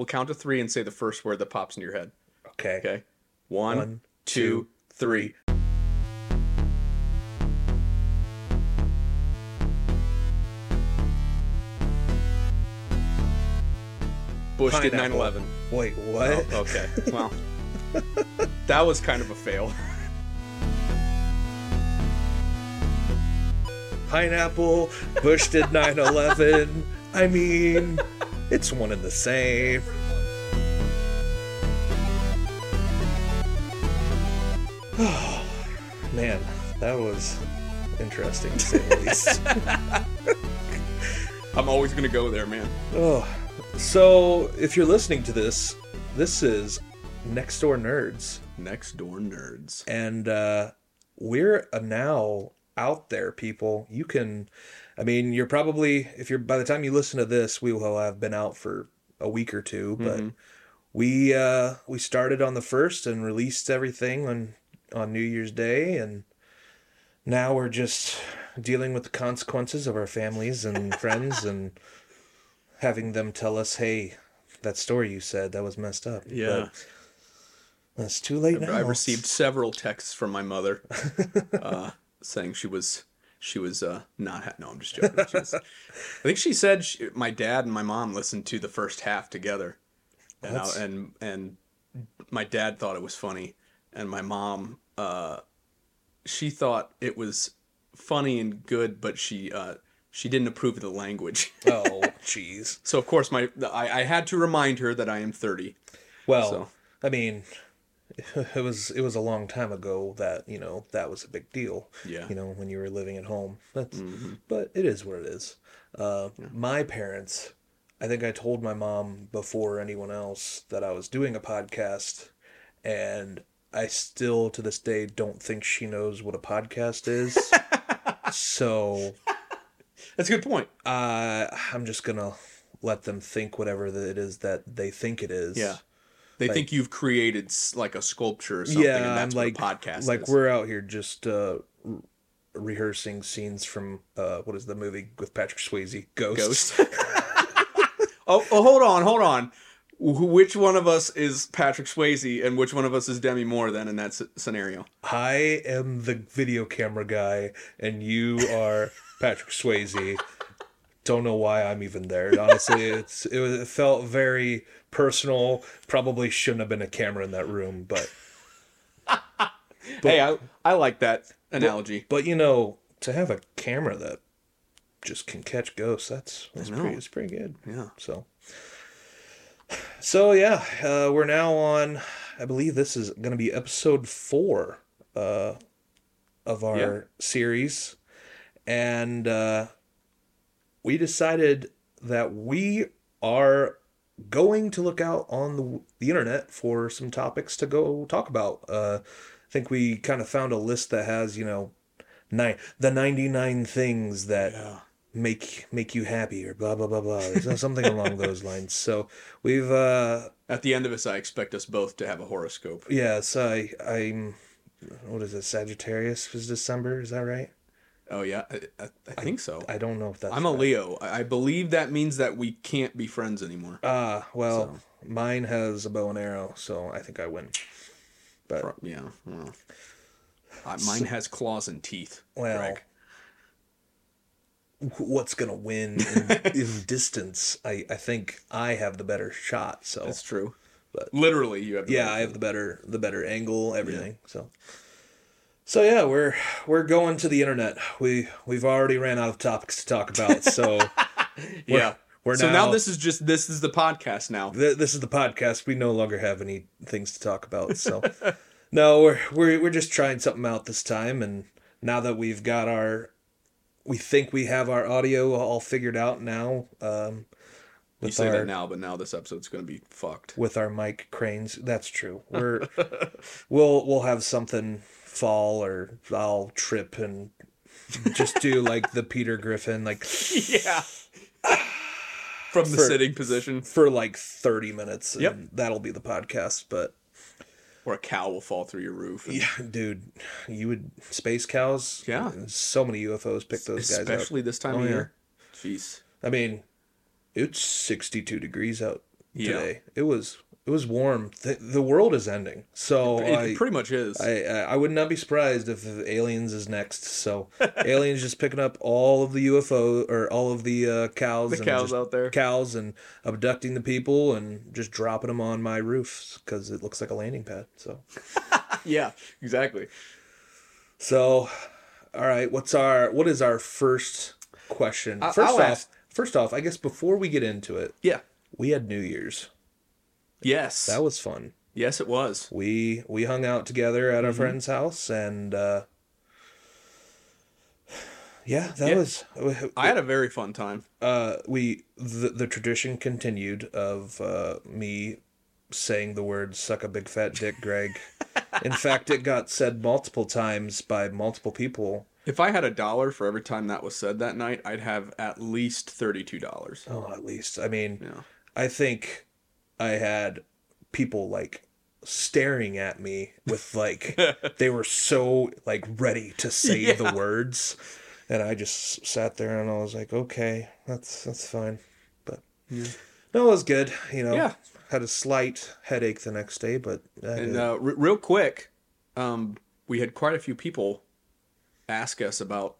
we'll count to three and say the first word that pops into your head. Okay. Okay. One, One, two, three. Bush did 9 11. Wait, what? Oh, okay. Well, that was kind of a fail. Pineapple. Bush did 9/11. I mean, it's one and the same. Oh, man, that was interesting to say the least. I'm always going to go there, man. Oh, so if you're listening to this, this is Next Door Nerds, Next door nerds. and uh, we're uh, now out there, people. You can, I mean, you're probably if you're by the time you listen to this, we will have been out for a week or two, but we uh, we started on the first and released everything on on New Year's Day, and now we're just dealing with the consequences of our families and friends and having them tell us, "Hey, that story you said that was messed up." Yeah. But it's too late now. I received several texts from my mother uh, saying she was she was uh, not. Ha- no, I'm just joking. Was, I think she said she, my dad and my mom listened to the first half together, and I, and and my dad thought it was funny, and my mom uh, she thought it was funny and good, but she uh, she didn't approve of the language. Oh, jeez. so of course my I, I had to remind her that I am 30. Well, So- I mean, it was it was a long time ago that you know that was a big deal. Yeah. You know when you were living at home. That's, Mm-hmm. But it is what it is. Uh, My parents, I think I told my mom before anyone else that I was doing a podcast, and I still to this day don't think she knows what a podcast is. so That's a good point. uh, I'm just gonna let them think whatever it is that they think it is. Yeah. They think you've created like a sculpture or something, yeah, and that's I'm like podcast like is. we're out here just uh, re- rehearsing scenes from uh, what is the movie with Patrick Swayze, Ghost. Ghost. oh, oh, hold on, hold on. Which one of us is Patrick Swayze, and which one of us is Demi Moore? Then in that s- scenario, I am the video camera guy, and you are Patrick Swayze. Don't know why I'm even there. Honestly, it's it, was, it felt very personal. Probably shouldn't have been a camera in that room, but hey, I I like that analogy. but you know, to have a camera that just can catch ghosts, that's that's pretty, it's pretty good. yeah, So, so yeah, uh, we're now on. I believe this is going to be episode four uh, of our Yeah. series, and uh, we decided that we are going to look out on the, the internet for some topics to go talk about. Uh, I think we kind of found a list that has you know nine the ninety nine things that yeah. make make you happy or blah blah blah blah There's something along those lines so we've uh At the end of this, I expect us both to have a horoscope. yes i i'm what is it sagittarius was december is that right Oh yeah, I, I, I think so. i don't know if that's I'm a right. Leo. I believe that means that we can't be friends anymore. ah well mine has a bow and arrow so i think i win but Pro- Yeah. Well, uh, mine has claws and teeth. Well, Greg. what's gonna win in, in distance i i think i have the better shot so that's true. but- literally, you have. the yeah i have the better the better angle everything so so yeah we're we're going to the internet we we've already ran out of topics to talk about so yeah. we're so now- now this is just this is the podcast now. th- this is the podcast we no longer have any things to talk about so no we're, we're we're just trying something out this time and now that we've got our we think we have our audio all figured out now um You say our that now, but now this episode's gonna be fucked. with our mic cranes. That's true. We're we'll we'll have something fall or I'll trip and just do like the Peter Griffin like yeah. From the For- sitting position, for like 30 minutes and Yep. that'll be the podcast but or a cow will fall through your roof. and- yeah dude you would space cows Yeah. so many UFOs pick those guys Especially this time Oh, of yeah. year. Jeez. I mean it's 62 degrees out Yeah. today. It was it was warm. The, the world is ending. So It, I, pretty much is. I I I would not be surprised if Aliens is next. So Aliens just picking up all of the UFO or all of the uh, cows, The and cows out there. cows, and abducting the people and just dropping them on my roofs because it looks like a landing pad. So yeah, exactly. so, all right. What's our what is our first question? I- 1st I'll off, ask- first off, I guess before we get into it, Yeah. we had New Year's. Yes. That was fun. yes, it was. we we hung out together at a Mm-hmm. friend's house and uh yeah that Yeah. was I had a very fun time. uh we the, the tradition continued of uh me saying the word suck a big fat dick greg in fact it got said multiple times by multiple people If I had a dollar for every time that was said that night, I'd have at least thirty-two dollars. oh at least i mean Yeah. i think i had people like staring at me with like they were so like ready to say the words. And i just sat there and i was like okay that's that's fine. But no it was good you know. Yeah. had a slight headache the next day but I And uh, r- real quick, um, we had quite a few people ask us about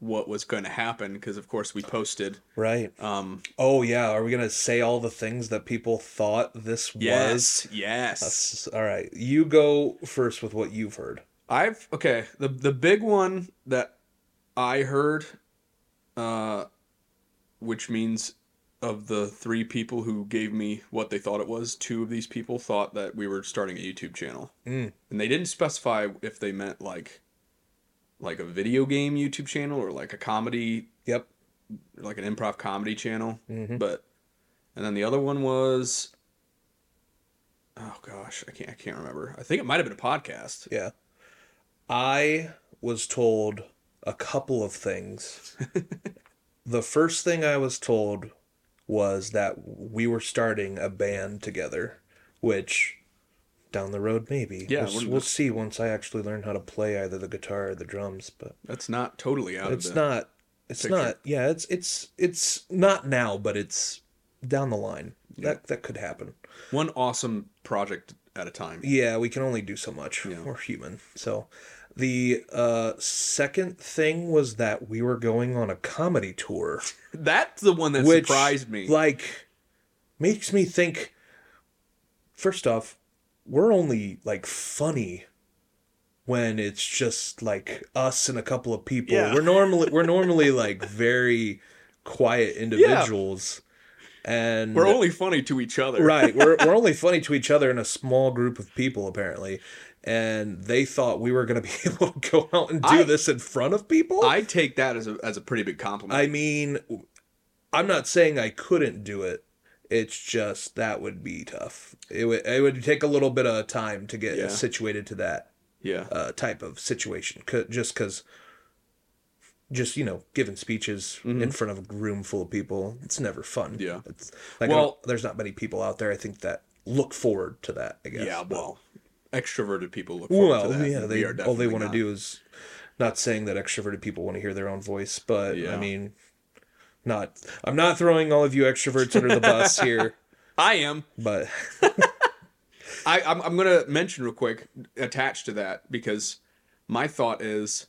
what was going to happen because, of course, we posted. right Um, oh yeah are we gonna say all the things that people thought this was yes, yes. All right you go first with what you've heard I've okay. The the big one that I heard, uh, which means of the three people who gave me what they thought it was, two of these people thought that we were starting a YouTube channel, Mm. and they didn't specify if they meant like, like a video game YouTube channel or like a comedy, yep like an improv comedy channel. Mhm. But, and then the other one was, oh gosh, I can't I can't remember. I think it might have been a podcast. Yeah. I was told a couple of things. the first thing I was told was that we were starting a band together, which down the road maybe. Yeah, we'll, we'll see once I actually learn how to play either the guitar or the drums, but That's not totally out it's of not it's picture. not yeah, it's it's it's not now, but it's down the line. That that could happen. one awesome project at a time. Yeah, we can only do so much. Yeah. We're human. So the uh, second thing was that we were going on a comedy tour, That's the one that which surprised me. like makes me think. First off, we're only like funny when it's just like us and a couple of people. Yeah. We're normally we're normally like very quiet individuals, and We're only funny to each other. right we're, we're only funny to each other in a small group of people apparently and they thought we were going to be able to go out and do I- this in front of people I take that as a as a pretty big compliment. I mean i'm not saying i couldn't do it it's just that would be tough it would it would take a little bit of time to get Yeah. situated to that yeah. uh, type of situation. just because just you know giving speeches in front of a room full of people it's never fun Mm-hmm. Yeah. it's like Well- there's not many people out there i think that look forward to that i guess yeah. But- Well, extroverted people look forward well to that. yeah they we all they want to do is not saying that extroverted people want to hear their own voice but Yeah. i mean not i'm not throwing all of you extroverts under the bus here I am. but I, I'm, I'm going to mention real quick, attached to that, because my thought is,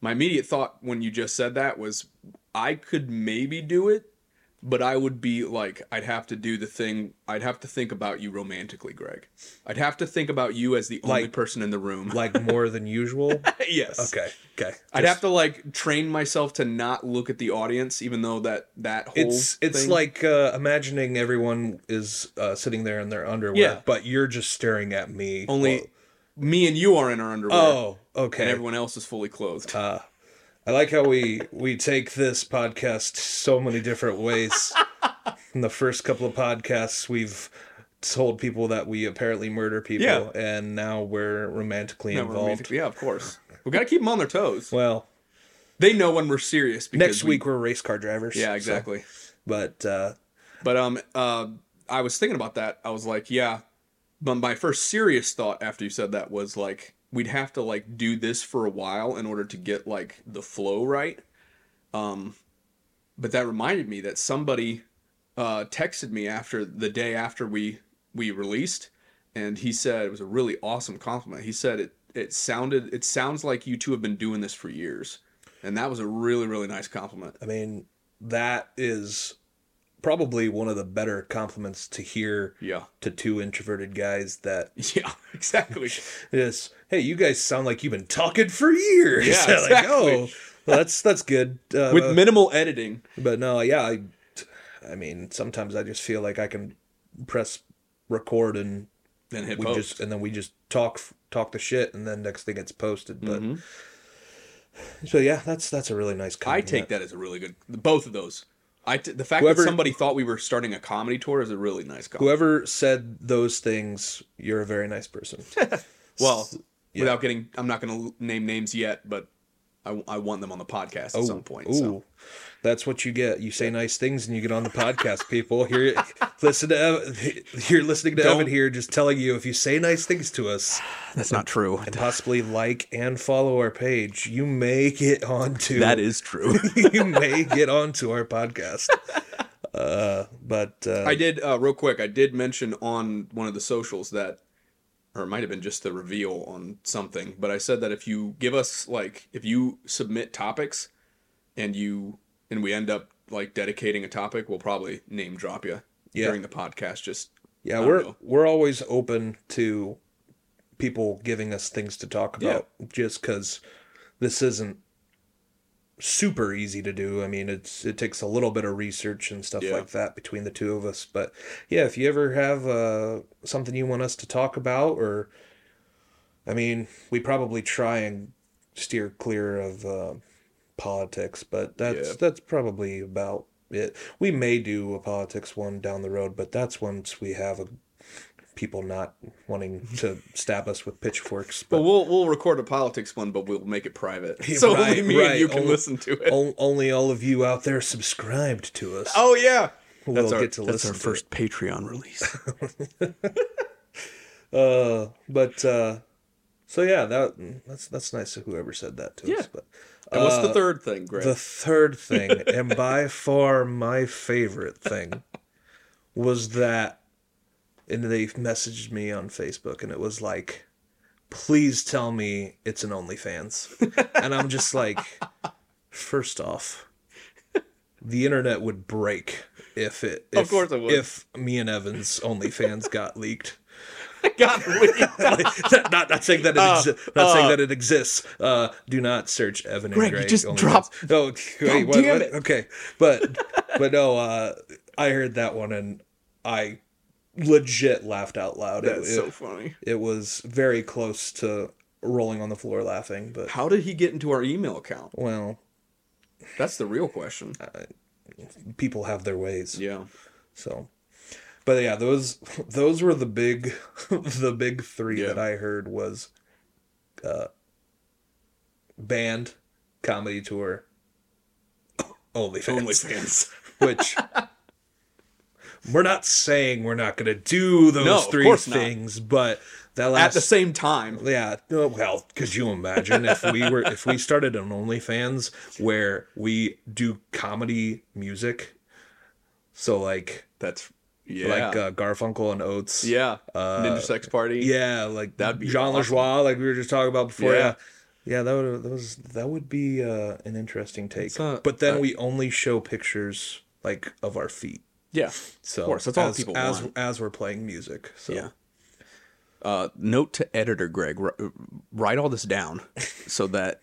my immediate thought when you just said that was, I could maybe do it, but I would be like, I'd have to do the thing, I'd have to think about you romantically, Greg. I'd have to think about you as the only Like- person in the room. like more than usual yes. okay okay I'd have to like train myself to not look at the audience, even though that that whole it's it's thing- like uh, imagining everyone is uh, sitting there in their underwear Yeah. but you're just staring at me only Well, me and you are in our underwear, oh and okay everyone else is fully clothed. uh, i like how we we take this podcast so many different ways in the first couple of podcasts we've told people that we apparently murder people Yeah. and now we're romantically No, involved romantically, yeah, of course. We got to keep them on their toes. well They know when we're serious. Because next week we're race car drivers yeah, so- exactly. but uh But um, uh, I was thinking about that. I was like, yeah. But my first serious thought after you said that was like, we'd have to like do this for a while in order to get like the flow right. Um, but that reminded me that somebody uh, texted me after the day after we we released, and he said it was a really awesome compliment. He said it it sounded it sounds like you two have been doing this for years, and that was a really really nice compliment. I mean, that is probably one of the better compliments to hear Yeah, to two introverted guys that yeah, exactly. is, hey, you guys sound like you've been talking for years. Yeah, like, exactly. oh, well, that's that's good. Uh, With minimal editing. but no, yeah, I, I mean, sometimes I just feel like I can press record and Then hit we post. just and then we just talk talk the shit and then next thing it's posted. But Mhm. so yeah, that's that's a really nice. Compliment. i take that as a really good. Both of those. I t- the fact Whoever- that somebody thought we were starting a comedy tour is a really nice compliment. Whoever said those things, you're a very nice person. Well, yeah. without getting, I'm not going to name names yet, but I, I want them on the podcast at oh, some point. So. That's what you get. You say nice things and you get on the podcast, people. Here listen to Evan, you're listening to Don't- Evan here just telling you if you say nice things to us That's not true. and possibly like and follow our page, you may get onto That is true. you may get onto our podcast. Uh but uh I did uh, real quick. I did mention on one of the socials that, or it might have been just the reveal on something. But I said that if you give us like if you submit topics, and you and we end up like dedicating a topic, we'll probably name drop you Yeah. during the podcast. Just Yeah, we're know. we're always open to people giving us things to talk about just cuz this isn't super easy to do. I mean, it's it takes a little bit of research and stuff Yeah. like that between the two of us, but yeah, if you ever have uh something you want us to talk about or I mean, we probably try and steer clear of uh politics, but that's Yeah. that's probably about it. We may do a politics one down the road, but that's once we have a, people not wanting to stab us with pitchforks. But But we'll we'll record a politics one, but we'll make it private, so only Right, me and you can Only- listen to it. on- only all of you out there subscribed to us. Oh yeah, we'll that's our get to that's listen our to first Patreon release. Uh, but uh, so yeah, that that's that's nice of whoever said that to Yeah. us. But and what's the Uh, third thing, Greg? The third thing, and by far my favorite thing, was that, and they messaged me on Facebook, and it was like, please tell me it's an OnlyFans. and I'm just like, first off, the internet would break if it. If, Of course it would. If me and Evan's OnlyFans got leaked. God, not, not not saying that it Uh, exi- not saying uh. that it exists. Uh, do not search Evan and Greg, you Greg. just dropped- Oh, wait, what, damn what? it. Okay, but but no, uh, I heard that one and I legit laughed out loud. It, that's it, so funny. it was very close to rolling on the floor laughing, but How did he get into our email account? well, That's the real question. people have their ways. Yeah. So, but yeah, those those were the big the big three Yeah. that I heard was uh band, comedy tour, OnlyFans. OnlyFans. Which we're not saying we're not going to do those No, three course not. things, but that At the same time. yeah, well, could you imagine if we were if we started an OnlyFans where we do comedy music? So like That's yeah. like uh, Garfunkel and Oates. yeah. Ninja Sex Party. yeah, like That'd be Jon awesome. Lajoie, like we were just talking about before. Yeah. Yeah, yeah, that would that was that would be uh, an interesting take. Uh, but then uh, we only show pictures like of our feet. Yeah. So of course, that's all as, people as, want. as we're playing music. So Yeah. Uh, note to editor Greg: wr- write all this down so that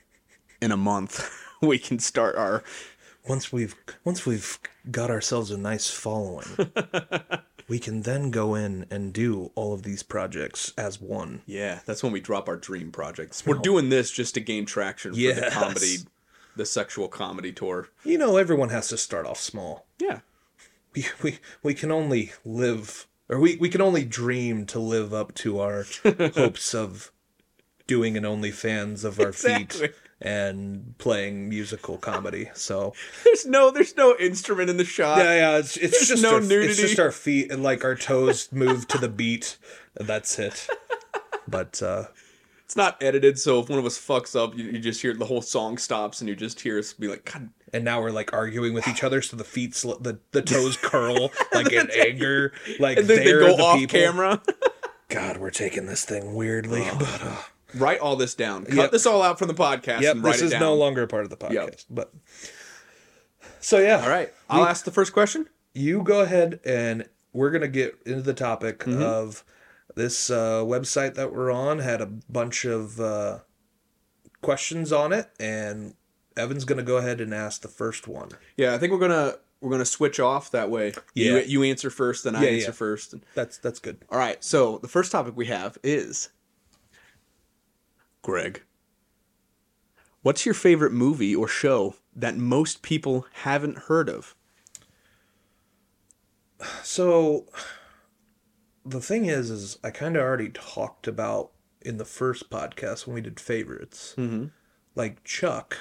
in a month we can start our. Once we've once we've got ourselves a nice following, we can then go in and do all of these projects as one. Yeah, that's when we drop our dream projects. We're doing this just to gain traction for the comedy, the sexual comedy tour. You know, everyone has to start off small. Yeah. we we, we can only live or we, we can only dream to live up to our hopes of doing an OnlyFans of our Exactly. feet and playing musical comedy. So There's no, there's no instrument in the shot. yeah, yeah, it's it's There's just no our, it's just our feet and like our toes move to the beat. And that's it. But uh It's not edited, so if one of us fucks up, you, you just hear the whole song stops, and you just hear us be like, "God, and now we're like arguing with each other, so the feet, sl- the the toes curl like in anger, like And then they they're go the off people. camera. God, we're taking this thing weirdly, but uh, write all this down. Cut Yep. this all out from the podcast yep, and write this is no longer a part of the podcast. Yep. But so yeah, all right. I'll ask the first question. you go ahead and we're gonna get into the topic Mm-hmm. of this uh, website that we're on had a bunch of uh, questions on it and evan's gonna go ahead and ask the first one Yeah, I think we're gonna we're gonna switch off that way. Yeah. You, you answer first, then I Yeah, answer yeah. first. that's that's good All right. So the first topic we have is Greg. What's your favorite movie or show that most people haven't heard of? so the thing is is i kind of already talked about in the first podcast when we did favorites Mm-hmm. like chuck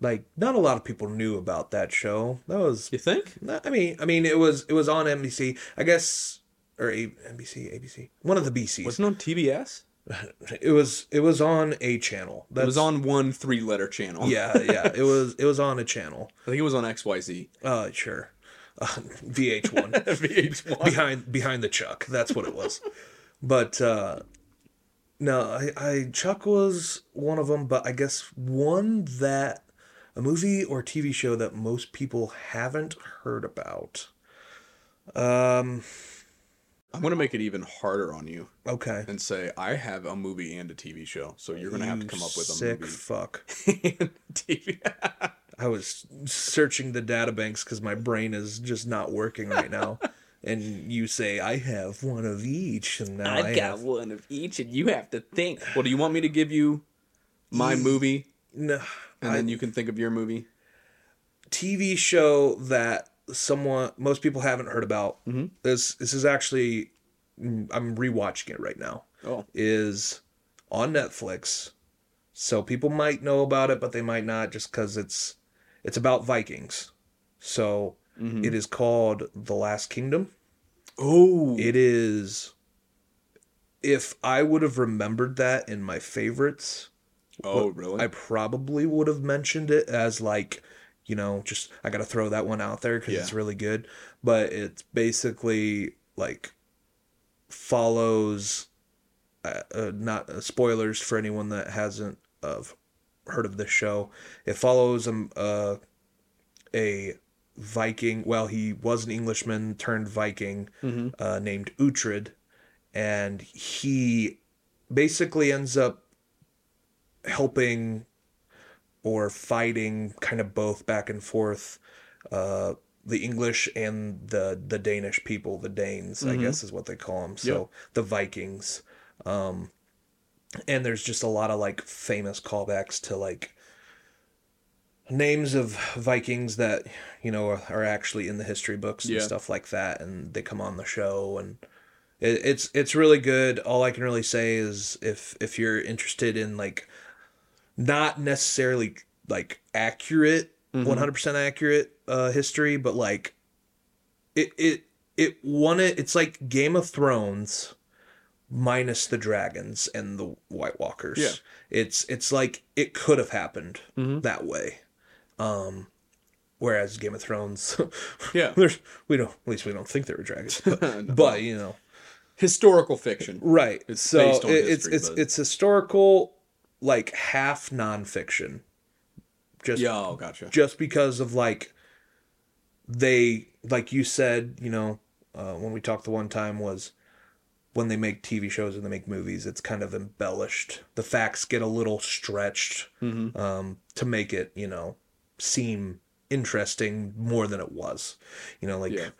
like not a lot of people knew about that show that was You think? I mean, I mean, it was it was on NBC, I guess, or A- NBC, ABC, one of the BCs. Wasn't on TBS? it was it was on a channel. It was on one three-letter channel. Yeah, yeah. It was it was on a channel. I think it was on XYZ. Uh, sure. Uh, VH1 VH1. behind behind the Chuck. That's what it was. But uh, no, I, I Chuck was one of them. But I guess one that a movie or TV show that most people haven't heard about. Um. I'm gonna make it even harder on you Okay. and say I have a movie and a TV show, so you're gonna have to come up with a sick movie fuck. TV. I was searching the data banks because my brain is just not working right now. and you say I have one of each, and now I, have one of each, and you have to think. Well, do you want me to give you my movie, no and then you can think of your movie? TV show that someone most people haven't heard about. Mm-hmm. This this is actually mm, I'm rewatching it right now. Oh, Is on Netflix, so people might know about it, but they might not, just because it's it's about Vikings. So Mm-hmm. it is called The Last Kingdom. oh, It is. If I would have remembered that in my favorites, oh, really? I probably would have mentioned it as like, you know, just I got to throw that one out there because Yeah. it's really good. But it's basically like follows, uh, uh, not uh, spoilers for anyone that hasn't uh, heard of this show. It follows um, uh, a Viking. Well, he was an Englishman turned Viking uh, named Uhtred, and he basically ends up helping or fighting kind of both back and forth uh, the English and the the Danish people, the Danes, I guess is what they call them. So Yep. the Vikings. Um, and there's just a lot of like famous callbacks to like names of Vikings that you know are, are actually in the history books and Yeah. stuff like that, and they come on the show and it, it's it's really good. All I can really say is if if you're interested in like not necessarily like accurate, hundred percent accurate uh, history, but like it it it won it. It's like Game of Thrones minus the dragons and the White Walkers. Yeah. it's it's like it could have happened Mhm. that way. Um, whereas Game of Thrones, Yeah. there's we don't at least we don't think there were dragons, but, No. but you know. Historical fiction. Right. It's so based on it- it's it's but- it's historical, like half nonfiction. Just Yeah, oh, gotcha. just because of like they like you said, you know, uh, when we talked the one time was when they make TV shows and they make movies, it's kind of embellished. The facts get a little stretched Mm-hmm. um, to make it, you know, seem interesting more than it was. You know, like, Yeah.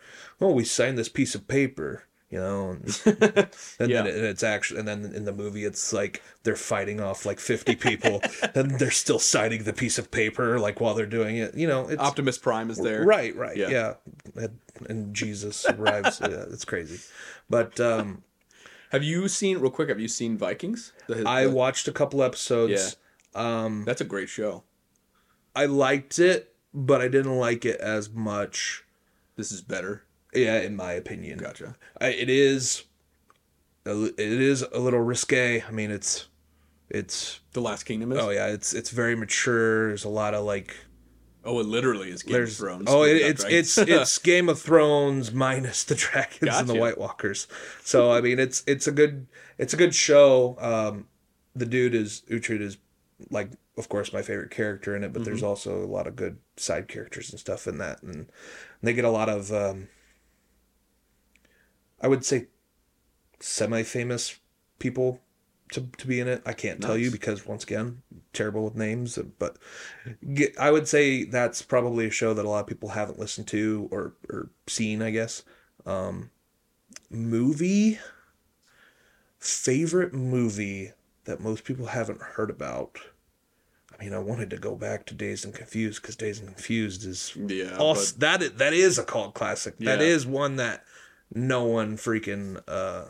oh, we signed this piece of paper, you know, and, and Yeah. then it, it's actually, and then in the movie, it's like they're fighting off like 50 people and they're still signing the piece of paper, like while they're doing it. You know, it's Optimus Prime is there. right, right. Yeah. Yeah. And, and Jesus arrives. yeah, it's crazy. But, um, Have you seen real quick? Have you seen Vikings? The- I watched a couple episodes. yeah. Um, that's a great show. I liked it, but I didn't like it as much. This is better. Yeah, in my opinion, Gotcha. I, it is. It is a little risque. I mean, it's, it's. The Last Kingdom is. Oh yeah, it's it's very mature. There's a lot of like, Oh, it literally is Game There's of Thrones. oh, it, it's it's it's Game of Thrones minus the dragons and the White Walkers. So I mean, it's it's a good it's a good show. Um, the dude is Uhtred is like, of course, my favorite character in it, but Mm-hmm. there's also a lot of good side characters and stuff in that, and they get a lot of, um, I would say, semi-famous people to, to be in it. I can't tell you because once again, terrible with names, but get, I would say that's probably a show that a lot of people haven't listened to or, or seen, I guess. Um, movie favorite movie that most people haven't heard about. I mean, I wanted to go back to Dazed and Confused because Dazed and Confused is yeah, also, that is, that is a cult classic. That Yeah. is one that no one freaking uh,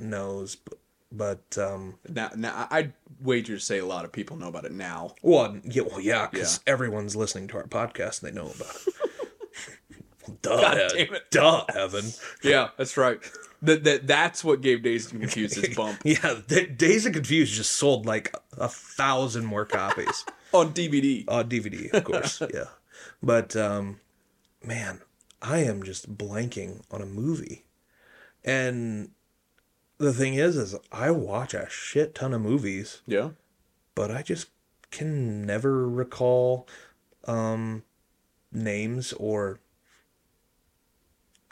knows. But, but um, now, now I'd wager to say a lot of people know about it now. well, yeah, well, yeah, because everyone's listening to our podcast and they know about it. Duh, God damn it. duh, Evan. Yeah, that's right. That that that's what gave Dazed and Confused its bump Yeah, Dazed and Confused just sold like a thousand more copies. on DVD. on DVD, of course. yeah, but um, man, I am just blanking on a movie, and the thing is, is I watch a shit ton of movies, Yeah. but I just can never recall um, names or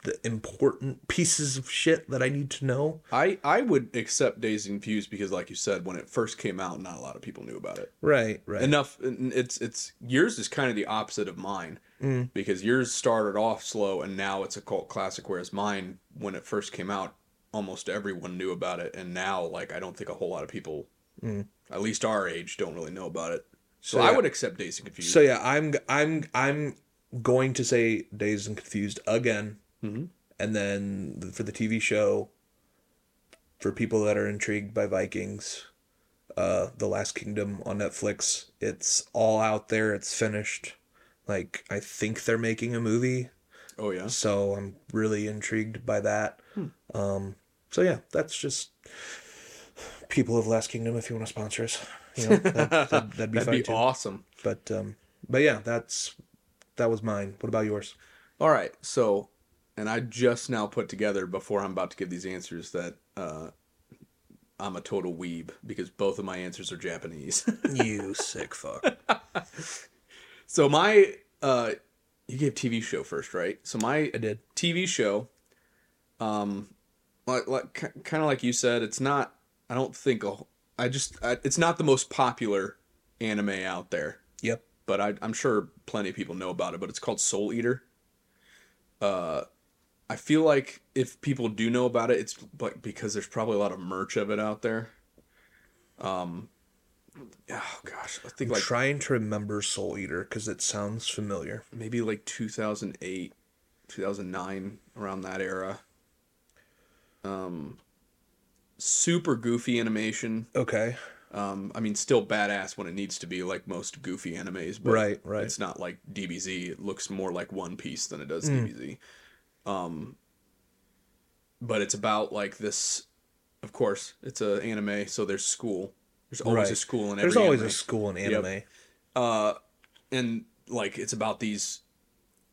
the important pieces of shit that I need to know. I, I would accept Dazed and Confused because, like you said, when it first came out, not a lot of people knew about it. Right, right. Enough. It's it's yours is kind of the opposite of mine Mm. because yours started off slow and now it's a cult classic, whereas mine, when it first came out, almost everyone knew about it, and now like I don't think a whole lot of people, at least our age, don't really know about it. So, Mm. So, I would accept Dazed and Confused. So yeah, I'm I'm I'm going to say Dazed and Confused again, Mhm. and then for the TV show, for people that are intrigued by Vikings, uh, The Last Kingdom on Netflix. It's all out there. It's finished. Like I think they're making a movie, oh yeah. so I'm really intrigued by that. Um, so yeah, that's just people of Last Kingdom. If you want to sponsor us, you know, that, that'd, that'd be That'd be awesome. But um, but yeah, that's that was mine. What about yours? All right, so, and I just now put together before I'm about to give these answers that uh, I'm a total weeb because both of my answers are Japanese. You sick fuck. so my, uh, you gave TV show first, right? So my I did. TV show, um, like like kind of like you said, it's not. I don't think a, I just I, it's not the most popular anime out there. Yep. but I, I'm sure plenty of people know about it. But it's called Soul Eater. Uh, I feel like if people do know about it, it's like because there's probably a lot of merch of it out there. Um, oh gosh, I think I'm like trying to remember Soul Eater because it sounds familiar. maybe like 2008, 2009, around that era. Um, super goofy animation. Okay. Um, I mean, still badass when it needs to be, like most goofy animes. But Right, right. It's not like DBZ. It looks more like One Piece than it does Hmm. DBZ. Um, but it's about like this. Of course, it's a anime, so there's school. There's always Right. a school in every. There's always anime. a school in anime. Uh, and like it's about these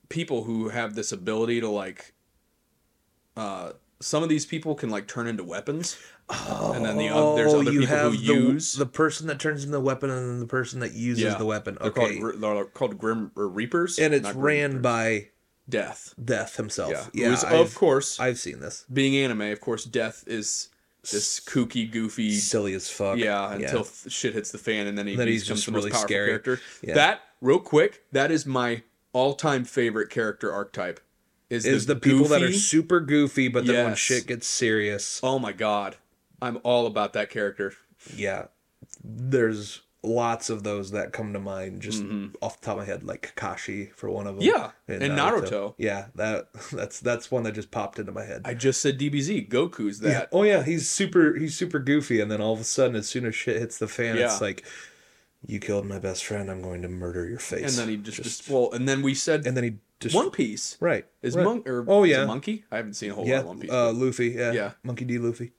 people who have this ability to like. Uh, some of these people can like turn into weapons. And then the oth- there's other people who the, use- the person that turns into the weapon and then the person that uses the weapon. They're Okay. called, they're called Grim or Reapers, and it's ran Reapers. by Death. Death himself. Yeah, Yeah, is, of course, I've seen this. being anime, of course, Death is this kooky, goofy. Silly as fuck. Yeah, until th- shit hits the fan, and then he Then he's becomes just the most really powerful scary. character. Yeah. That real quick, that is my all-time favorite character archetype. Is, is the, people that are super goofy, but then when shit gets serious, Oh my god, I'm all about that character. yeah, there's lots of those that come to mind just off the top of my head, like Kakashi for one of them. Mm-hmm. Yeah, and Naruto. Yeah, that that's that's one that just popped into my head. I just said DBZ. Goku's that. Yeah. Oh yeah, he's super he's super goofy, and then all of a sudden, as soon as shit hits the fan, Yeah. it's like, you killed my best friend. I'm going to murder your face. And then he just, just well, and then we said and then he just One Piece right is right. monk or Oh, yeah. monkey. I haven't seen a whole yeah lot of One Piece. uh, Luffy yeah Yeah. Monkey D Luffy.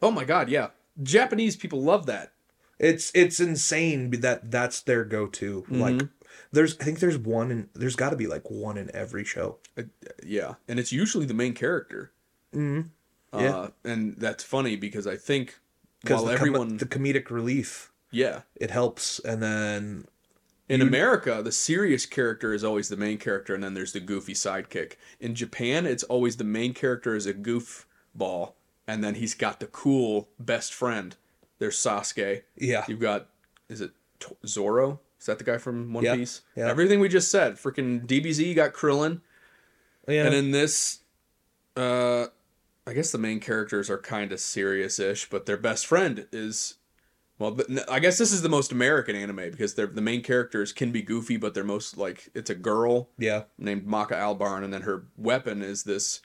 oh my god, yeah. Japanese people love that. It's it's insane that that's their go to. Mm-hmm. Like There's I think there's one in there's got to be like one in every show. Uh, yeah, and it's usually the main character. Mm-hmm. Yeah, uh, and that's funny because I think Because while the, com- everyone, the comedic relief yeah, it helps, and then in You- America, the serious character is always the main character, and then there's the goofy sidekick. In Japan, it's always the main character is a goofball, and then he's got the cool best friend. There's Sasuke. yeah, You've got is it Zoro? Is that the guy from One Yeah, Piece? yeah. Everything we just said. Freaking DBZ you got Krillin, yeah, and in this, uh, I guess the main characters are kind of serious-ish, but their best friend is. Well, I guess this is the most American anime because they're, the main characters can be goofy, but they're most like it's a girl yeah, named Maka Albarn, and then her weapon is this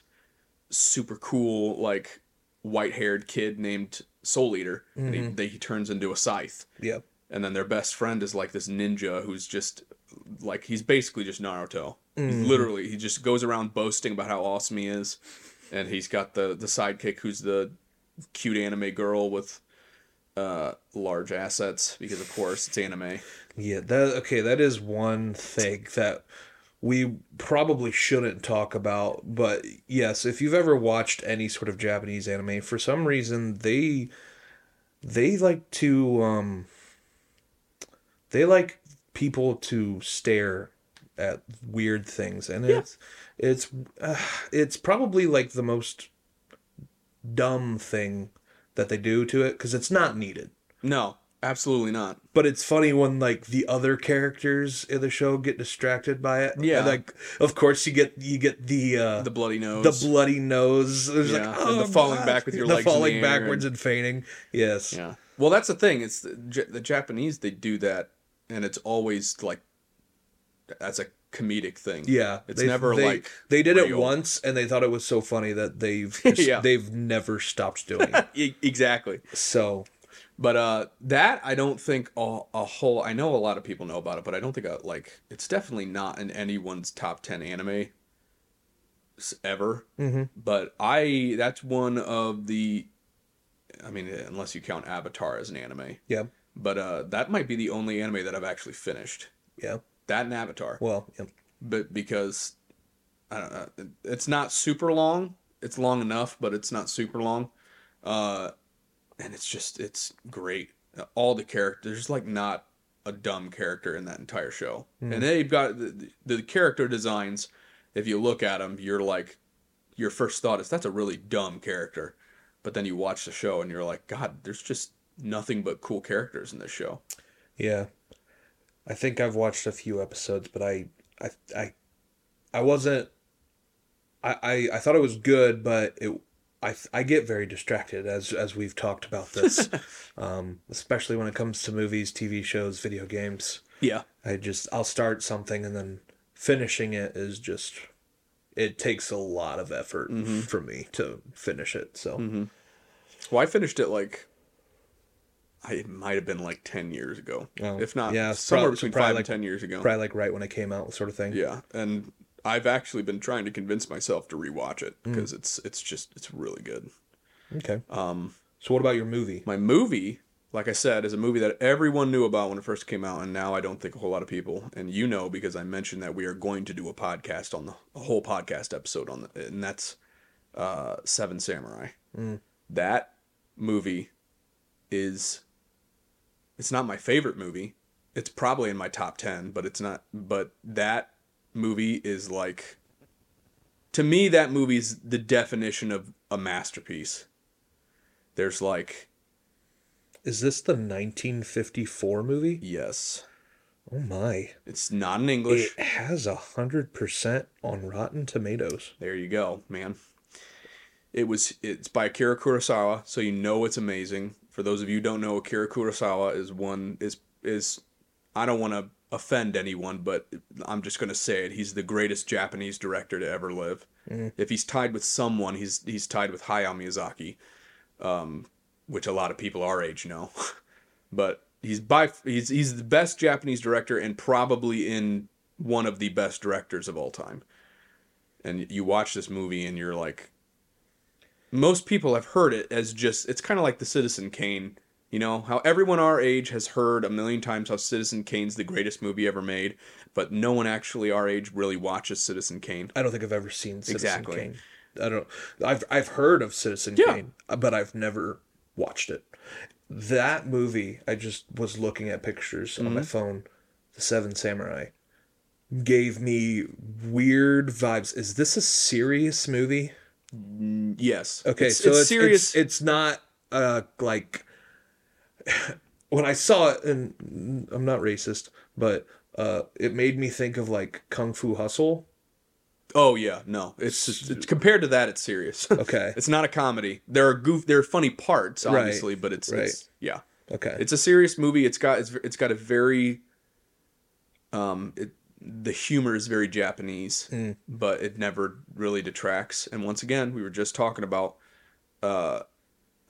super cool like white-haired kid named Soul Eater, and he, they, he turns into a scythe yeah, and then their best friend is like this ninja who's just like he's basically just Naruto. He's literally he just goes around boasting about how awesome he is, and he's got the the sidekick who's the cute anime girl with uh large assets because of course it's anime. yeah. That okay. That is one thing that we probably shouldn't talk about, but yes, if you've ever watched any sort of Japanese anime, for some reason they they like to um they like people to stare at weird things and Yeah. it's it's uh, it's probably like the most dumb thing that they do to it because it's not needed No, absolutely not. but it's funny when like the other characters in the show get distracted by it Yeah. And, like of course you get you get the uh The bloody nose. the bloody nose There's Yeah, like and oh the falling gosh. back with your the legs in the falling backwards and- and fainting yes yeah. Well, that's the thing. It's the, the Japanese. They do that, and it's always like as a comedic thing. Yeah, It's they've- never they, like they did it once and they thought it was so funny that they've Yeah. they've never stopped doing it. Exactly. So But uh, that I don't think a, a whole. I know a lot of people know about it, but I don't think uh like it's definitely not in anyone's top ten anime ever. mm-hmm. But I that's one of the. I mean, unless you count Avatar as an anime, yeah, but uh, that might be the only anime that I've actually finished. yeah. That and Avatar, Well, yeah. but because I don't know, it's not super long. It's long enough, but it's not super long. Uh, and it's just it's great. All the characters, like not a dumb character in that entire show, hmm. and they've got the, the character designs. If you look at them, you're like, your first thought is that's a really dumb character, but then you watch the show and you're like, God, there's just nothing but cool characters in this show. Yeah. I think I've watched a few episodes, but I I I I wasn't I I, I thought it was good, but it I I get very distracted as as we've talked about this. um especially when it comes to movies, TV shows, video games. Yeah, I just I'll start something and then finishing it is just it takes a lot of effort for me to finish it. So Well, I finished it like I it might have been like ten years ago, Oh, if not yeah, somewhere prob- between probably five like- and ten years ago. probably like right when it came out sort of thing. Yeah, and I've actually been trying to convince myself to rewatch it Mm. because it's it's just it's really good. Okay. Um, So what about your movie? my movie, like I said, is a movie that everyone knew about when it first came out, and now I don't think a whole lot of people, and you know because I mentioned that we are going to do a podcast on the a whole podcast episode on the, and that's uh, Seven Samurai. Mm. That movie is it's not my favorite movie. It's probably in my top 10, but it's not but that movie is like to me that movie's the definition of a masterpiece. There's like Is this the 1954 movie? yes. Oh my. It's not in English. It has a hundred percent on Rotten Tomatoes. There you go, man. It was it's by Akira Kurosawa, so you know it's amazing. For those of you who don't know, Akira Kurosawa is one is is I don't want to offend anyone, but I'm just going to say it. He's the greatest Japanese director to ever live. If he's tied with someone, he's he's tied with Hayao Miyazaki, um, which a lot of people our age know. but he's by he's he's the best Japanese director and probably in one of the best directors of all time and you watch this movie and you're like most people have heard it as just it's kind of like the citizen kane You know, how everyone our age has heard a million times how Citizen Kane's the greatest movie ever made, but no one actually our age really watches Citizen Kane. I don't think I've ever seen Citizen Exactly. Kane. I don't. I've I've heard of Citizen Yeah. Kane, but I've never watched it. That movie, I just was looking at pictures on Mm-hmm. my phone. The Seven Samurai gave me weird vibes. Is this a serious movie? Yes. Okay, It's, so it's it's, serious. It's, it's not uh like when I saw it, and I'm not racist, but uh, it made me think of like Kung Fu Hustle. oh yeah, no. It's just it's, compared to that, it's serious. Okay. it's not a comedy. There are goof. There are funny parts, Right, obviously, but it's, right. it's yeah. Okay. It's a serious movie. It's got it's, it's got a very um it, the humor is very Japanese, Mm. but it never really detracts. And once again, we were just talking about uh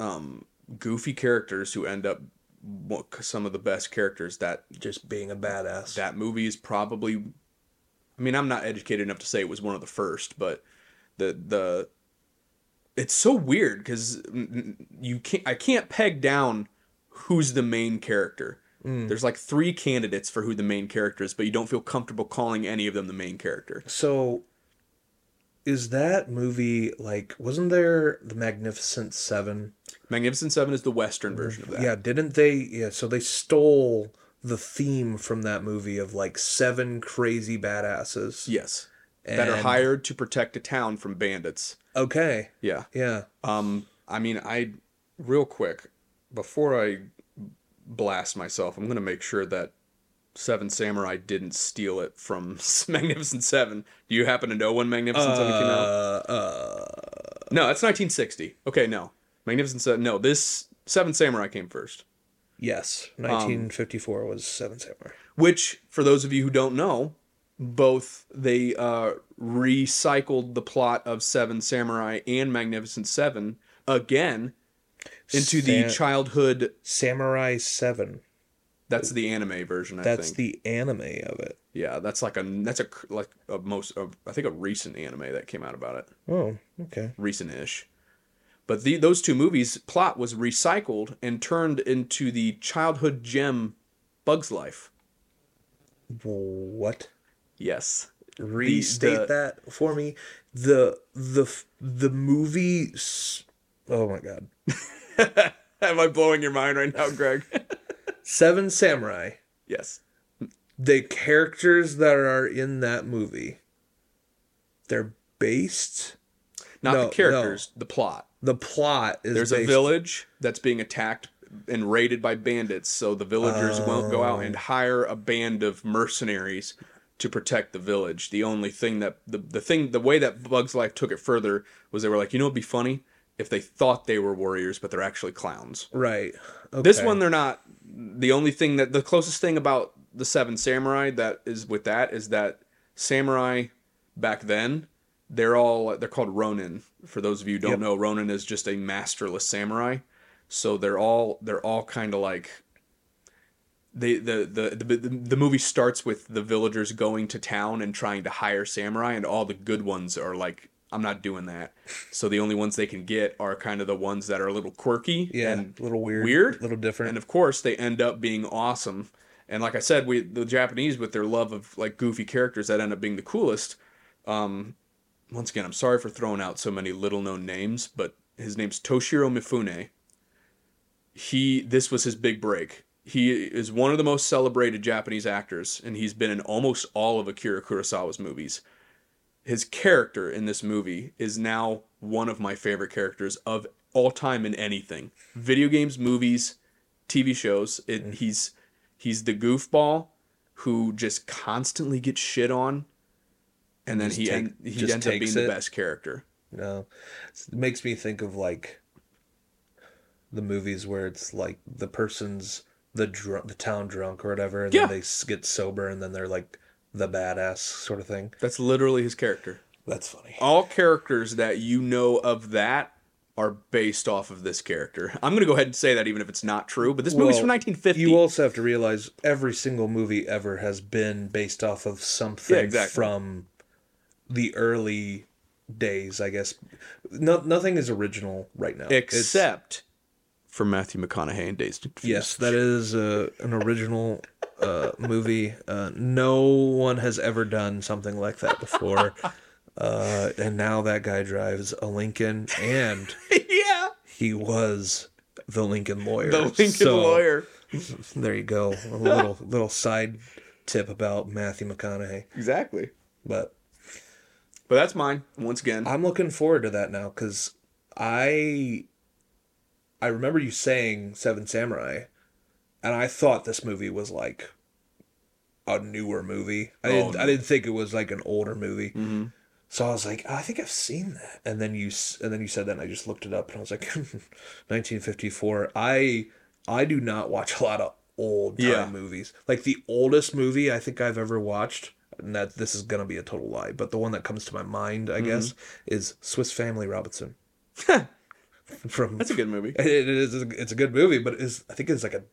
um goofy characters who end up some of the best characters that just being a badass. that movie is probably I mean, I'm not educated enough to say it was one of the first, but the the it's so weird cuz you can't I can't peg down who's the main character. Mm. There's like three candidates for who the main character is, but you don't feel comfortable calling any of them the main character. So, is that movie like? Wasn't there the Magnificent Seven? Magnificent 7 is the western version of that. Yeah, didn't they? Yeah, so they stole the theme from that movie of like seven crazy badasses. Yes. that are hired to protect a town from bandits. Okay. Yeah. Yeah. Um, I mean, I real quick before I blast myself, I'm gonna make sure that Seven Samurai didn't steal it from Magnificent Seven. Do you happen to know when Magnificent Seven came out? Uh, uh, No, that's 1960. Okay, no, Magnificent Seven. No, this Seven Samurai came first. yes, Um, 1954 was Seven Samurai. Which, for those of you who don't know, both they uh, recycled the plot of Seven Samurai and Magnificent Seven again into the childhood Samurai Seven. That's the anime version. I That's think. the anime of it. yeah. That's like a that's a like a most of, I think a recent anime that came out about it, Oh, okay. recent-ish. But the those two movies plot was recycled and turned into the childhood gem, Bugs Life. What? Yes. Restate the- that for me. The the the movie. Oh my god. Am I blowing your mind right now, Greg? Seven Samurai. yes. the characters that are in that movie they're based Not No, the characters, the plot. the plot is There's a village that's being attacked and raided by bandits, so the villagers won't go out and Oh. hire a band of mercenaries to protect the village. The only thing that the the thing the way that Bugs Life took it further was they were like, you know, it'd be funny if they thought they were warriors, but they're actually clowns. right okay. This one they're not. The only thing that the closest thing about the Seven Samurai that is with that is that samurai back then they're all they're called Ronin. For those of you who don't Yep. know, Ronin is just a masterless samurai. So they're all they're all kind of like they the, the the the the movie starts with the villagers going to town and trying to hire samurai, and all the good ones are like, I'm not doing that. So the only ones they can get are kind of the ones that are a little quirky yeah and a little weird weird, a little different. And of course they end up being awesome. And like i said we the japanese with their love of like goofy characters that end up being the coolest um once again i'm sorry for throwing out so many little known names but his name's toshiro mifune. He this was his big break. He is one of the most celebrated japanese actors and he's been in almost all of akira kurosawa's movies his character in this movie is now one of my favorite characters of all time in anything. Video games movies tv shows it, mm. he's he's the goofball who just constantly gets shit on and then Just he take- en- he ends up being takes the best character. No. It makes me think of like the movies where it's like the person's the drunk the town drunk or whatever and Yeah. then they get sober and then they're like the badass sort of thing that's literally his character that's funny all characters that you know of that are based off of this character. I'm going to go ahead and say that even if it's not true, but this movie's from 1950. You also have to realize every single movie ever has been based off of something Yeah, exactly. from the early days, I guess. No, nothing is original right now. Except for Matthew McConaughey in Dazed and Confused. Yes, that is uh, an original uh, movie. Uh, no one has ever done something like that before. Uh, and now that guy drives a Lincoln, and yeah, he was the Lincoln lawyer. the Lincoln So, lawyer. There you go. A little little side tip about Matthew McConaughey. Exactly. But But that's mine. Once again, I'm looking forward to that now because I I remember you saying Seven Samurai, and I thought this movie was like a newer movie. I didn't Oh, I didn't think it was like an older movie. hmm So I was like, "Oh, I think I've seen that. And then you and then you said that, and I just looked it up, and I was like, 1954. I I do not watch a lot of old time Yeah. movies. Like the oldest movie I think I've ever watched, and that this is gonna be a total lie, but the one that comes to my mind, I guess, is Swiss Family Robinson. From that's a good movie. it, it is it's a good movie, but it's I think it's like a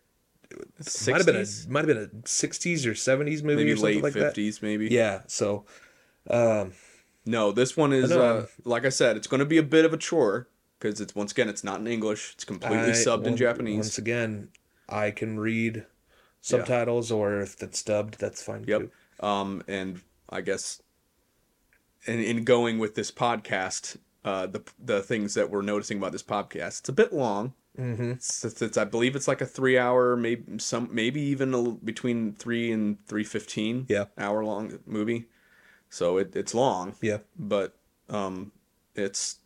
might have been a 60s? might have been a 60s or 70s movie maybe or something late like that. fifties, maybe. Yeah, so um No, this one is uh, like I said, it's going to be a bit of a chore because it's once again it's not in English. It's completely I- subbed in Japanese. Once again, I can read subtitles, or if it's dubbed, that's fine Yep. too. Um, and I guess in in going with this podcast, uh, the the things that we're noticing about this podcast, it's a bit long. Mm-hmm. It's, it's, it's- I believe it's like a three hour, maybe some maybe even a, between three and three fifteen. Yeah. hour long movie. So it, it's long. Yeah. but um, it's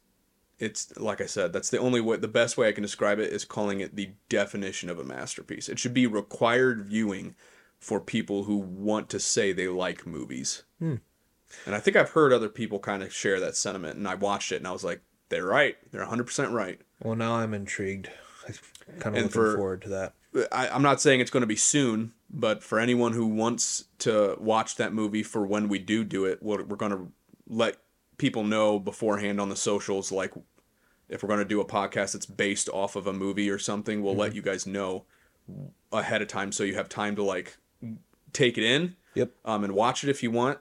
it's like I said, that's the only way. The best way I can describe it is calling it the definition of a masterpiece. It should be required viewing for people who want to say they like movies. Hmm. And I think I've heard other people kind of share that sentiment. And I watched it and I was like, they're right. They're 100% right. Well, now I'm intrigued. I'm kind of And looking for- forward to that. I, I'm not saying it's going to be soon, but for anyone who wants to watch that movie for when we do do it, we're, we're going to let people know beforehand on the socials. Like, if we're going to do a podcast that's based off of a movie or something, we'll let you guys know ahead of time so you have time to like take it in Yep. um, and watch it if you want.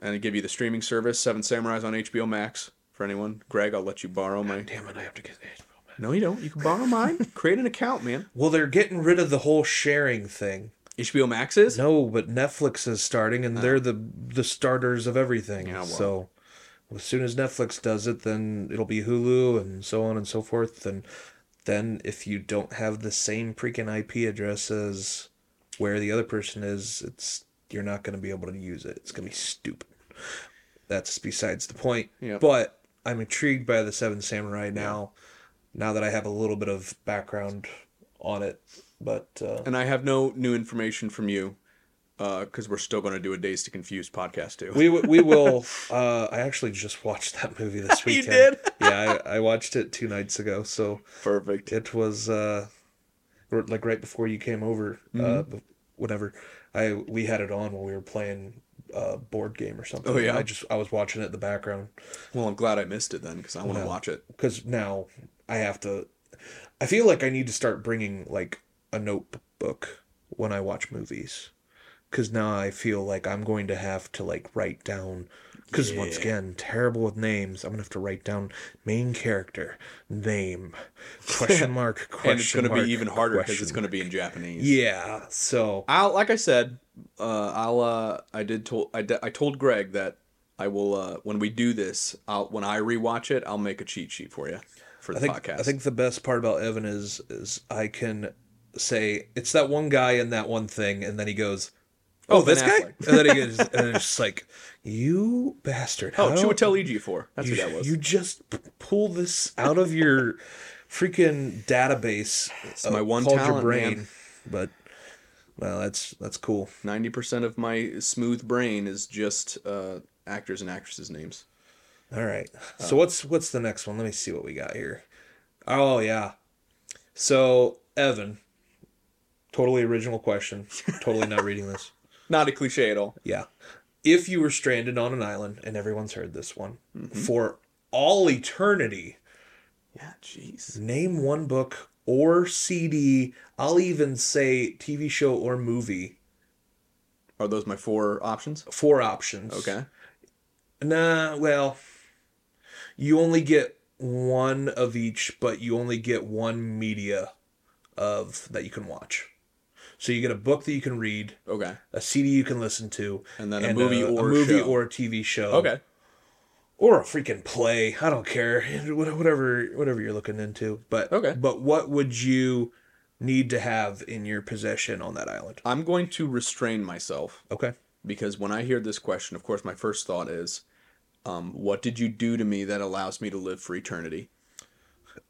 And give you the streaming service, Seven Samurais on HBO Max. For anyone, Greg, I'll let you borrow my. Damn it, I have to get HBO Max. No, you don't. You can borrow mine. Create an account, man. Well, they're getting rid of the whole sharing thing. HBO Max is. No, but Netflix is starting, and ah. they're the the starters of everything. Yeah, well. So as soon as Netflix does it, then it'll be Hulu and so on and so forth. And then if you don't have the same freaking IP address as where the other person is, it's you're not going to be able to use it. It's going to be stupid. That's besides the point. Yep. But I'm intrigued by the Seven Samurai now. Now that I have a little bit of background on it, but uh, And I have no new information from you because we're still going to do a Dazed and Confused podcast too. we we will. Uh, I actually just watched that movie this You weekend. did? yeah, I, I watched it two nights ago. So Perfect. it was uh, like right before you came over. Uh, Mm-hmm. b- whatever. I we had it on while we were playing a board game or something. Oh, yeah? I just I was watching it in the background Well, I'm glad I missed it then because I want to Yeah. watch it. because now I have to. I feel like I need to start bringing like a notebook when I watch movies, because now I feel like I'm going to have to like write down. Because once again, terrible with names. I'm gonna have to write down main character name, question mark, question mark. and it's going to mark, be even harder because it's going to be in Japanese. Yeah. So I'll like I said, uh, I'll uh, I did told I, d- I told Greg that I will uh, when we do this, I'll when I rewatch it, I'll make a cheat sheet for you for the I think podcast. I think the best part about Evan is is I can say it's that one guy and that one thing, and then he goes, "Oh, Ben this guy," and then he gets, and it's just like, "You bastard!" oh, Chiwetel for That's you, who that was. you just p- pull this out of your freaking database. It's my one talent, man. But well, that's that's cool. Ninety percent of my smooth brain is just uh, actors and actresses' names. All right. So what's what's the next one? Let me see what we got here. Oh yeah. So Evan, totally original question. Totally not reading this. Not a cliche at all. Yeah. If you were stranded on an island, and everyone's heard this one, mm-hmm. for all eternity, Yeah, jeez. name one book or CD, I'll even say TV show or movie. Are those my four options? Four options. Okay. Nah, well, you only get one of each, but you only get one media of that you can watch. So you get a book that you can read, Okay. a CD you can listen to, And then a movie or a movie show. or a TV show. Okay. or a freaking play. I don't care. Whatever whatever you're looking into. But Okay. But what would you need to have in your possession on that island? I'm going to restrain myself Okay. because when I hear this question, of course, my first thought is, um, what did you do to me that allows me to live for eternity?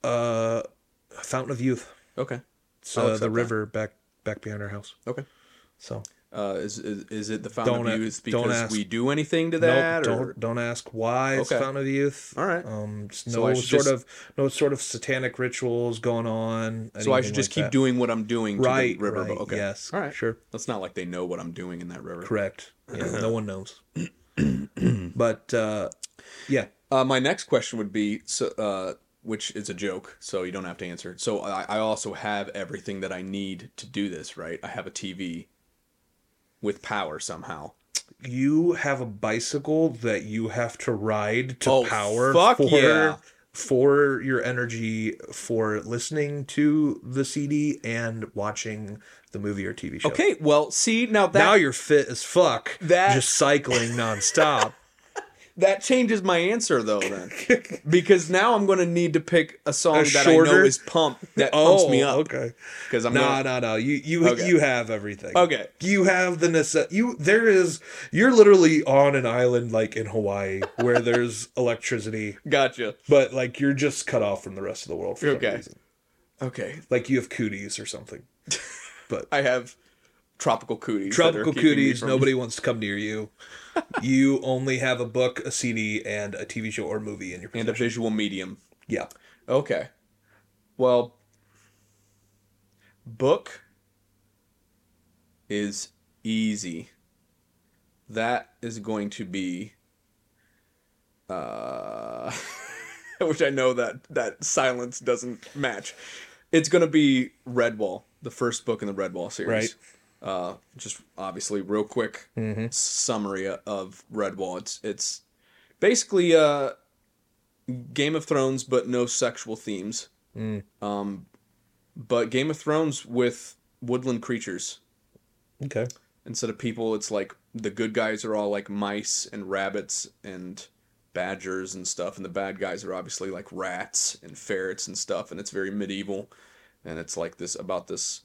Uh Fountain of Youth. Okay. Uh, the accept that. river back back behind our house. Okay. So Uh, is, is is it the fountain Don't of youth don't because ask. we do anything to that? or don't don't ask why it's Okay. Fountain of Youth. All right. Um So no sort just- of no sort of satanic rituals going on. so I should just like keep that. doing what I'm doing to right, the river. right, okay. Yes. All right. Sure. That's not like they know what I'm doing in that river. Correct. Yeah, no one knows. but uh yeah. Uh, my next question would be, so, uh, which is a joke, so you don't have to answer. So I, I also have everything that I need to do this, right? I have a TV with power somehow. you have a bicycle that you have to ride to Oh, power fuck for yeah. for your energy for listening to the CD and watching the movie or TV show. Okay, well, see now that now you're fit as fuck. That- just cycling nonstop. that changes my answer though, then, because now I'm going to need to pick a song A that I know shorter- is pump that oh, pumps oh, me up. okay. Because I'm No, gonna, no, no. You you Okay. you have everything. Okay. You have the necess- you there is you're literally on an island like in Hawaii where there's electricity, gotcha. but like you're just cut off from the rest of the world for some Okay. reason. Okay, Like you have cooties or something. But I have tropical cooties. tropical cooties, from- nobody wants to come near you. You only have a book, a CD, and a TV show or movie in your and a visual medium. yeah. Okay. Well, book is easy. That is going to be uh which I know that that silence doesn't match. It's going to be Redwall, the first book in the Redwall series. Right. Uh just obviously real quick summary of Redwall. It's it's basically uh Game of Thrones, but no sexual themes. Um, but Game of Thrones with woodland creatures Okay. instead of people. It's like the good guys are all like mice and rabbits and badgers and stuff, and the bad guys are obviously like rats and ferrets and stuff. And it's very medieval, and it's like this about this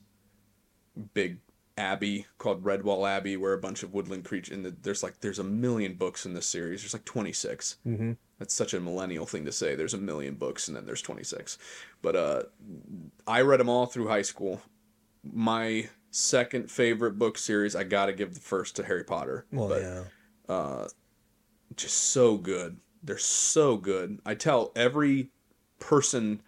big abbey called Redwall Abbey, where a bunch of woodland creatures. And there's like there's a million books in this series. There's like 26. Mm-hmm. That's such a millennial thing to say. There's a million books and then there's 26. But uh, I read them all through high school. My second favorite book series, I got to give the first to Harry Potter. Well, but yeah. just so good. They're so good. I tell every person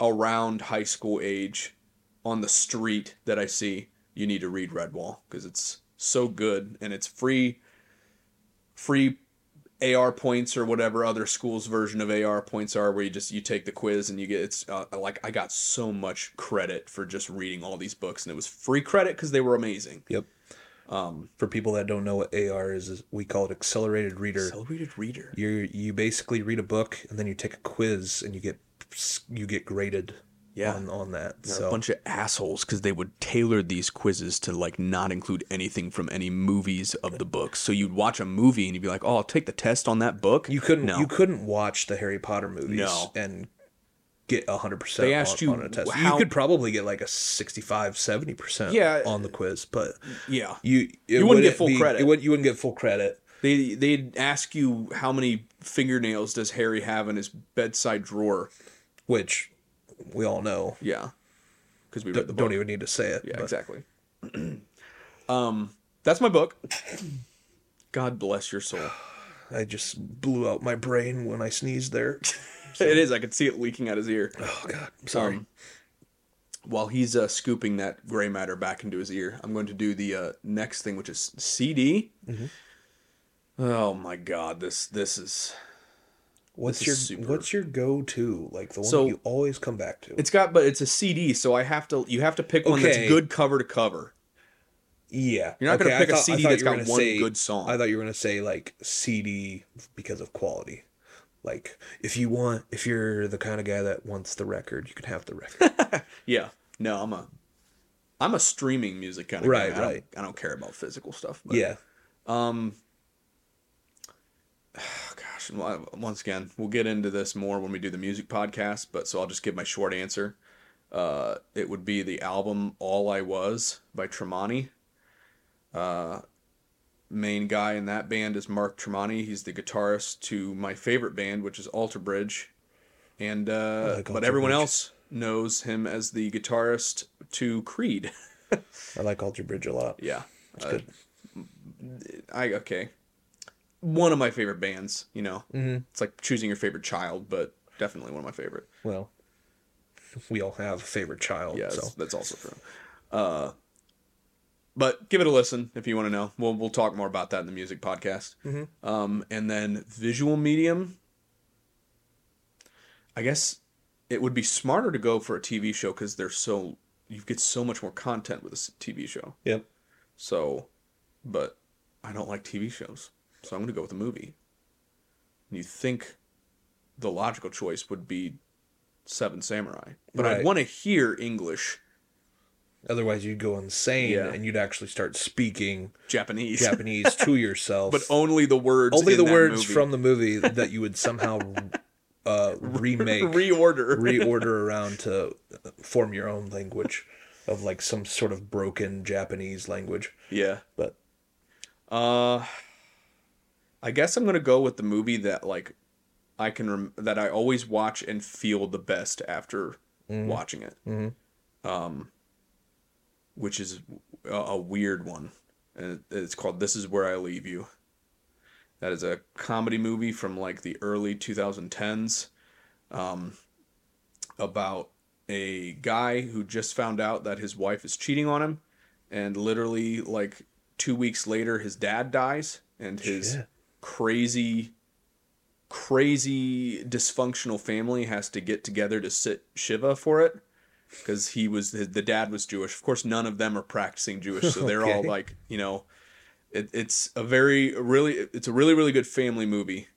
around high school age on the street that I see, you need to read Redwall because it's so good and it's free free AR points or whatever other schools version of AR points are where you just you take the quiz and you get it's uh, like I got so much credit for just reading all these books and it was free credit cuz they were amazing. Yep. Um, for people that don't know what AR is, is we call it accelerated reader. Celebrated reader. you you basically read a book and then you take a quiz and you get you get graded Yeah. on on that. They're so a bunch of assholes because they would tailor these quizzes to like not include anything from any movies of the books. So you'd watch a movie and you'd be like, "Oh, I'll take the test on that book." you couldn't No. you couldn't watch the Harry Potter movies No. and get 100% They asked on, you on a test. how- You could probably get like a 65 70% Yeah. on the quiz, but yeah, you You wouldn't get full be- credit. It would, you wouldn't get full credit. they they'd ask you how many fingernails does Harry have in his bedside drawer. which we all know. Yeah, because we D- don't even need to say it. yeah, but exactly. um, that's my book. God bless your soul. I just blew out my brain when I sneezed there. It is. I could see it leaking out his ear. Oh God, I'm sorry. Um, while he's uh, scooping that gray matter back into his ear, I'm going to do the uh, next thing, which is CD. Mm-hmm. Oh my God, this this is what's your super. what's your go to like the one So- that you always come back to? it's got, but it's a CD, so I have to you have to pick one that's good cover to cover. Yeah, You're not gonna pick a thought- I CD that's got one say- good song. I thought you were gonna say like CD because of quality. Like if you want, if you're the kind of guy that wants the record, you can have the record. Yeah, No, I'm a I'm a streaming music kind of Right, guy. I don't- right. I don't care about physical stuff. But, Yeah. Um. Gosh, once again, we'll get into this more when we do the music podcast. But so I'll just give my short answer. Uh, it would be the album "All I Was" by Tremonti. Uh, main guy in that band is Mark Tremonti. He's the guitarist to my favorite band, which is Alter Bridge, and uh, like but Alter everyone Bridge. else knows him as the guitarist to Creed. I like Alter Bridge a lot. Yeah. That's Uh, good. I okay. One of my favorite bands, you know. Mm-hmm. It's like choosing your favorite child, but definitely one of my favorite. Well, we all have a favorite child. Yeah, so that's, that's also true. Uh but give it a listen if you want to know. We'll we'll talk more about that in the music podcast. Mm-hmm. Um, and then visual medium. I guess it would be smarter to go for a TV show because they're so you get so much more content with a TV show. Yep. So, but I don't like TV shows, so I'm going to go with a movie. And you think the logical choice would be Seven Samurai, but I'd want to hear English, Otherwise, you'd go insane Yeah. and you'd actually start speaking Japanese, Japanese to yourself. but only the words. only in the words movie. from the movie that you would somehow uh, remake, reorder. reorder around to form your own language of like some sort of broken Japanese language. yeah. But Uh, I guess I'm gonna go with the movie that like I can rem- that I always watch and feel the best after watching it. Mhm. Um, which is a, a weird one, and it- it's called "This Is Where I Leave You." That is a comedy movie from like the early 2010s, um, about a guy who just found out that his wife is cheating on him, and literally like two weeks later, his dad dies, and his Shit. Crazy, crazy dysfunctional family has to get together to sit shiva for it because he was the dad was Jewish. Of course, none of them are practicing Jewish, so they're all like you know, it, it's a very really it's a really really good family movie.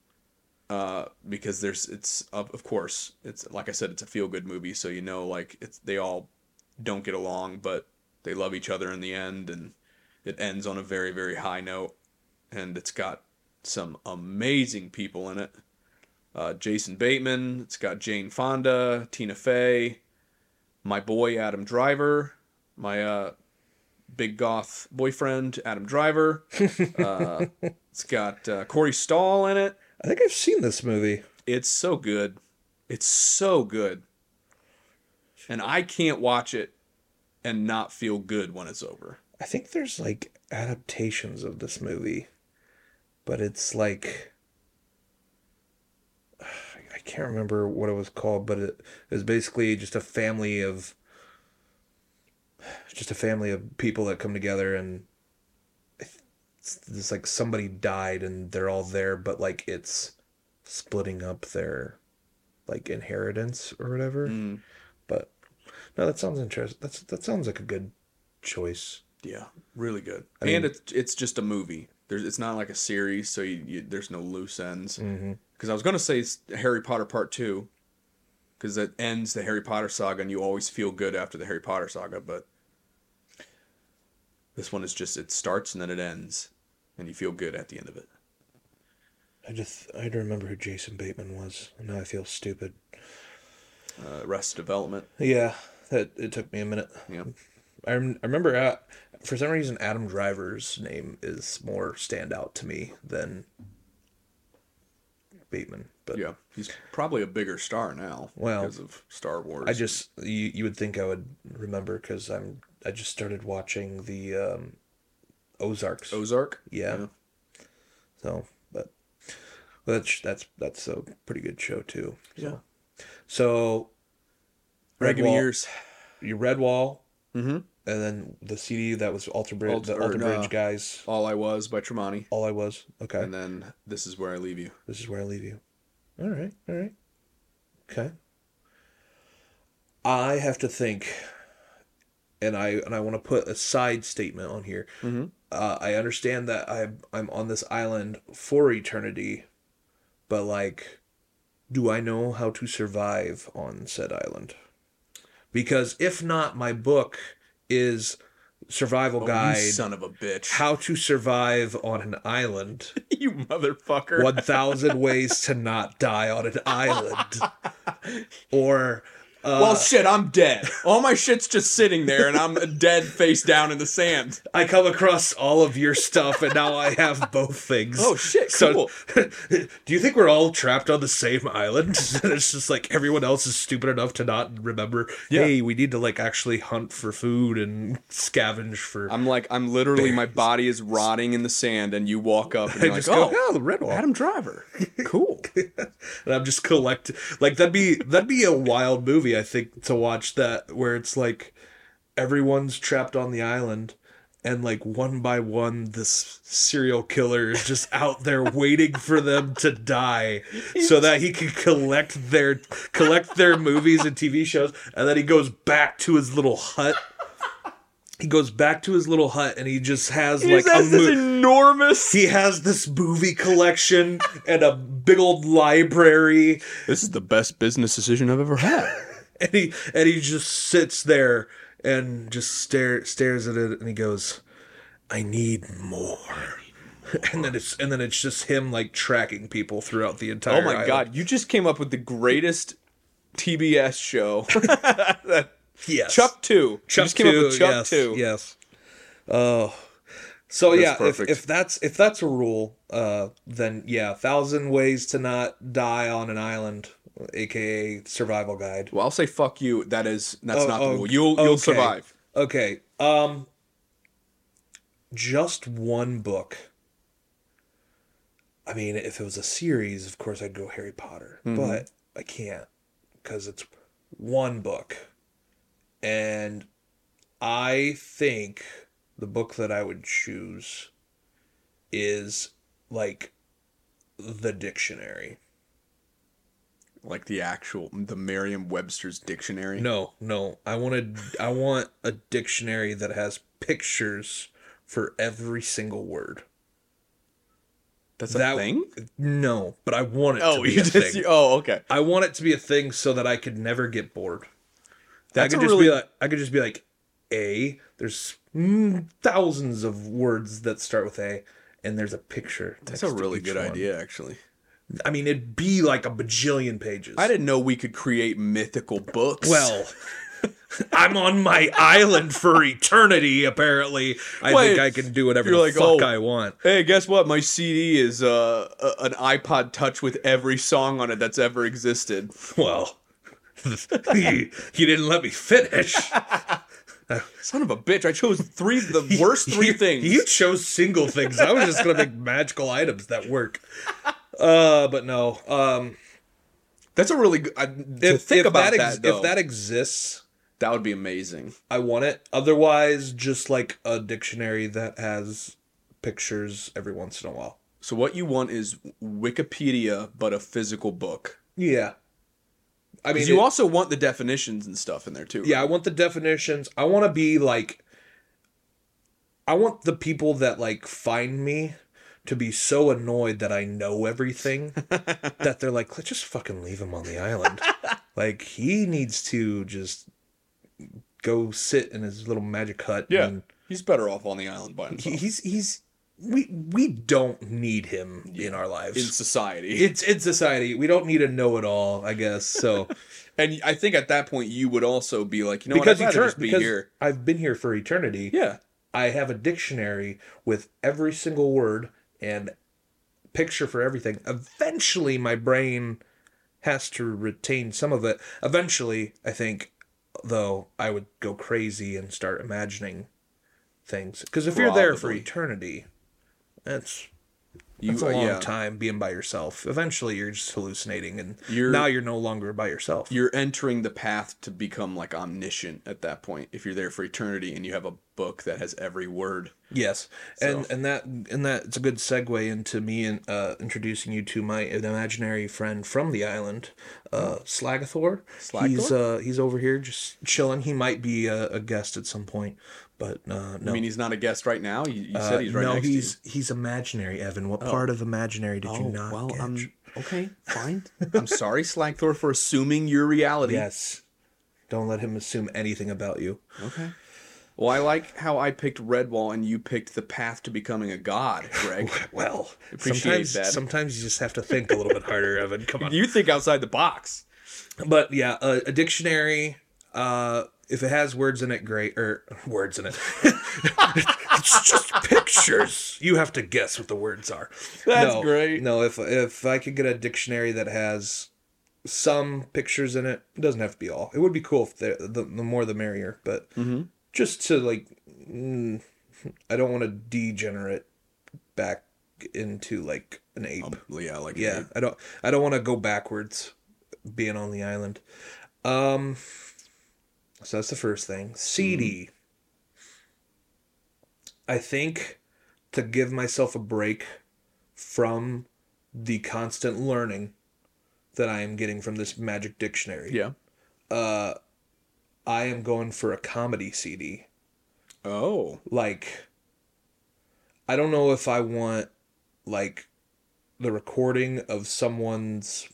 Uh, because there's it's of, of course it's like I said it's a feel good movie, so you know like it's they all don't get along, but they love each other in the end, and it ends on a very very high note, and it's got some amazing people in it. Uh, Jason Bateman. It's got Jane Fonda, Tina Fey, my boy Adam Driver, my uh, big goth boyfriend Adam Driver. Uh, it's got uh, Corey Stoll in it. I think I've seen this movie. It's so good. It's so good. And I can't watch it and not feel good when it's over. I think there's like adaptations of this movie, but it's like I can't remember what it was called, but it, it was basically just a family of just a family of people that come together and it's, it's like somebody died and they're all there, but like it's splitting up their like inheritance or whatever. Mm, But no, that sounds interesting. That's that sounds like a good choice. yeah, really good. I and mean- it's it's just a movie. There's it's not like a series, so you, you there's no loose ends. Mm-hmm. Because I was gonna say Harry Potter Part Two, because that ends the Harry Potter saga, and you always feel good after the Harry Potter saga. But this one is just it starts and then it ends, and you feel good at the end of it. I just I had to remember who Jason Bateman was. and Now I feel stupid. Uh, Arrested Development. Yeah, that it took me a minute. Yeah. I, rem- I remember uh, for some reason Adam Driver's name is more standout to me than Bateman. But Yeah, he's probably a bigger star now. Well, because of Star Wars. I just you, you would think I would remember because I'm I just started watching the um, Ozarks. Ozark. Yeah. So, but well, that's that's that's a pretty good show too. Yeah. So, Red Regular Wall, years. your Red Wall, Mm-hmm. And then the CD that was Alter Bridge, Alter- the Alter Bridge uh, guys. All I Was by Tremonti, All I was okay. and then This Is Where I Leave You. This is where I leave you. All right, all right, okay. I have to think, and I and I want to put a side statement on here. Mm-hmm. uh, I understand that I'm I'm on this island for eternity, but like, do I know how to survive on said island? because if not, my book is survival Oh, guide son of a bitch. how to survive on an island. you motherfucker. 1000 ways to not die on an island. Or uh, Well, shit, I'm dead. All my shit's just sitting there, and I'm dead face down in the sand. I come across all of your stuff and now I have both things. Oh, shit, So, cool. do you think we're all trapped on the same island? and it's just like everyone else is stupid enough to not remember, Yeah. hey, we need to like actually hunt for food and scavenge for. I'm like, I'm literally, my body is rotting in the sand, and you walk up and I you're like, just go, oh, oh, the red one. Adam Driver. Cool. and I'm just collect like that'd be that'd be a wild movie I think to watch that where it's like everyone's trapped on the island and like one by one this serial killer is just out there waiting for them to die so that he can collect their collect their movies and TV shows and then he goes back to his little hut he goes back to his little hut and he just has like a mo- enormous. he has this movie collection and a big old library This is the best business decision I've ever had. and he and he just sits there and just stare stares at it and he goes i need more and then it's and then it's just him like tracking people throughout the entire Oh my island. god, you just came up with the greatest TBS show. yes Chuck 2. You Chuck just came up with two, Chuck yes, 2. yes oh so That's yeah if, if that's if that's a rule uh then yeah thousand ways to not die on an island aka survival guide Well, I'll say fuck you. That is that's Oh, not the rule. You'll you'll okay. survive. Okay. Um just one book. I mean, if it was a series, of course I'd go Harry Potter, Mm-hmm. but I can't cuz it's one book. And I think the book that I would choose is like the dictionary. Like the actual the Merriam-Webster's dictionary. No, no. I wanted I want a dictionary that has pictures for every single word. That's a that thing? No, but I want it Oh, to be you a just thing. Oh, okay. I want it to be a thing so that I could never get bored. That's I could just really be like I could just be like A, there's mm, thousands of words that start with A and there's a picture. That's a really good one. idea actually. I mean, it'd be like a bajillion pages. I didn't know we could create mythical books. Well, I'm on my island for eternity. Apparently, I Wait, think I can do whatever the like, fuck oh. I want. Hey, guess what? My CD is uh, a- an iPod Touch with every song on it that's ever existed. Well, you, you didn't let me finish. Son of a bitch! I chose three the worst three You- things. You chose single things. I was just gonna make magical items that work. Uh, but no. Um, That's a really good. I, if think if about that, that, ex- though, if that exists, that would be amazing. I want it. Otherwise, just like a dictionary that has pictures every once in a while. So what you want is Wikipedia, but a physical book. Yeah. I mean, you it- also want the definitions and stuff in there too. Yeah, I want the definitions. I want to be like I want the people that like find me to be so annoyed that I know everything that they're like, let's just fucking leave him on the island. like he needs to just go sit in his little magic hut. yeah. and He's better off on the island by he, himself he's he's we we don't need him in our lives. in society. it's in society. We don't need a know-it-all, I guess. So and I think at that point you would also be like, you know because what? I'd etern- just be because here. I've been here for eternity. Yeah. I have a dictionary with every single word and picture for everything. Eventually, my brain has to retain some of it. Eventually, I think, though, I would go crazy and start imagining things. Because if you're there for eternity, that's You, that's a long yeah. time being by yourself. Eventually, you're just hallucinating, and You're- now you're no longer by yourself. You're entering the path to become like omniscient at that point. If you're there for eternity and you have a book that has every word. Yes, and and that and that it's a good segue into me and uh, introducing you to my imaginary friend from the island, uh, Slagathor. Slagathor? He's uh he's over here just chilling. He might be a, a guest at some point, but uh, no. I mean, he's not a guest right now. You, you Uh, said he's right no, next he's to he's he's imaginary. Evan, what part of imaginary did you. you Oh, not well, catch? um, okay, fine. I'm sorry, Slagathor, for assuming your reality. yes, Don't let him assume anything about you. Okay. Well, I like how I picked Redwall and you picked the path to becoming a god, Greg. Well, Appreciate sometimes, that. sometimes you just have to think a little bit harder, Evan. Come on. you think outside the box. But yeah, a, a dictionary. Uh, if it has words in it, great. Or words in it. it's just pictures. You have to guess what the words are. That's no, great. No, if if I could get a dictionary that has some pictures in it, it doesn't have to be all. It would be cool if the the, the more the merrier. But just to like, mm, I don't want to degenerate back into like an ape. Yeah, like Yeah, I don't. I don't want to go backwards, being on the island. Um, so that's the first thing. Hmm. CD. I think to give myself a break from the constant learning that I am getting from this magic dictionary. Yeah. Uh, I am going for a comedy CD. Oh. like I don't know if I want like the recording of someone's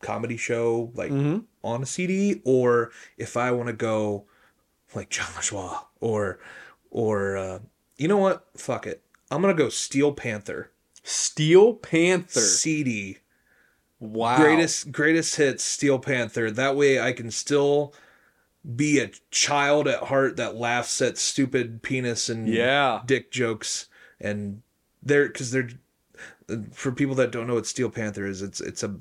comedy show like mm-hmm. On a CD or if I want to go like Jon Lajoie or or uh, you know what fuck it I'm gonna go Steel Panther Steel Panther. CD Wow. greatest greatest hits Steel Panther that way I can still be a child at heart that laughs at stupid penis and Yeah. dick jokes and they're because they're for people that don't know what Steel Panther is it's it's a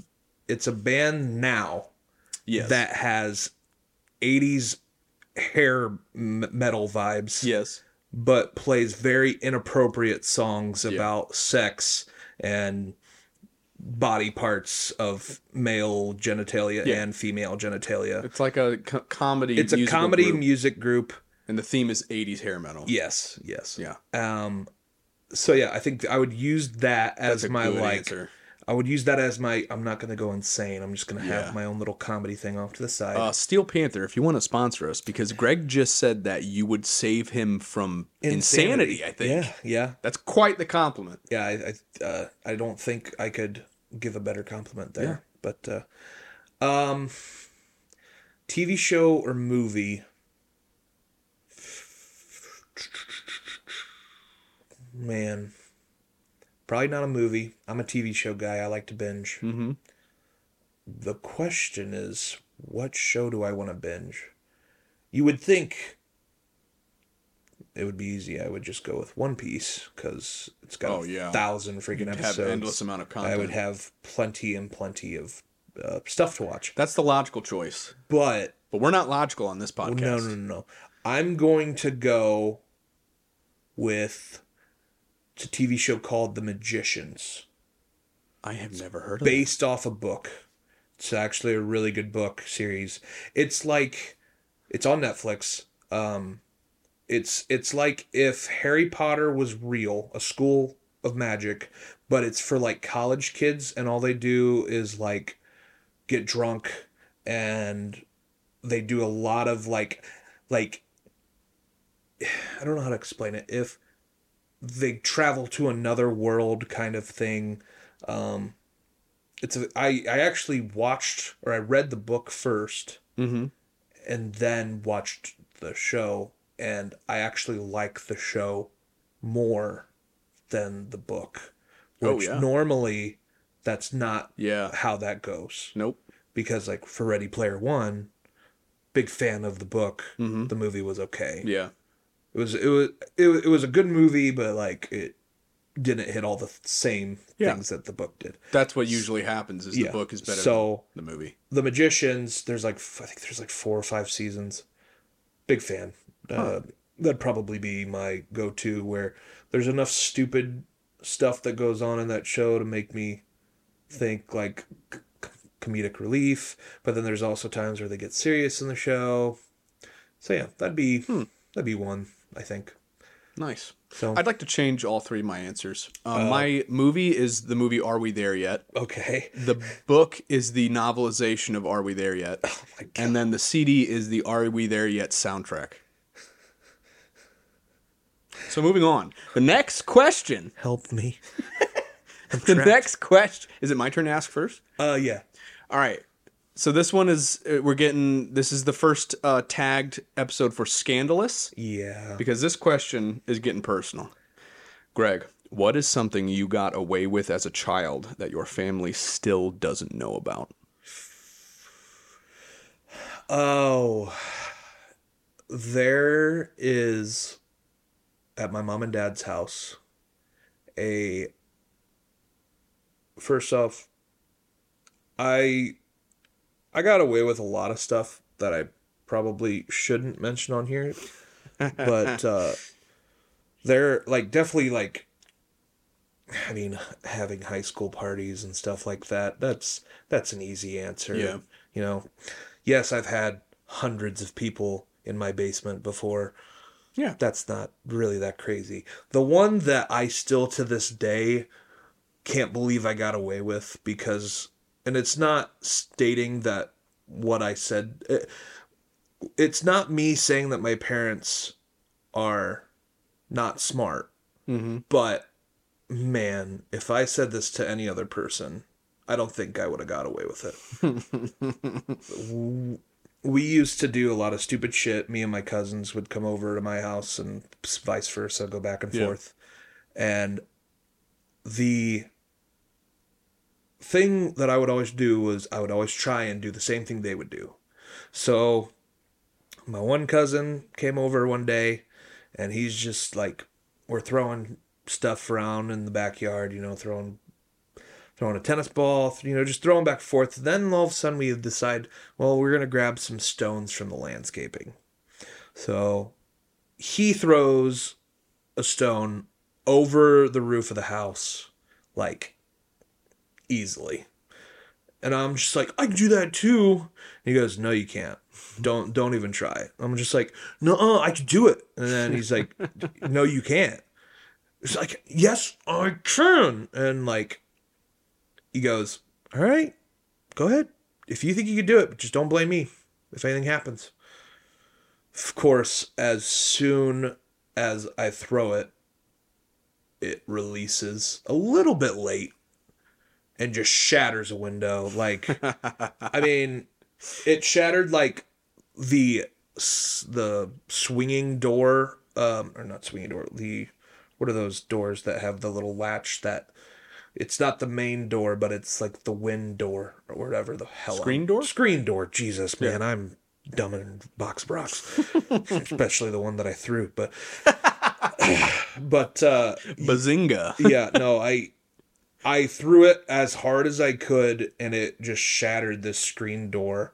it's a band now Yes. that has 80s hair m- metal vibes Yes. but plays very inappropriate songs about sex and body parts of male genitalia Yeah. and female genitalia It's like a co- comedy. it's a comedy group, music group and the theme is '80s hair metal. yes yes Yeah. um so yeah i think i would use that as That's a my like answer. I would use that as my i'm not gonna go insane i'm just gonna Yeah. have my own little comedy thing off to the side Uh, Steel Panther, if you want to sponsor us, because Greg just said that you would save him from insanity. I think yeah yeah that's quite the compliment. yeah i I, uh, I don't think i could give a better compliment there but uh um tv show or movie man probably not a movie. I'm a tv show guy. I like to binge. Mm-hmm. the question is what show do i want to binge? You would think it would be easy. I would just go with one piece because it's got Oh, a yeah. thousand freaking Have episodes. endless amount of content. i would have plenty and plenty of uh, stuff to watch. That's the logical choice, but but we're not logical on this podcast. no no no no. I'm going to go with it's a tv show called the magicians I have never heard of it. based off a book. It's actually a really good book series. It's like it's on Netflix. Um it's it's like if Harry Potter was real, a school of magic, but it's for like college kids and all they do is like get drunk and they do a lot of like like I don't know how to explain it. If they travel to another world kind of thing, um it's a I I actually watched or I read the book first Mm-hmm. and then watched the show and I actually like the show more than the book Oh, which yeah. normally that's not Yeah. how that goes Nope. because like for Ready Player 1 big fan of the book Mhm. the movie was okay Yeah. It was it was it, was- it was a good movie but like it didn't hit all the same Yeah. things that the book did That's what usually happens. Is the Yeah. book is better So- than the movie. the magicians there's like i think there's like four or five seasons big fan uh, that'd probably be my go-to where there's enough stupid stuff that goes on in that show to make me think like c- comedic relief but then there's also times where they get serious in the show so yeah that'd be that'd be one i think Nice. so I'd like to change all three of my answers. Um, my movie is the movie Are We There Yet? okay The book is the novelization of Are We There Yet? oh my god And then the CD is the Are We There Yet soundtrack. So moving on. The next question. help me The next question. Is it my turn to ask first? uh yeah All right. So this one is uh, we're getting this is the first uh, tagged episode for scandalous Yeah. because this question is getting personal. Greg, what is something you got away with as a child that your family still doesn't know about? Oh, there is at my mom and dad's house a. First off, I I got away with a lot of stuff that I probably shouldn't mention on here, but uh, they're like definitely like. I mean, having high school parties and stuff like that. That's that's an easy answer. Yeah. You know, yes, I've had hundreds of people in my basement before. Yeah. That's not really that crazy. The one that I still to this day can't believe I got away with because, and it's not stating that what I said, it, it's not me saying that my parents are not smart, Mm-hmm. but man, if I said this to any other person, I don't think I would have got away with it. we used to do a lot of stupid shit. Me and my cousins would come over to my house and vice versa, go back and Yeah. forth. And the thing that I would always do was I would always try and do the same thing they would do. So my one cousin came over one day and he's just like we're throwing stuff around in the backyard, you know, throwing throwing a tennis ball, you know, just throwing back and forth. Then all of a sudden we decide, well, we're gonna grab some stones from the landscaping. So he throws a stone over the roof of the house, like easily. And I'm just like, I can do that too. And he goes, No, you can't. Don't don't even try. I'm just like, No, I can do it. And then he's like, No, you can't. It's like, Yes, I can. And like he goes, All right, go ahead. If you think you can do it, just don't blame me if anything happens. Of course, as soon as I throw it, it releases a little bit late and just shatters a window. Like, I mean, it shattered like the the swinging door, um, or not swinging door. The what are those doors that have the little latch that? It's not the main door, but it's like the wind door or whatever the hell. Screen door? Screen door. Jesus, man, I'm dumb in box rocks, especially the one that I threw. But, but uh, Bazinga. yeah, no, I I threw it as hard as I could and it just shattered this screen door.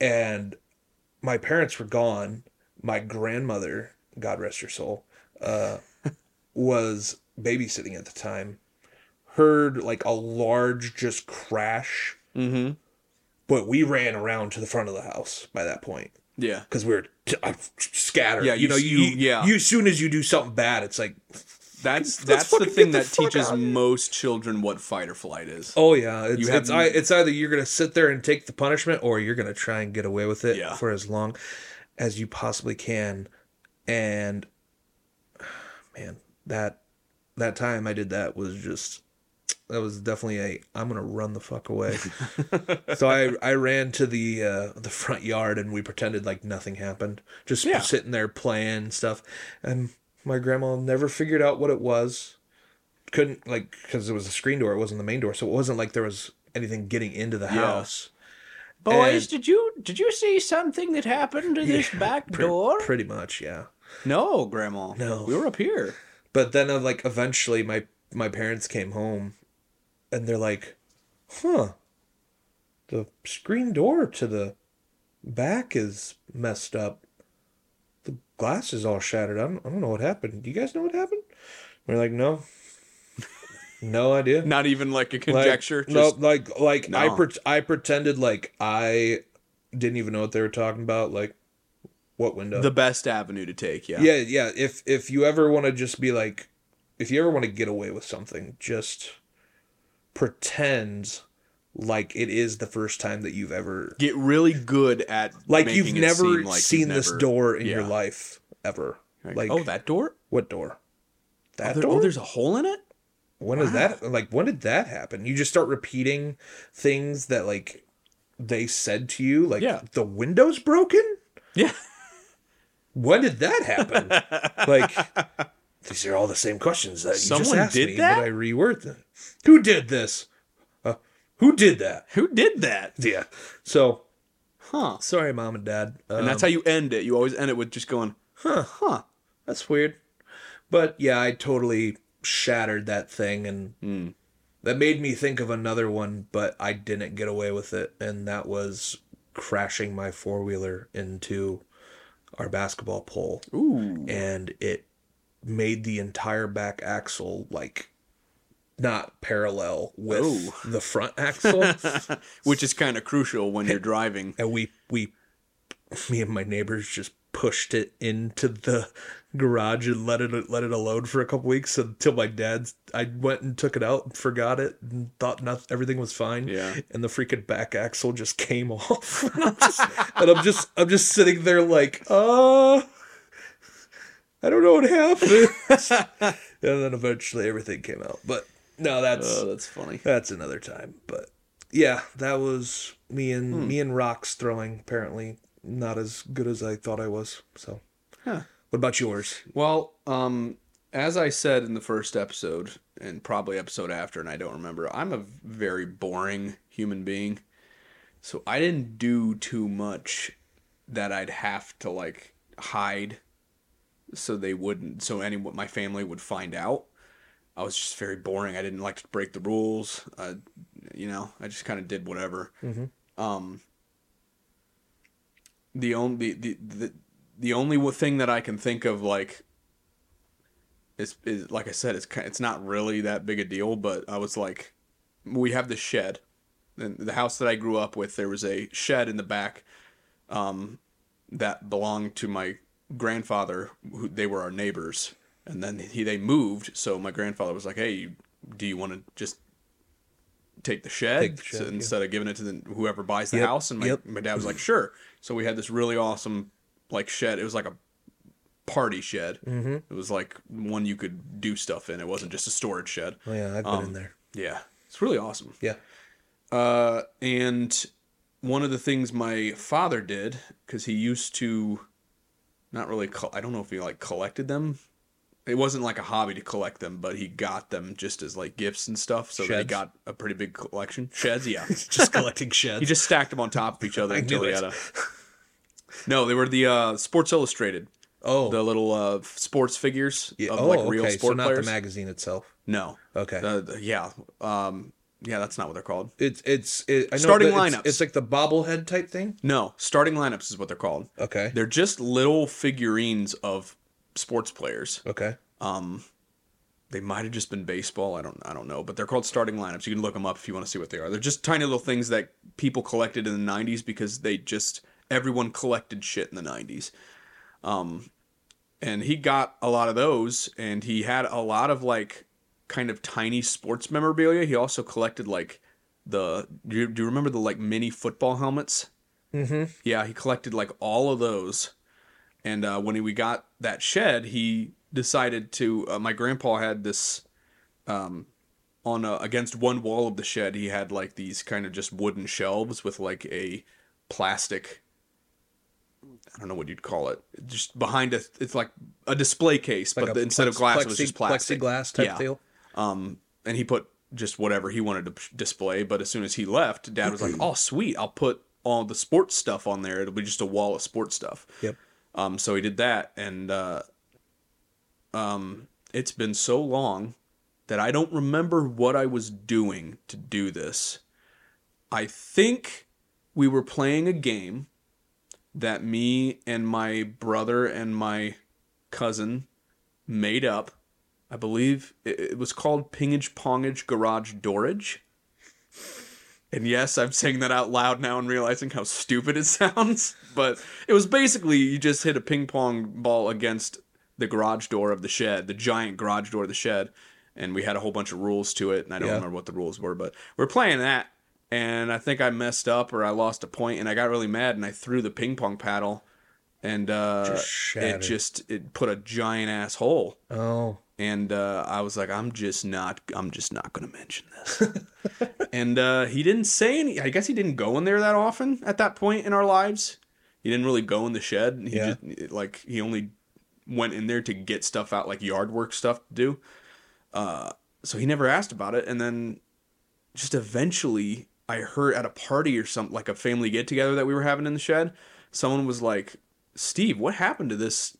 And my parents were gone. My grandmother, God rest her soul, uh, was babysitting at the time. Heard like a large just crash, Mm-hmm. but we ran around to the front of the house by that point Yeah. because we were t- uh, scattered. Yeah, you, you- know, you, you- yeah. You as soon as you do something bad, it's like That's that's the thing the that teaches out of here. most children what fight or flight is. Oh yeah, it's it's I, it's either you're gonna sit there and take the punishment, or you're gonna try and get away with it Yeah. for as long as you possibly can. And man, that that time I did that was just that was definitely a I'm gonna run the fuck away. so I I ran to the uh, the front yard and we pretended like nothing happened, just Yeah. sitting there playing stuff. And my grandma never figured out what it was couldn't like because it was a screen door it wasn't the main door so it wasn't like there was anything getting into the Yeah. house Boys, And- did you did you see something that happened to this back door? pretty much yeah No, Grandma. No. We were up here. but then uh, like eventually my my parents came home and they're like huh the screen door to the back is messed up glass is all shattered i don't, I don't know what happened do you guys know what happened we're like no no idea Not even like a Like, conjecture. no, just, like like I pre- I pretended like I didn't even know what they were talking about. Like what window? the best avenue to take. Yeah. yeah, yeah. If if you ever want to just be like, if you ever want to get away with something, just pretend like it is the first time that you've ever Get really good at like you've never like you've seen this door in your life ever. Like oh, that door. what door? That oh, There- oh, door. oh, there's a hole in it. When is that like when did that happen? You just start repeating things that like they said to you like Yeah. the window's broken? Yeah. When did that happen? like these are all the same questions that you just Someone asked did me, that? but I reworded them. Who did this? Who did that? Who did that? Yeah. So Huh. sorry, mom and dad. Um, And that's how you end it. You always end it with just going, huh, huh. That's weird. But yeah, I totally shattered that thing and Hmm. that made me think of another one, but I didn't get away with it. And that was crashing my four wheeler into our basketball pole. Ooh. And it made the entire back axle like not parallel with Oh. the front axle. Which is kind of crucial when you're driving. and we we me and my neighbors just pushed it into the garage and let it let it alone for a couple weeks until my dad's I went and took it out and forgot it and thought nothing everything was fine. Yeah. And the freaking back axle just came off. and, I'm just, and I'm just I'm just sitting there like, uh I don't know what happened. and then eventually everything came out. But no, that's Oh, that's funny. that's another time. But yeah, that was me and Hmm. me and rocks throwing. Apparently, not as good as I thought I was. So, Huh. what about yours? Well, um, as I said in the first episode, and probably episode after, and I don't remember, I'm a very boring human being. So I didn't do too much that I'd have to like hide so they wouldn't so any my family would find out. I was just very boring. I didn't like to break the rules. Uh, you know, I just kind of did whatever. Um, the only the, the the only thing that I can think of like is is like I said it's it's not really that big a deal, but I was like, we have this shed, and the house that I grew up with, there was a shed in the back, um, that belonged to my grandfather. Who they were our neighbors, and then he they moved. So my grandfather was like, "Hey, do you want to just take the shed, Take the shed, so yeah. instead of giving it to the, whoever buys the Yep, house?" And my yep. my dad was like, "Sure." So we had this really awesome like shed. It was like a party shed. Mm-hmm. It was like one you could do stuff in. It wasn't just a storage shed. Oh yeah, I've been in there. Yeah, it's really awesome. Yeah. Uh, and one of the things my father did because he used to not really col- I don't know if he like collected them. It wasn't like a hobby to collect them, but he got them just as like gifts and stuff. So he got a pretty big collection. Sheds, yeah. Just collecting sheds. he just stacked them on top of each other I until he had a. No, they were the uh, Sports Illustrated, oh, the little uh, sports figures yeah. of oh, like real okay. So sport not players. the magazine itself. no, Okay. Uh, the- yeah, um, yeah, that's not what they're called. it's it's it, I know Starting that it's, lineups. It's like the bobblehead type thing. No, starting lineups is what they're called. Okay. They're just little figurines of sports players. Okay. Um, they might have just been baseball. I don't. I don't know. But they're called starting lineups. You can look them up if you want to see what they are. They're just tiny little things that people collected in the '90s because they just everyone collected shit in the '90s. Um, and he got a lot of those, and he had a lot of like kind of tiny sports memorabilia. He also collected like the. Do you, do you remember the like mini football helmets? Mm-hmm. Yeah, he collected like all of those. And uh, when we got that shed, he decided to. Uh, my grandpa had this um, on a, against one wall of the shed. He had like these kind of just wooden shelves with like a plastic. I don't know what you'd call it. Just behind it, it's like a display case, Like but the, instead of glass, it was just plastic. plexiglass type Yeah. deal. Um, and he put just whatever he wanted to display. But as soon as he left, Dad was like, "Oh, sweet! I'll put all the sports stuff on there. It'll be just a wall of sports stuff." Yep. Um, so he did that, and uh, um, it's been so long that I don't remember what I was doing to do this. I think we were playing a game that me and my brother and my cousin made up. I believe it, was called Pingage Pongage Garage Dorage. And yes, I'm saying that out loud now and realizing how stupid it sounds. But it was basically you just hit a ping pong ball against the garage door of the shed, the giant garage door of the shed. And we had a whole bunch of rules to it. And I don't Yeah. remember what the rules were, but we're playing that. And I think I messed up or I lost a point and I got really mad and I threw the ping pong paddle. And uh, Just it just it put a giant ass hole Oh. And uh, I was like, I'm just not, I'm just not gonna mention this. and uh, he didn't say any. I guess he didn't go in there that often at that point in our lives. He didn't really go in the shed. He Yeah. just like he only went in there to get stuff out, like yard work stuff to do. Uh, so he never asked about it, and then just eventually I heard at a party or something like a family get together that we were having in the shed, someone was like, "Steve, what happened to this?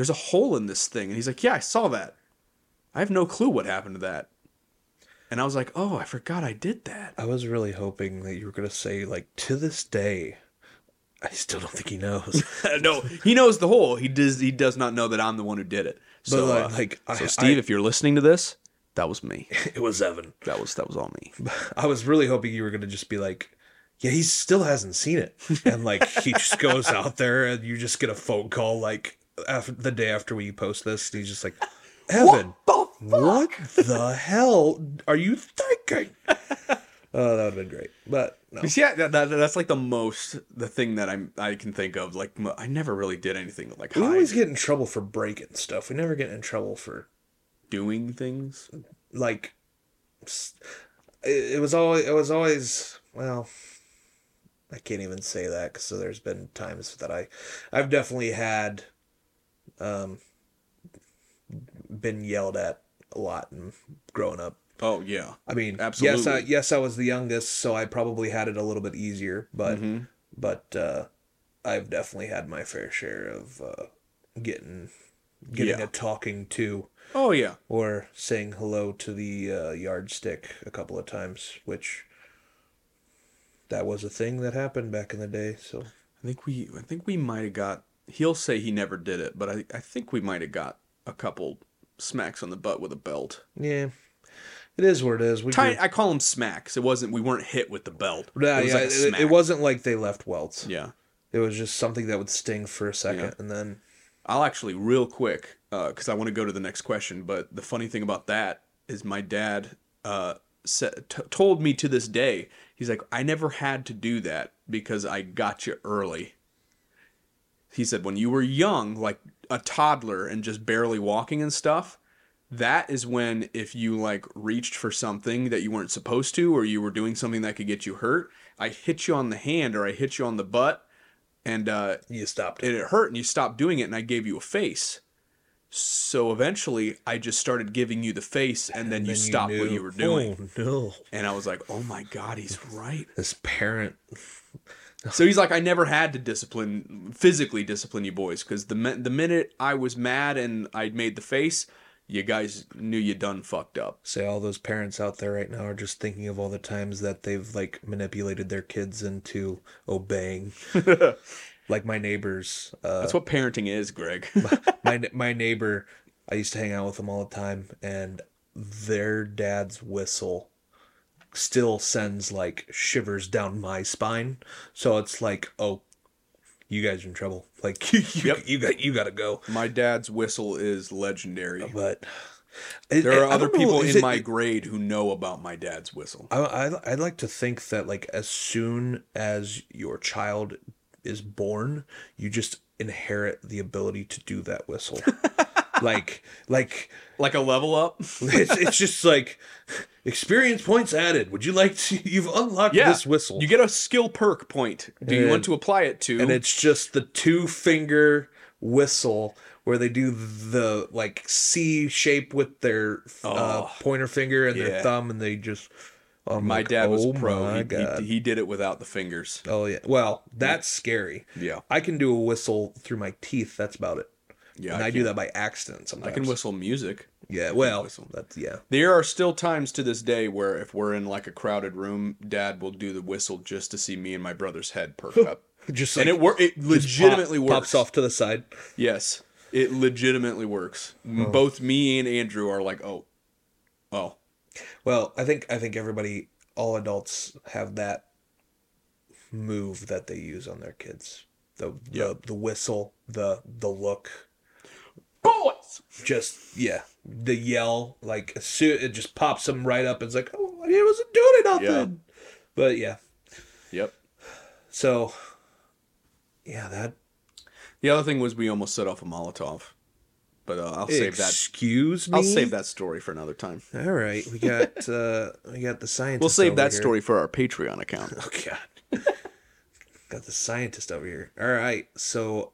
There's a hole in this thing." And he's like, "Yeah, I saw that. I have no clue what happened to that." And I was like, "Oh, I forgot I did that." I was really hoping that you were gonna say like to this day. I still don't think he knows. no, he knows the hole. He does. He does not know that I'm the one who did it. So, like- uh, like, I- so Steve, I- if you're listening to this, that was me. it was Evan. That was that was all me. I was really hoping you were gonna just be like, yeah, he still hasn't seen it, and like he just goes out there, and you just get a phone call like after the day after we post this, he's just like, Evan, what the hell are you thinking? Oh, that would have been great, but no. Yeah, that, that, that's like the most the thing that I'm I can think of. Like I never really did anything like We hide always get in trouble for breaking stuff. We never get in trouble for doing things. like. It, it was always. It was always. Well, I can't even say that because so there's been times that I, I've definitely had, um, been yelled at a lot and growing up. Oh yeah, I mean, absolutely. yes, I yes I was the youngest, so I probably had it a little bit easier, but Mm-hmm. but uh, I've definitely had my fair share of uh, getting getting Yeah. a talking to oh yeah. or saying hello to the uh, yardstick a couple of times, which that was a thing that happened back in the day. So I think we I think we might have got. He'll say he never did it, but I I think we might have got a couple smacks on the butt with a belt. yeah, it is what it is. We grew- I call them smacks. It wasn't. We weren't hit with the belt. yeah, it was yeah, like a it, smack. it wasn't like they left welts. Yeah. It was just something that would sting for a second, Yeah. and then I'll actually real quick because I want to go to the next question. But the funny thing about that is my dad uh, said, t- told me to this day. He's like, I never had to do that because I got you early. He said when you were young, like a toddler and just barely walking and stuff. That is when if you like reached for something that you weren't supposed to, or you were doing something that could get you hurt, I hit you on the hand or I hit you on the butt, and uh, you stopped it. and it hurt and you stopped doing it and I gave you a face. So eventually I just started giving you the face and then, you Then stopped what you were doing. Oh no! And I was like, "Oh my god, he's right." This parent So he's like, "I never had to discipline physically discipline you boys cuz the mi- the minute I was mad and I made the face, you guys knew you done fucked up." say all those parents out there right now are just thinking of all the times that they've like manipulated their kids into obeying. like my neighbors, uh, That's what parenting is, Greg. my my neighbor, I used to hang out with them all the time, and their dad's whistle still sends like shivers down my spine. So it's like, oh, you guys are in trouble. Like you, Yep. you got you got to go. my dad's whistle is legendary. But There are I other don't know, people in it- my grade who know about my dad's whistle. I, I I'd like to think that like as soon as your child is born, you just inherit the ability to do that whistle. like like Like a level up? it's, it's just like experience points added. Would you like to? You've unlocked Yeah. this whistle, You get a skill perk point. Do you want to apply it to? and it's just the two finger whistle where they do the like C shape with their uh, Oh. pointer finger and Yeah. their thumb, and they just. My like, dad was "Oh pro. He, he, he did it without the fingers. Oh yeah. Well, that's scary. Yeah. I can do a whistle through my teeth. That's about it. Yeah, and I I, do that by accident sometimes. I can whistle music. Yeah. Well, that's yeah. There are still times to this day where if we're in like a crowded room, dad will do the whistle just to see me and my brother's head perk up. Just and it wor- it legitimately pop- works. Pops off to the side. Yes. It legitimately works. Oh. Both me and Andrew are like, "Oh. Oh. Well, I think I think everybody, all adults, have that move that they use on their kids. The the, Yeah. the whistle, the the look, Just yeah, the yell. Like it just pops him right up. It's like, oh, he wasn't doing nothing. But yeah, Yep. so yeah, that The other thing was we almost set off a Molotov. but uh, I'll save that. Excuse me. I'll save that story for another time. All right, we got uh we got the scientist. We'll save that here. story for our Patreon account. Oh god. got the scientist over here. All right, so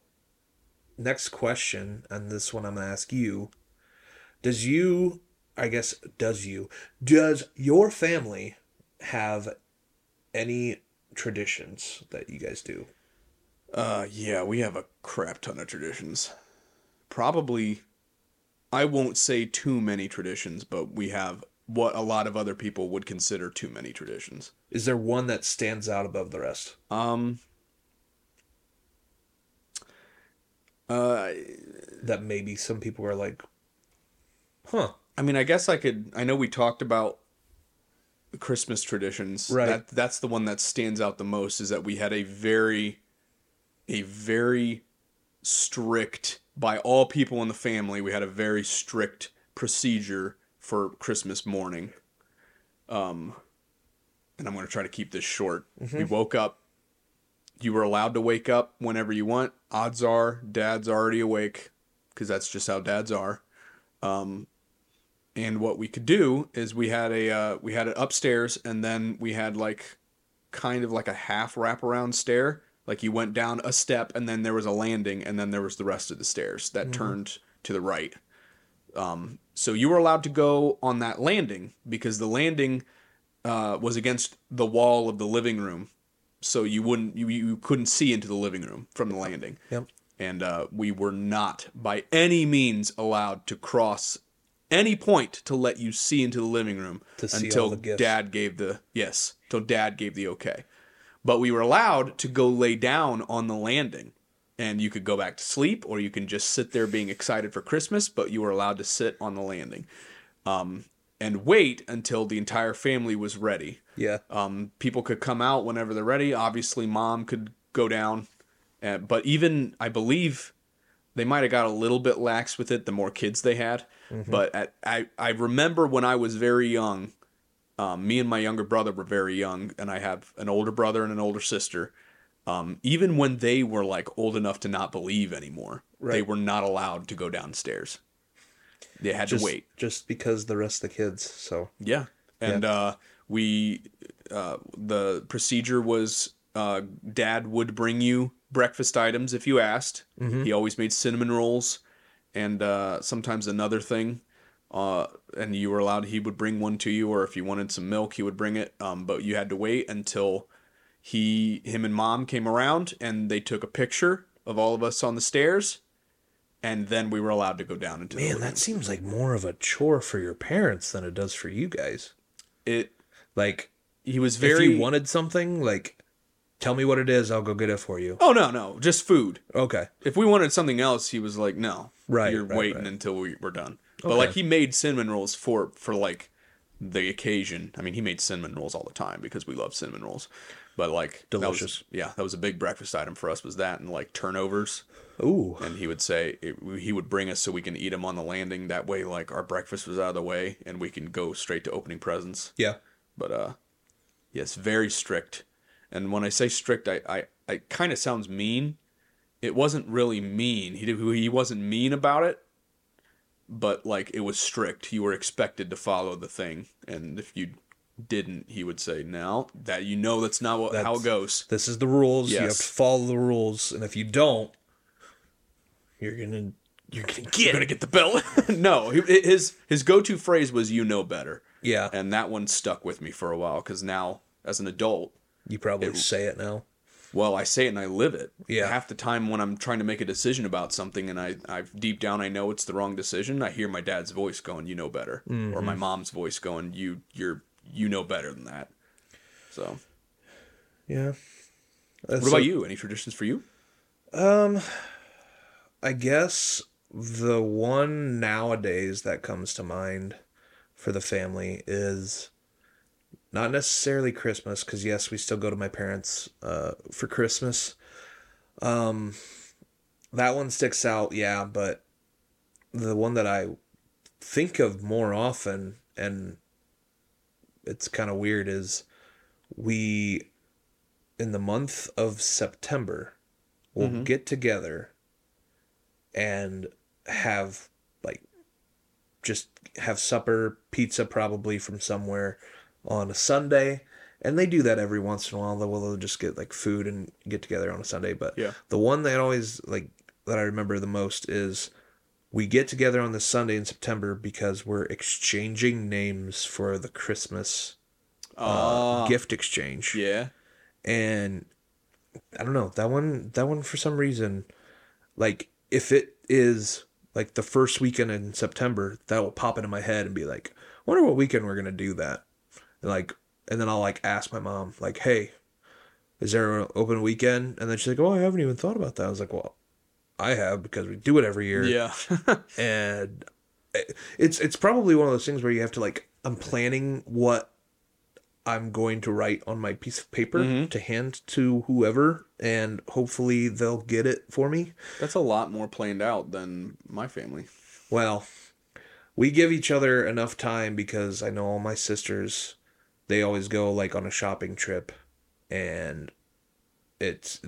next question, and this one I'm gonna ask you. Does you, I guess, does you, does your family have any traditions that you guys do? Uh, yeah, we have a crap ton of traditions. Probably, I won't say too many traditions, but we have what a lot of other people would consider too many traditions. Is there one that stands out above the rest? Um, uh, That maybe some people are like, huh? I mean, I guess I could. I know we talked about Christmas traditions. Right. That that's the one that stands out the most. Is that we had a very, a very strict by all people in the family. We had a very strict procedure for Christmas morning. Um, and I'm going to try to keep this short. We woke up. You were allowed to wake up whenever you want. Odds are, dad's already awake, because that's just how dads are. Um, and what we could do is we had a uh, we had it upstairs and then we had like kind of like a half wraparound stair like you went down a step and then there was a landing and then there was the rest of the stairs that turned to the right um, so you were allowed to go on that landing because the landing uh, was against the wall of the living room so you wouldn't you, you couldn't see into the living room from the landing Yep. and uh, we were not by any means allowed to cross any point to let you see into the living room To see until all the gifts. dad gave the yes until dad gave the okay but we were allowed to go lay down on the landing and you could go back to sleep or you can just sit there being excited for christmas but you were allowed to sit on the landing um, and wait until the entire family was ready Yeah. um, people could come out whenever they're ready. Obviously, mom could go down, uh, but even I believe they might have got a little bit lax with it the more kids they had. But at, I I remember when I was very young, um, me and my younger brother were very young, and I have an older brother and an older sister. Um, even when they were like old enough to not believe anymore, they were not allowed to go downstairs. They had Just to wait. just because the rest of the kids. So Yeah. And uh, we, uh, the procedure was uh, dad would bring you breakfast items if you asked. He always made cinnamon rolls and uh, sometimes another thing. Uh, and you were allowed, he would bring one to you, or if you wanted some milk, he would bring it. Um, but you had to wait until he, him and mom came around and they took a picture of all of us on the stairs. And then we were allowed to go down into the man, that seems like more of a chore for your parents than it does for you guys. it. Like He was very you wanted something, like tell me what it is, I'll go get it for you. Oh no, no, just food. Okay. If we wanted something else, he was like, "No, Right, you're right, waiting right. until we were done." But Okay. like he made cinnamon rolls for for like the occasion. I mean, he made cinnamon rolls all the time because we love cinnamon rolls. But like that was- Delicious. yeah, that was a big breakfast item for us. Was that and like turnovers, Ooh. and he would say it, he would bring us so we can eat them on the landing. That way, like our breakfast was out of the way, and we can go straight to opening presents Yeah. But uh yes very strict. And when i say strict i i, I kind of sounds mean. It wasn't really mean. He did, he wasn't mean about it but like it was strict. You were expected to follow the thing and if you didn't he would say "Now that you know that's not what, how it goes. This is the rules. You have to follow the rules, and if you don't, you're gonna you're gonna you're get gonna get the bill no his his go-to phrase was you know better Yeah. and that one stuck with me for a while because now as an adult You probably say it now. Well, I say it and I live it. Yeah. Half the time when I'm trying to make a decision about something and I, I deep down I know it's the wrong decision, I hear my dad's voice going, "You know better," or my mom's voice going, "You you're you know better than that." So, Yeah. what about you? Any traditions for you? Um, I guess the one nowadays that comes to mind for the family is not necessarily Christmas, because yes, we still go to my parents uh, for Christmas. Um, that one sticks out, yeah, but the one that I think of more often, and it's kind of weird, is we in the month of September will get together and have like just have supper, pizza probably from somewhere on a Sunday. And they do that every once in a while. They'll, they'll just get like food and get together on a Sunday. But Yeah. the one that always like that I remember the most is we get together on this Sunday in September because we're exchanging names for the Christmas Uh, gift exchange yeah. and I don't know that one. That one for some reason, like if it is like the first weekend in September, that will pop into my head and be like, "Wonder what weekend we're gonna do that." And like, and then I'll like ask my mom, like, "Hey, is there an open weekend?" And then she's like, "Oh, I haven't even thought about that." I was like, "Well, I have because we do it every year." Yeah. and eh, it's it's probably one of those things where you have to like I'm planning what I'm going to write on my piece of paper to hand to whoever and hopefully they'll get it for me. That's a lot more planned out than my family. Well, we give each other enough time because I know all my sisters they always go like on a shopping trip and it's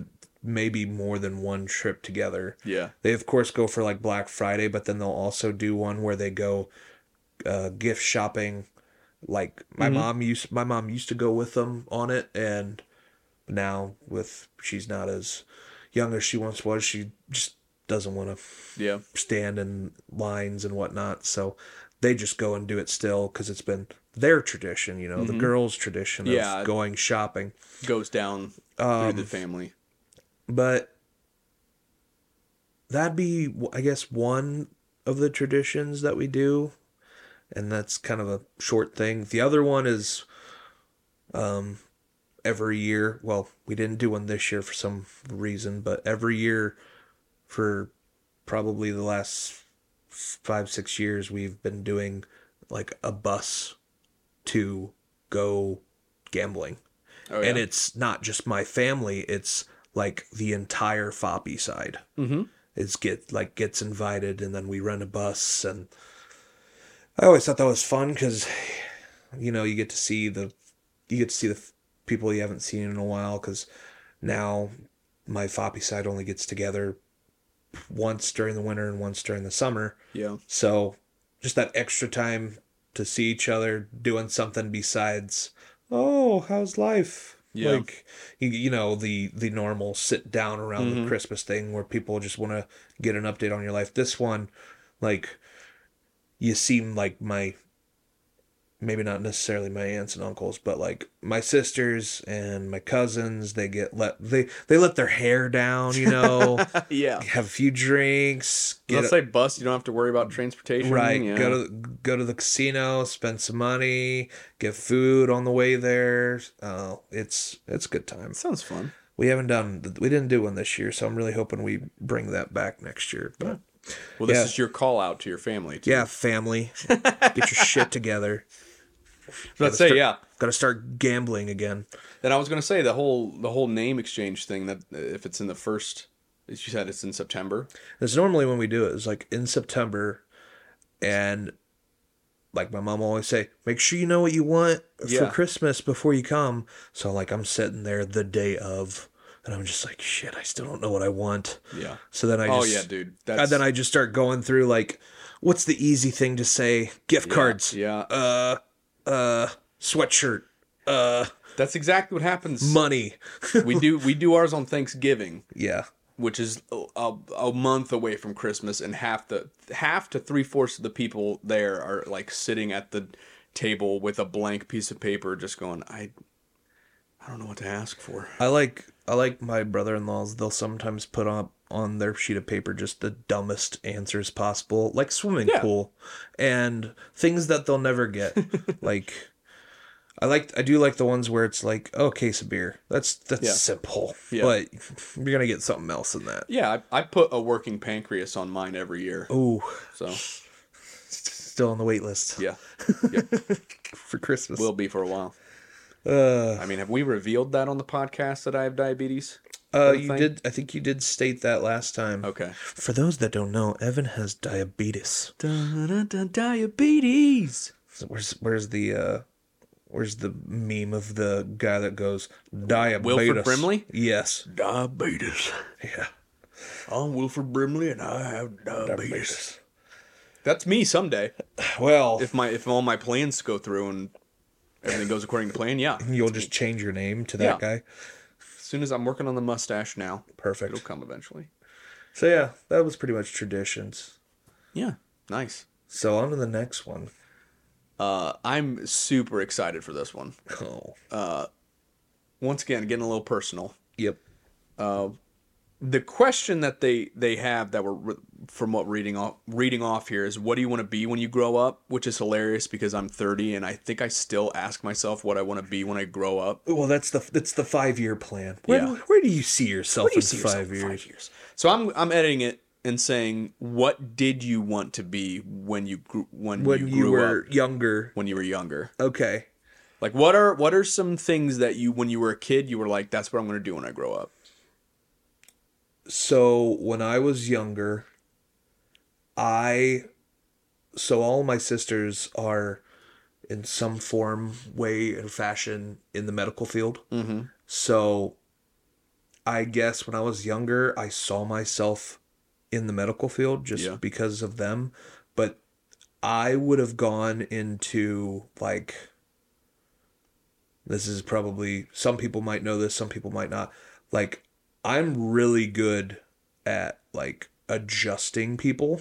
maybe more than one trip together. Yeah. They of course go for like Black Friday, but then they'll also do one where they go uh, gift shopping. Like my mom used, my mom used to go with them on it, and now with she's not as young as she once was. She just doesn't want to Yeah. stand in lines and whatnot. So they just go and do it still because it's been their tradition, you know, the girls' tradition of Yeah. going shopping. Goes down Um, through the family. But that'd be, I guess, one of the traditions that we do, and that's kind of a short thing. The other one is, um, every year. Well, we didn't do one this year for some reason, but every year for probably the last five six years, we've been doing like a bus to go gambling Oh, and it's not just my family it's like the entire foppy side mm-hmm. it's get like gets invited and then we rent a bus and i always thought that was fun because you know you get to see the you get to see the people you haven't seen in a while because now my foppy side only gets together once during the winter and once during the summer yeah. so just that extra time to see each other doing something besides, oh, how's life? Yeah. Like you, you know the the normal sit down around the mm-hmm. Christmas thing where people just want to get an update on your life. This one, like, you seem like my maybe not necessarily my aunts and uncles, but like my sisters and my cousins. They get let they they let their hair down, you know, Yeah. have a few drinks, Let's say bus, you don't have to worry about transportation. Right. Yeah. Go to go to the casino, spend some money, get food on the way there. Uh, it's it's a good time. Sounds fun. We haven't done we didn't do one this year, so I'm really hoping we bring that back next year. But Well, this Yeah. is your call out to your family. Too. yeah, family, get your shit together. Let's say yeah. Got to start gambling again. And I was gonna say the whole the whole name exchange thing that if it's in the first, as you said, it's in September. It's normally when we do it. It's like in September, and like my mom always say, make sure you know what you want Yeah. for Christmas before you come. So like I'm sitting there the day of, and I'm just like, shit, I still don't know what I want. Yeah. So then I Oh just, oh yeah, dude. and That's then I just start going through like, what's the easy thing to say? Gift yeah, cards, Yeah. uh, uh, sweatshirt, uh, That's exactly what happens. money. we do we do ours on Thanksgiving, yeah, which is a, a, a month away from Christmas, and half the half to three fourths of the people there are like sitting at the table with a blank piece of paper, just going, I, I don't know what to ask for. I like I like my brother-in-laws. They'll sometimes put up on their sheet of paper just the dumbest answers possible, like swimming Yeah. pool, and things that they'll never get. like I like I do like the ones where it's like, oh, case of beer. That's that's Yeah. simple, Yeah. but you're gonna get something else in that. Yeah, I, I put a working pancreas on mine every year. Ooh, So still on the wait list yeah, for Christmas. will be for a while. Uh, I mean, have we revealed that on the podcast that I have diabetes? uh, you thing? did. I think you did state that last time. Okay. For those that don't know, Evan has diabetes. Diabetes. So Where's where's the uh where's the meme of the guy that goes diabetes? Wilford Brimley? Yes. Diabetes. Yeah. I'm Wilford Brimley, and I have diabetes. Diabetes. That's me someday. Well, If my if all my plans go through and everything goes according to plan, yeah. you'll just change your name to that Yeah. guy. As soon as I'm working on the mustache now, Perfect. it'll come eventually. So yeah, that was pretty much traditions. Yeah, nice. So on to the next one. Uh, I'm super excited for this one. Oh. Once again, getting a little personal. Yep. The question that they they have that we're from what reading off reading off here is what do you want to be when you grow up which is hilarious because i'm 30 and i think i still ask myself what i want to be when i grow up Well, that's the that's the five year plan. Where, Yeah. where do you see yourself you in see five, yourself years? five years so i'm i'm editing it and saying what did you want to be when you grew when, When you you, were up younger. when you were younger Okay. like what are what are some things that you when you were a kid you were like that's what i'm going to do when i grow up So when I was younger, I so all my sisters are in some form, way, or fashion in the medical field. mm-hmm. So I guess when I was younger, I saw myself in the medical field just Yeah. because of them. But I would have gone into like this is probably some people might know this, some people might not. Like I'm really good at like adjusting people,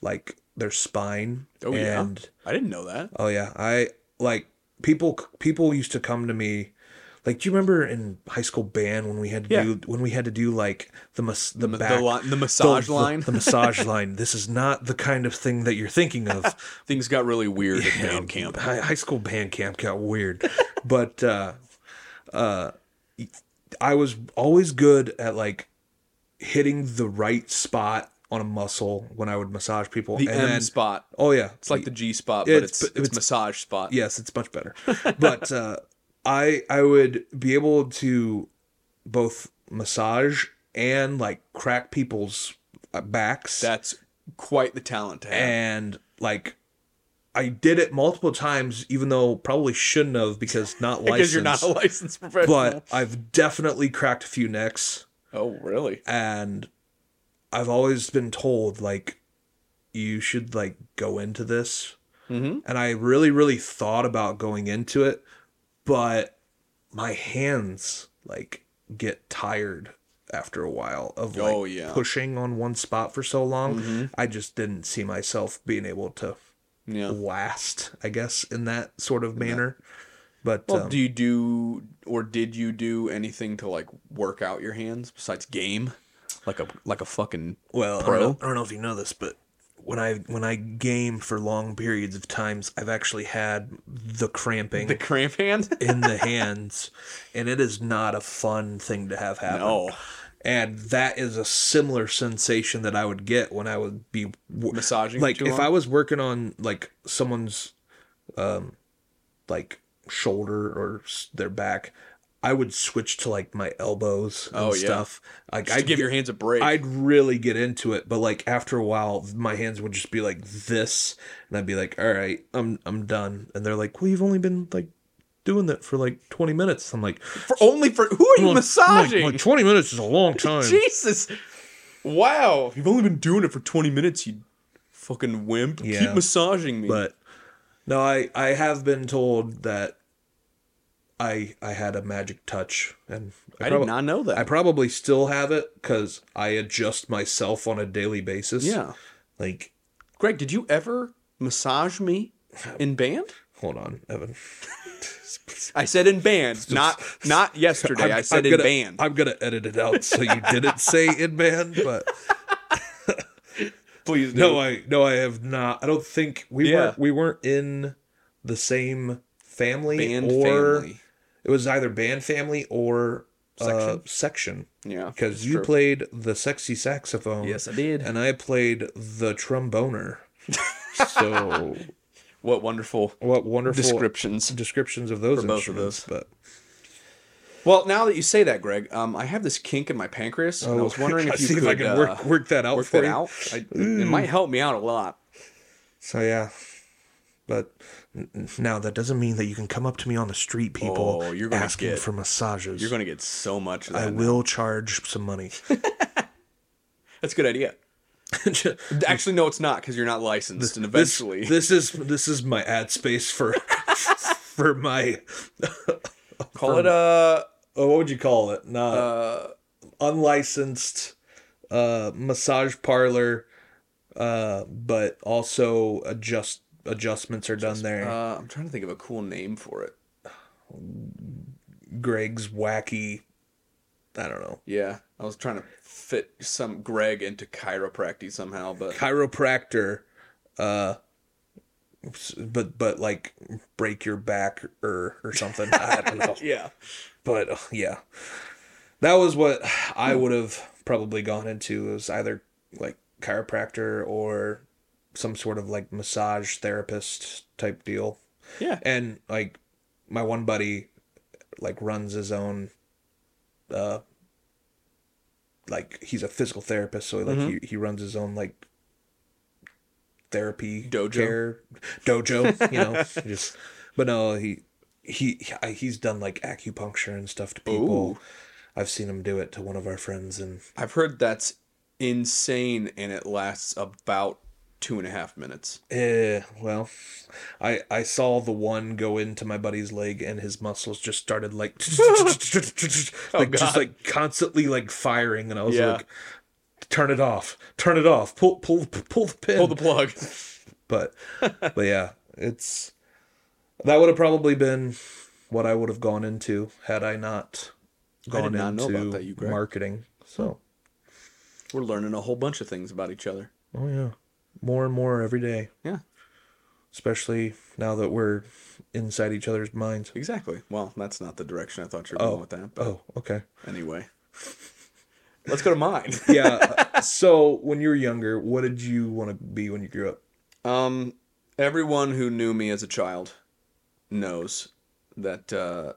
like their spine. Oh, yeah? i didn't know that Oh yeah, I like people. People used to come to me, like, do you remember in high school band when we had to Yeah. do when we had to do like the mas- the, the, back li- the massage the, line the, massage line. This is not the kind of thing that you're thinking of. things got really weird at Yeah, band camp High, high school band camp got weird, but uh, uh, I was always good at like hitting the right spot on a muscle when I would massage people. the and m then, spot Oh yeah, It's like the G spot, but it's- it's it's, it's- massage spot. yes, it's much better. But uh, I I would be able to both massage and like crack people's uh, backs That's quite the talent to have. and like I did it multiple times, even though probably shouldn't have because not licensed. because you're not a licensed professional. but I've definitely cracked a few necks, oh, really? and I've always been told like you should like go into this Mm-hmm. and I really, really thought about going into it, but my hands like get tired after a while of like Oh, yeah. pushing on one spot for so long. Mm-hmm. I just didn't see myself being able to Yeah. last, I guess, in that sort of manner. But Well, um, do you do or did you do anything to like work out your hands besides game? Like a like a fucking well, I don't, know, I don't know if you know this, but when I when I game for long periods of times, I've actually had the cramping the cramp hand? in the hands, and it is not a fun thing to have happen. No. And that is a similar sensation that I would get when I would be Massaging Like if long? I was working on like someone's, um, like shoulder or their back, I would switch to like my elbows and Oh, yeah. stuff. Like I give your hands a break. I'd really get into it, but like after a while, my hands would just be like this, and I'd be like, "All right, I'm I'm done." And they're like, "Well, you've only been like doing that for like 20 minutes." I'm like, for only for who are you I'm like- massaging? Like, like 20 minutes is a long time. Jesus. Wow. You've only been doing it for 20 minutes, you fucking wimp. Yeah. Keep massaging me. But no, I I have been told that I I had a magic touch, and I prob- did not know that. I probably still have it because I adjust myself on a daily basis. yeah. Like, Greg, did you ever massage me in band? Hold on, Evan. I said in band, not not yesterday. I said in gonna, band. I'm gonna edit it out so you didn't say in band, but Please do. no, I no, I have not. I don't think we Yeah. weren't we weren't in the same family band or family. it was either band family or section. Uh, Section. section. Yeah, Because you true. played the sexy saxophone. Yes, I did. And I played the tromboner. so What wonderful what wonderful descriptions. descriptions of those For both of instruments. those. But Well, now that you say that, Greg, um, I have this kink in my pancreas, and I was wondering if you Oh, see could if I can uh, work work that out work for that you. out. I, it might help me out a lot. So yeah, but now that doesn't mean that you can come up to me on the street, people, Oh, you're gonna asking get- for massages. You're going to get so much of I now. will charge some money. That's a good idea. Actually, no, it's not because you're not licensed, and This- eventually, this, is this is my ad space for for my call it a oh, what would you call it? Not uh, unlicensed uh, massage parlor, uh, but also adjust adjustments are done there. uh, I'm trying to think of a cool name for it. Greg's wacky. I don't know. Yeah, I was trying to fit some Greg into chiropractic somehow, but chiropractor uh but but like break your back or or something. I don't know. Yeah, but uh, yeah. That was what i would have probably gone into was either like chiropractor or some sort of like massage therapist type deal. Yeah, and like my one buddy like runs his own uh like he's a physical therapist so like he, he runs his own like therapy Dojo? care dojo you know just but no he he he's done like acupuncture and stuff to people Ooh. i've seen him do it to one of our friends and I've heard that's insane, and it lasts about two and a half minutes. Eh, well, I I saw the one go into my buddy's leg and his muscles just started like like just like constantly like firing and I was like turn it off. Turn it off. Pull pull pull the pin. Pull the plug. but but yeah, it's that would have probably been what I would have gone into had I not gone not into that, marketing. So, We're learning a whole bunch of things about each other. oh yeah. More and more every day. Yeah, Especially now that we're inside each other's minds. exactly. Well, that's not the direction I thought you were Oh. going with that. But Oh, okay. anyway, let's go to mine. Yeah. so when you were younger, what did you want to be when you grew up? Um, everyone who knew me as a child knows that uh,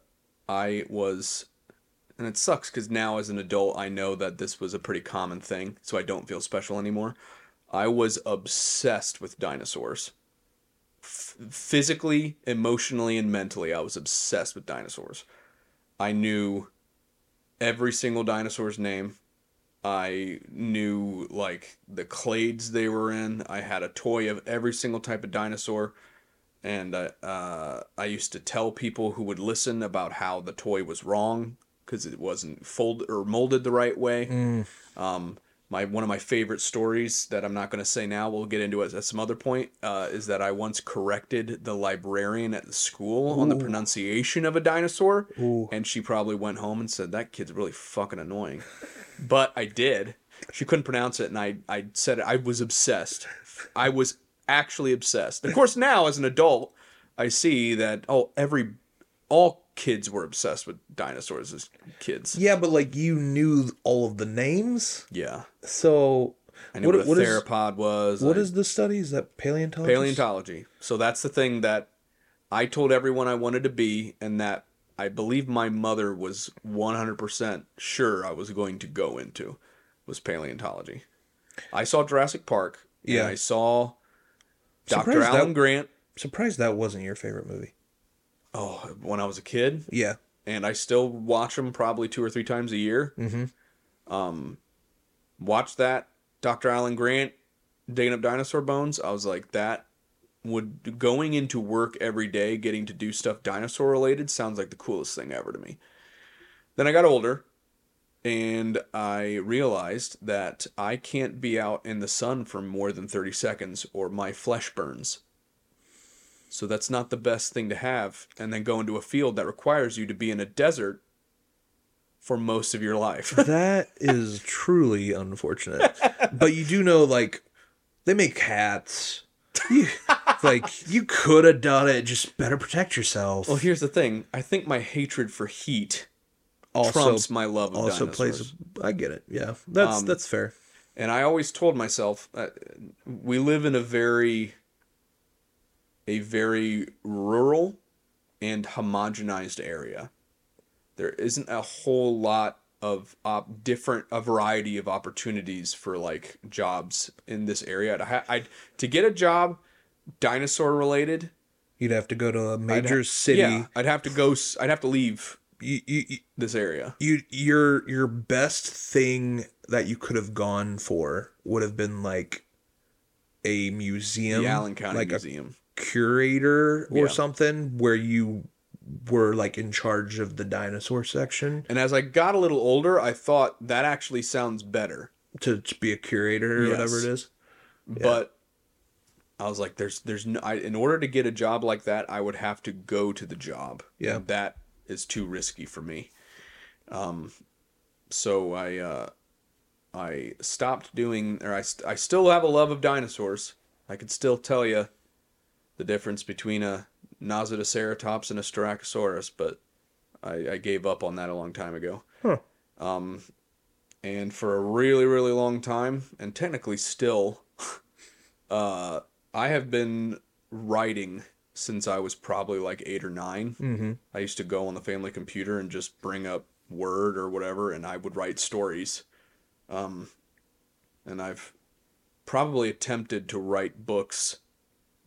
I was, and it sucks because now as an adult I know that this was a pretty common thing, so I don't feel special anymore. I was obsessed with dinosaurs. F- physically, emotionally, and mentally, I was obsessed with dinosaurs. I knew every single dinosaur's name. I knew like the clades they were in. I had a toy of every single type of dinosaur, and uh, uh, I used to tell people who would listen about how the toy was wrong because it wasn't folded or molded the right way. Um, my one of my favorite stories that I'm not going to say now. We'll get into it at some other point. Uh, is that I once corrected the librarian at the school on the pronunciation of a dinosaur, Ooh. and she probably went home and said that kid's really fucking annoying. but I did. She couldn't pronounce it, and I I said I was obsessed. I was actually obsessed. Of course, now as an adult, I see that oh every all kids were obsessed with dinosaurs as kids. Yeah, but like you knew all of the names. Yeah. So I knew What- what, a what is- theropod was. what I- is the study? Is that paleontology? paleontology? So that's the thing that I told everyone I wanted to be, and that I believe my mother was 100% sure I was going to go into was paleontology. I saw Jurassic Park. and Yeah. I saw Dr. Surprised that- Alan Grant. Surprised that wasn't your favorite movie. Oh, when I was a kid, Yeah. and I still watch them probably two or three times a year. Mm-hmm. Um, watch that Dr. Alan Grant digging up dinosaur bones. I was like, that would going into work every day, getting to do stuff dinosaur related, sounds like the coolest thing ever to me. Then I got older, and I realized that I can't be out in the sun for more than thirty seconds, or my flesh burns. So that's not the best thing to have, and then go into a field that requires you to be in a desert for most of your life. That is truly unfortunate. but you do know, like, they make hats. You, like, you could have done it. Just better protect yourself. well, here's the thing. I think my hatred for heat also, trumps my love of also dinosaurs. plays. I get it. Yeah, that's Um, that's fair. And I always told myself, uh, we live in a very, a very rural and homogenized area. There isn't a whole lot of op- different, a variety of opportunities for like jobs in this area. I, ha- I to get a job, dinosaur related. You'd have to go to a I'd major ha- city. Yeah, I'd have to go. I'd have to leave you, you, you- this area. you your your best thing that you could have gone for would have been like a museum, The Allen County like Museum. a curator or Yeah. something, where you were like in charge of the dinosaur section And as I got a little older, I thought that actually sounds better. to, to be a curator or Yes. whatever it is. But I was like, there's there's no I, in order to get a job like that, I would have to go to the job. Yeah. And that is too risky for me. Um, so I uh, I stopped doing, or I st- I still have a love of dinosaurs. I could still tell you the difference between a Nasutoceratops and a Styracosaurus, but I, I gave up on that a long time ago. Huh. Um, and for a really really long time, and technically still, uh, I have been writing since I was probably like eight or 9 Mm-hmm. I used to go on the family computer and just bring up Word or whatever, and I would write stories. Um, and I've probably attempted to write books,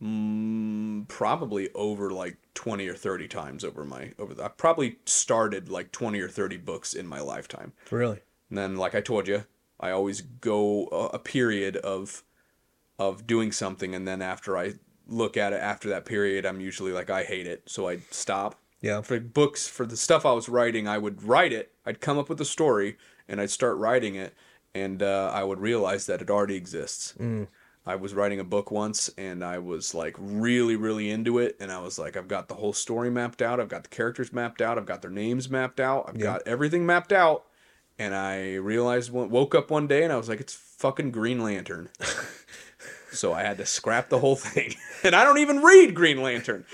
mm, probably over like twenty or thirty times over my over. The, I probably started like twenty or thirty books in my lifetime. Really? And then, like I told you, I always go a, a period of of doing something, and then after I look at it after that period, I'm usually like I hate it, so I stop. Yeah. For books, for the stuff I was writing, I would write it. I'd come up with a story, and I'd start writing it, and uh, I would realize that it already exists. Mm. I was writing a book once, and I was like really, really into it, and I was like, I've got the whole story mapped out, I've got the characters mapped out, I've got their names mapped out, I've Yeah. got everything mapped out, and I realized, woke up one day, and I was like, it's fucking Green Lantern. so I had to scrap the whole thing, and I don't even read Green Lantern.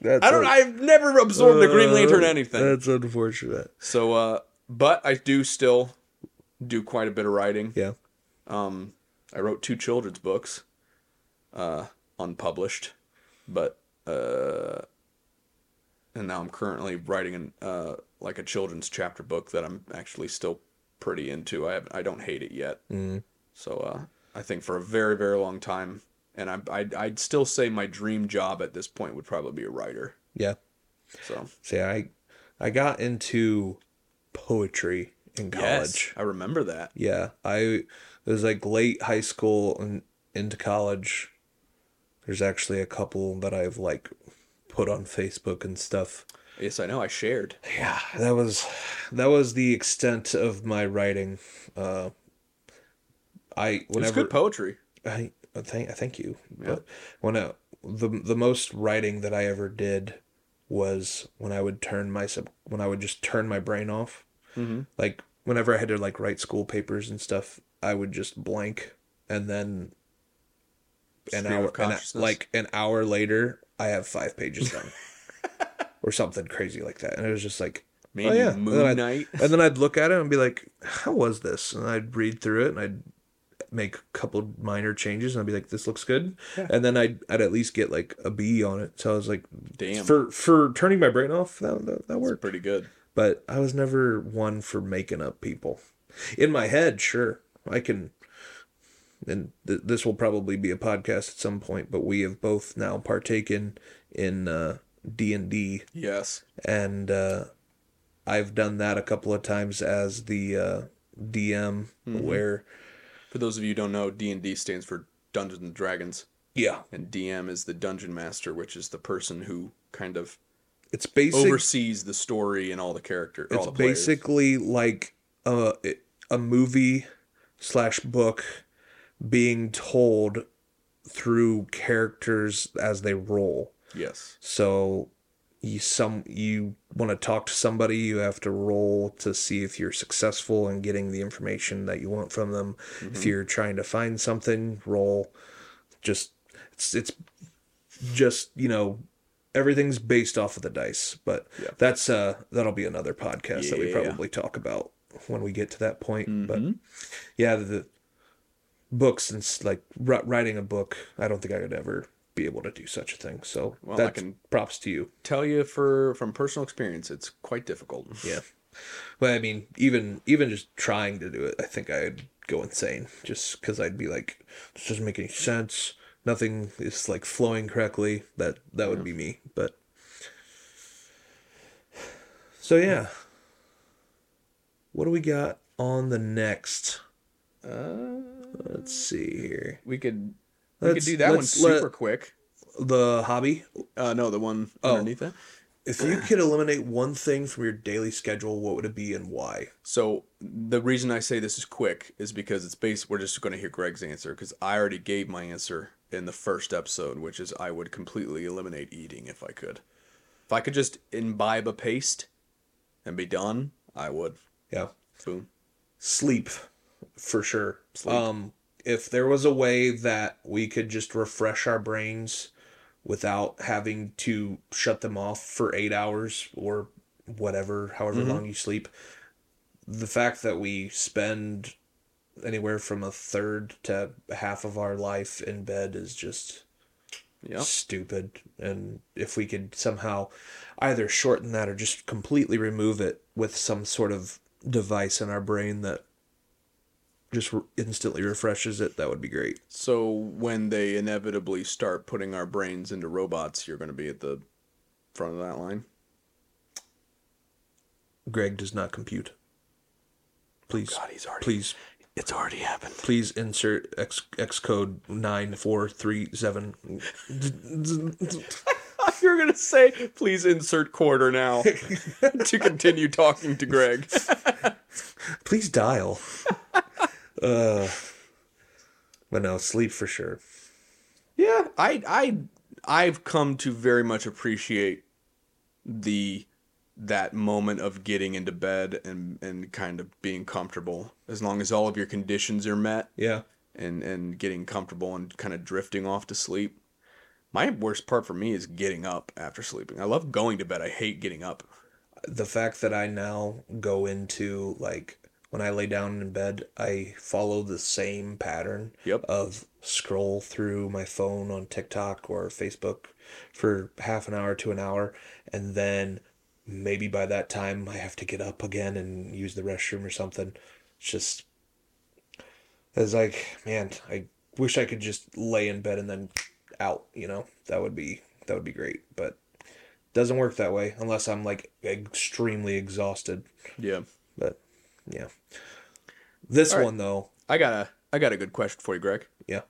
That's I don't. un- I've never absorbed a Green Lantern Uh, anything. That's unfortunate. So, uh, but I do still do quite a bit of writing. Yeah. Um, I wrote two children's books, uh, unpublished, but uh, and now I'm currently writing an uh like a children's chapter book that I'm actually still pretty into. I have, I don't hate it yet. Mm. So uh, I think for a very very long time, and I I'd, I'd still say my dream job at this point would probably be a writer. Yeah. So See, I I got into poetry in college. yes, I remember that. Yeah, I it was like late high school and into college. There's actually a couple that I've like put on Facebook and stuff. Yes, I know. I shared. Yeah, that was that was the extent of my writing. Uh, I It's whenever good poetry. I I thank I thank you. Yeah. But when I, the the most writing that I ever did was when I would turn my sub when I would just turn my brain off. Mm-hmm. Like whenever I had to like write school papers and stuff, I would just blank and then an Stream hour an, like an hour later I have five pages done. or something crazy like that. And it was just like oh, Maybe Oh, yeah. And Moon then I'd- Knight. and then I'd look at it and be like, "How was this?" And I'd read through it and I'd make a couple minor changes and I'd be like, "This looks good." Yeah. And then I'd I'd at least get like a B on it. So I was like, Damn, for for turning my brain off, that that, that that's worked. pretty good. But I was never one for making up people. In my head, sure, I can. And th- this will probably be a podcast at some point, but we have both now partaken in uh, D and D Yes. and uh, I've done that a couple of times as the uh, DM, Mm-hmm. where For those of you who don't know, D and D stands for Dungeons and Dragons, yeah, and DM is the dungeon master, which is the person who kind of it's basic. oversees the story and all the character. all it's the basically like a a movie slash book being told through characters as they roll. yes. So you some you want to talk to somebody, you have to roll to see if you're successful in getting the information that you want from them. If you're trying to find something, roll. Just it's it's just you know everything's based off of the dice. But Yeah. that's uh that'll be another podcast that we probably talk about when we get to that point. But Mhm. yeah, the books and like writing a book, I don't think I could ever be able to do such a thing. So Well, I can- props to you. Tell you for from personal experience, it's quite difficult. Yeah. Well, I mean, even even just trying to do it, I think I'd go insane just because I'd be like, this doesn't make any sense. Nothing is like flowing correctly. That that would be me. But So yeah. What do we got on the next? Uh, Let's see here. we could we could Let's- do that one super let- quick. The hobby. Uh, no, the one Oh. underneath that. If you could eliminate one thing from your daily schedule, what would it be and why? So the reason I say this is quick is because it's based. We're just going to hear Greg's answer because I already gave my answer in the first episode, which is I would completely eliminate eating if I could. If I could just imbibe a paste and be done, I would. Yeah. Boom. Sleep, for sure. Sleep. Um, if there was a way that we could just refresh our brains without having to shut them off for eight hours or whatever, however long you sleep, the fact that we spend anywhere from a third to half of our life in bed is just Yep. stupid. And if we could somehow either shorten that or just completely remove it with some sort of device in our brain that just re- instantly refreshes it, that would be great. So when they inevitably start putting our brains into robots, you're going to be at the front of that line. Greg does not compute. Please, God, he's already. please, It's already happened. please insert X X code nine four three seven. You're gonna say, please insert quarter now to continue talking to Greg. Please dial. uh, but no, sleep for sure. Yeah, I I I've come to very much appreciate the that moment of getting into bed and and kind of being comfortable as long as all of your conditions are met Yeah. and and getting comfortable and kind of drifting off to sleep. My worst part for me is getting up after sleeping. I love going to bed. I hate getting up. the fact that I now go into like when I lay down in bed, I follow the same pattern Yep. of scroll through my phone on TikTok or Facebook for half an hour to an hour, and then maybe by that time I have to get up again and use the restroom or something. It's just it's like, man, I wish I could just lay in bed and then out, you know? That would be that would be great, but doesn't work that way unless I'm like extremely exhausted. Yeah. But yeah. This right. one though, I got a I got a good question for you, Greg. yeah.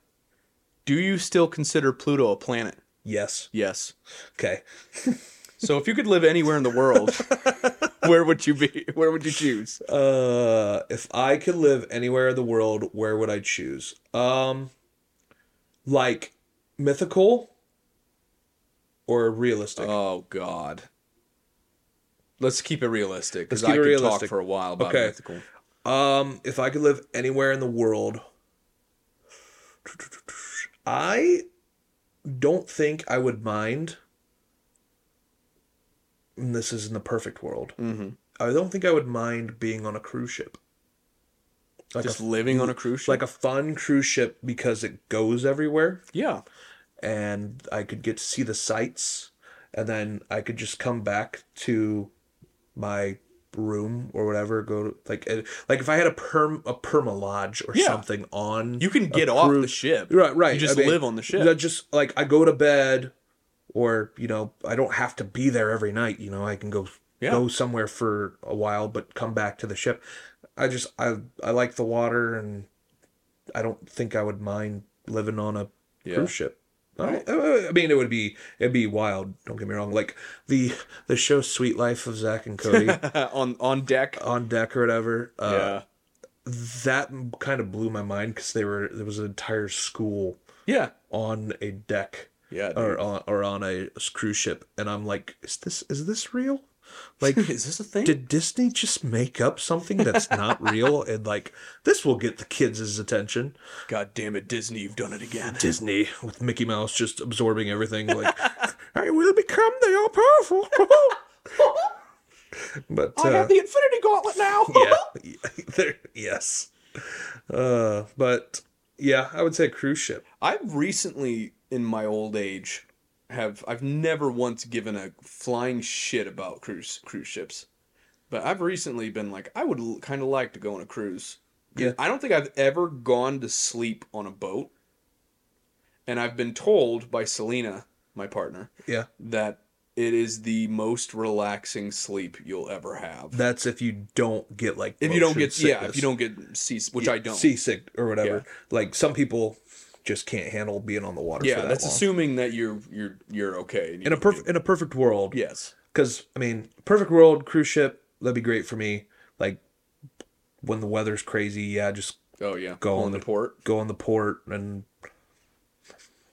Do you still consider Pluto a planet? Yes. Yes. Okay. So if you could live anywhere in the world, where would you be? Where would you choose? Uh if I could live anywhere in the world, where would I choose? Um like mythical or realistic? Oh God. Let's keep it realistic because I could it talk for a while about Okay. mythical. Um, if I could live anywhere in the world, I don't think I would mind. and This is in the perfect world. Mm-hmm. I don't think I would mind being on a cruise ship. Like Just a, living on a cruise ship. like a fun cruise ship because it goes everywhere, yeah. And I could get to see the sights, and then I could just come back to my room or whatever. Go to like like if I had a perm a perma lodge or Yeah. something on You can get off the ship. Right, right. You just I mean, live on the ship. Just like I go to bed, or you know, I don't have to be there every night. You know, I can go Yeah. go somewhere for a while, but come back to the ship. I just I I like the water, and I don't think I would mind living on a Yeah. cruise ship. I, I mean, it would be it'd be wild. Don't get me wrong. Like the the show Sweet Life of Zach and Cody on on deck. on deck or whatever. Uh, yeah. that kind of blew my mind because they were there was an entire school Yeah. on a deck Yeah. or on, or on a cruise ship and i'm like is this is this real like Is this a thing? did disney just make up something that's not real and like this will get the kids' attention God damn it, Disney, you've done it again. disney with mickey mouse just absorbing everything like i will become the all powerful but I uh, have the Infinity Gauntlet now. yeah, there, yes uh but yeah i would say cruise ship I've recently, in my old age, have I've never once given a flying shit about cruise cruise ships, but I've recently been like, I would l- kind of like to go on a cruise. Yeah. I don't think I've ever gone to sleep on a boat, and I've been told by Selena, my partner, yeah that it is the most relaxing sleep you'll ever have. That's if you don't get like if you don't get yeah, if you don't get sea, which I don't. seasick or whatever. Yeah. Like some people just can't handle being on the water. yeah, for that that's long. assuming that you're you're you're okay. you in a perfect in a perfect world. yes. Because I mean, perfect world cruise ship that'd be great for me. Like when the weather's crazy, yeah, just Oh yeah. Go on on the the- port. go on the port and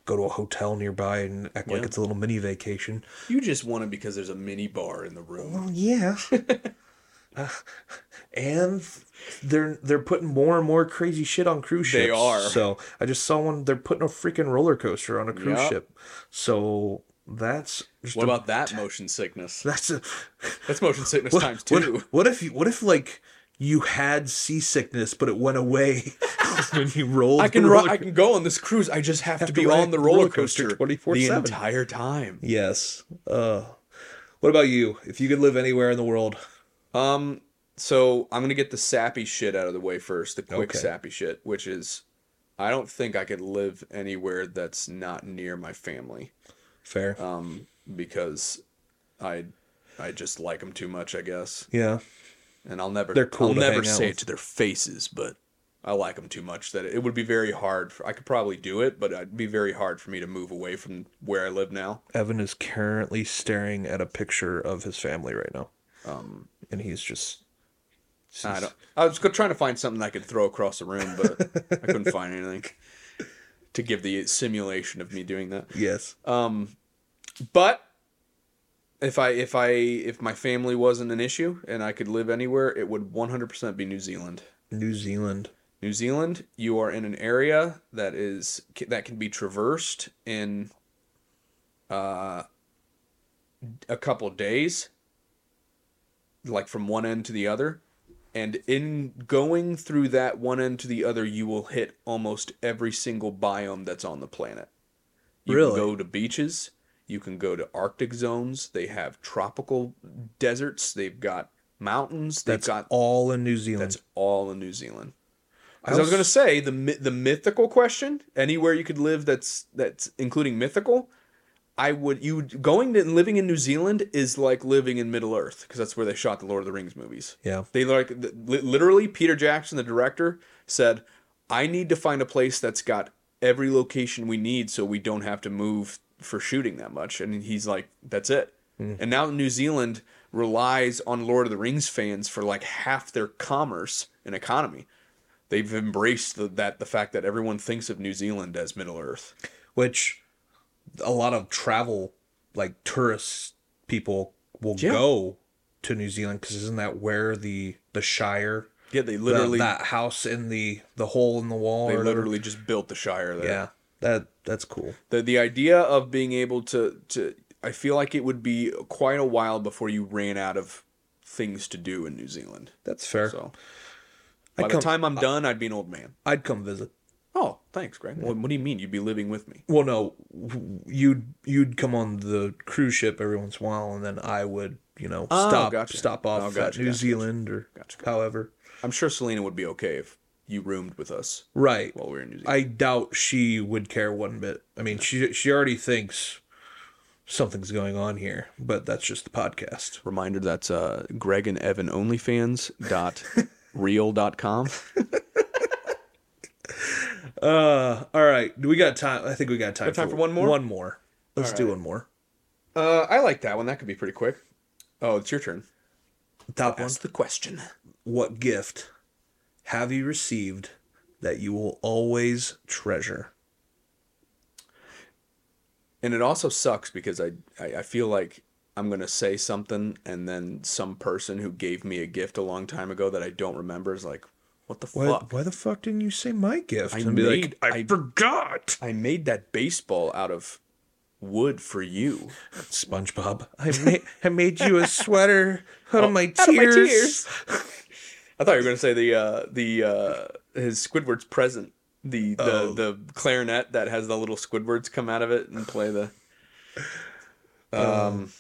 go to a hotel nearby and act like it's a little mini vacation. You just want it because there's a mini bar in the room. Well, yeah. Uh, and they're they're putting more and more crazy shit on cruise ships. They are. So I just saw one. They're putting a freaking roller coaster on a cruise Yep. ship. So that's just What about that motion sickness? that's a That's motion sickness what, times two. What, if you, what if like you had seasickness but it went away when you rolled? I can ro- I can go on this cruise. I just have, to to be ride on the roller roller coaster coaster 24/7. the entire time. Yes. Uh, what about you? If you could live anywhere in the world, Um, so I'm gonna get the sappy shit out of the way first. The quick Okay. sappy shit, which is, I don't think I could live anywhere that's not near my family. fair. Um, because I, I just like them too much, I guess. yeah. and I'll never They're cool I'll never say it to their faces, but I like them too much that it would be very hard. For, I could probably do it, but it'd be very hard for me to move away from where I live now. Evan is currently staring at a picture of his family right now, Um, and he's just. I don't. I was trying to find something I could throw across the room, but I couldn't find anything to give the simulation of me doing that. Yes. Um, but if I if I if my family wasn't an issue and I could live anywhere, it would 100% be New Zealand. New Zealand. New Zealand, you are in an area that is that can be traversed in uh, a couple days, like from one end to the other, and in going through that one end to the other, you will hit almost every single biome that's on the planet. You Really? can go to beaches. You can go to Arctic zones. They have tropical deserts. They've got mountains. They've That's got all in New Zealand. that's all in New Zealand. I Because I was was- going to say the the mythical question, anywhere you could live that's that's including mythical, I would you going to living in New Zealand is like living in Middle Earth because that's where they shot the Lord of the Rings movies. yeah. They like literally Peter Jackson, the director, said, "I need to find a place that's got every location we need, so we don't have to move for shooting that much." And he's like, "That's it." Mm. And now New Zealand relies on Lord of the Rings fans for like half their commerce and economy. They've embraced the, that the fact that everyone thinks of New Zealand as Middle Earth. Which a lot of travel, like tourist people, will Yeah. go to New Zealand because isn't that where the the Shire, Yeah, they the- literally that house in the the hole in the wall, they whatever? literally just built the Shire there. yeah. That that's cool. the the idea of being able to to I feel like it would be quite a while before you ran out of things to do in New Zealand. That's fair. So I'd by come- the time I'm done, I'd be an old man. I'd come visit. Thanks, Greg. What, what do you mean? You'd be living with me? Well, no, you'd you'd come on the cruise ship every once in a while, and then I would, you know, Oh, stop gotcha. stop off Oh, gotcha, at New gotcha, Zealand or however. I'm sure Selena would be okay if you roomed with us Right. while we were in New Zealand. I doubt she would care one bit. I mean, she she already thinks something's going on here, but that's just the podcast. Reminder that's uh, Greg and Evan OnlyFans dot real dot com. Uh, all right. Do we got time? I think we got time, Got time for one more? One more. Let's All do right. one more. Uh, I like that one. That could be pretty quick. Oh, it's your turn. Top one. Ask the question. What gift have you received that you will always treasure? and it also sucks because I, I I feel like I'm gonna say something and then some person who gave me a gift a long time ago that I don't remember is like, what the Why, fuck? why the fuck didn't you say my gift? I and be made- like, I, I- forgot. I made that baseball out of wood for you. SpongeBob, I made I made you a sweater out of my tears. out of my tears. I thought you were gonna say the uh, the uh, his Squidward's present. The the, Oh. the clarinet that has the little Squidwards come out of it and play the. Um,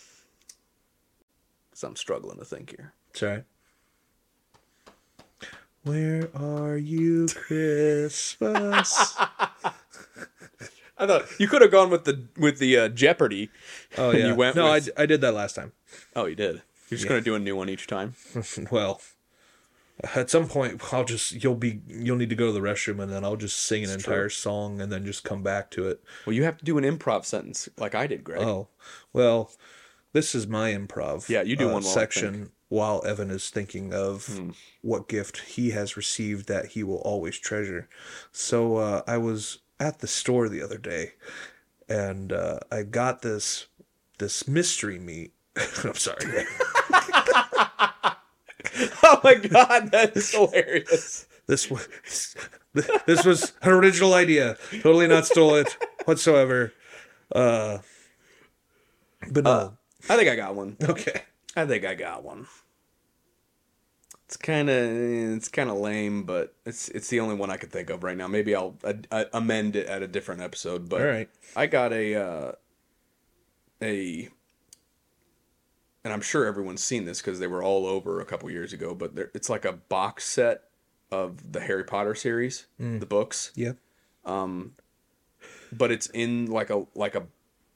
so I'm struggling to think here. Sorry. Where are you, Christmas? I thought you could have gone with the with the uh, Jeopardy. Oh yeah. you went no, with- I, I did that last time. Oh, you did. You're just gonna do a new one each time. well, at some point I'll just you'll be you'll need to go to the restroom and then I'll just sing an entire song and then just come back to it. Well, you have to do an improv sentence like I did, Greg. Oh, well, this is my improv. Yeah, you do uh, one section while Evan is thinking of Hmm. what gift he has received that he will always treasure. So uh, I was at the store the other day, and uh, I got this this mystery meat. I'm sorry. Oh my god, that is hilarious. This was this was an original idea. Totally not stole it whatsoever. Uh, but no. I think I got one. okay. I think I got one. It's kind of it's kind of lame, but it's it's the only one I could think of right now. Maybe I'll uh, uh, amend it at a different episode. But All right. I got a uh, a, and I'm sure everyone's seen this because they were all over a couple years ago. But there, it's like a box set of the Harry Potter series, the books, Yeah. Um, but it's in like a like a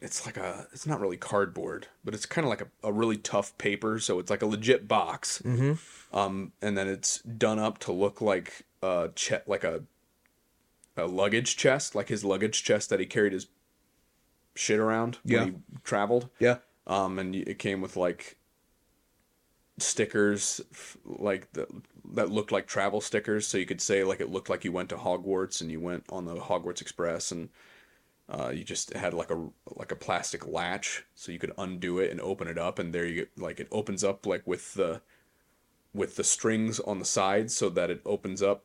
it's like a it's not really cardboard but it's kind of like a, a really tough paper so it's like a legit box mm-hmm. um and then it's done up to look like a che- like a a luggage chest like his luggage chest that he carried his shit around Yeah. when he traveled Yeah. um and it came with like stickers f- like the, that looked like travel stickers so you could say like it looked like you went to Hogwarts and you went on the Hogwarts Express and uh, you just had like a like a plastic latch so you could undo it and open it up and there you get like it opens up like with the with the strings on the sides so that it opens up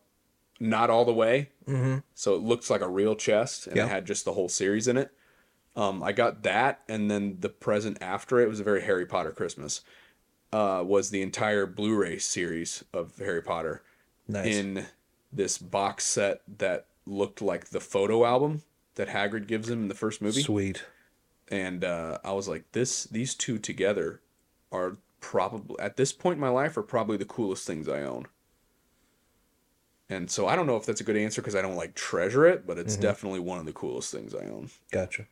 not all the way mm-hmm. so it looks like a real chest and it had just the whole series in it um, I got that, and then the present after it was a very Harry Potter Christmas. Uh, was the entire Blu-ray series of Harry Potter Nice. in this box set that looked like the photo album that Hagrid gives him in the first movie, Sweet. and uh, I was like, this these two together are probably at this point in my life are probably the coolest things I own. And so I don't know if that's a good answer because I don't like treasure it, but it's definitely one of the coolest things I own. Gotcha.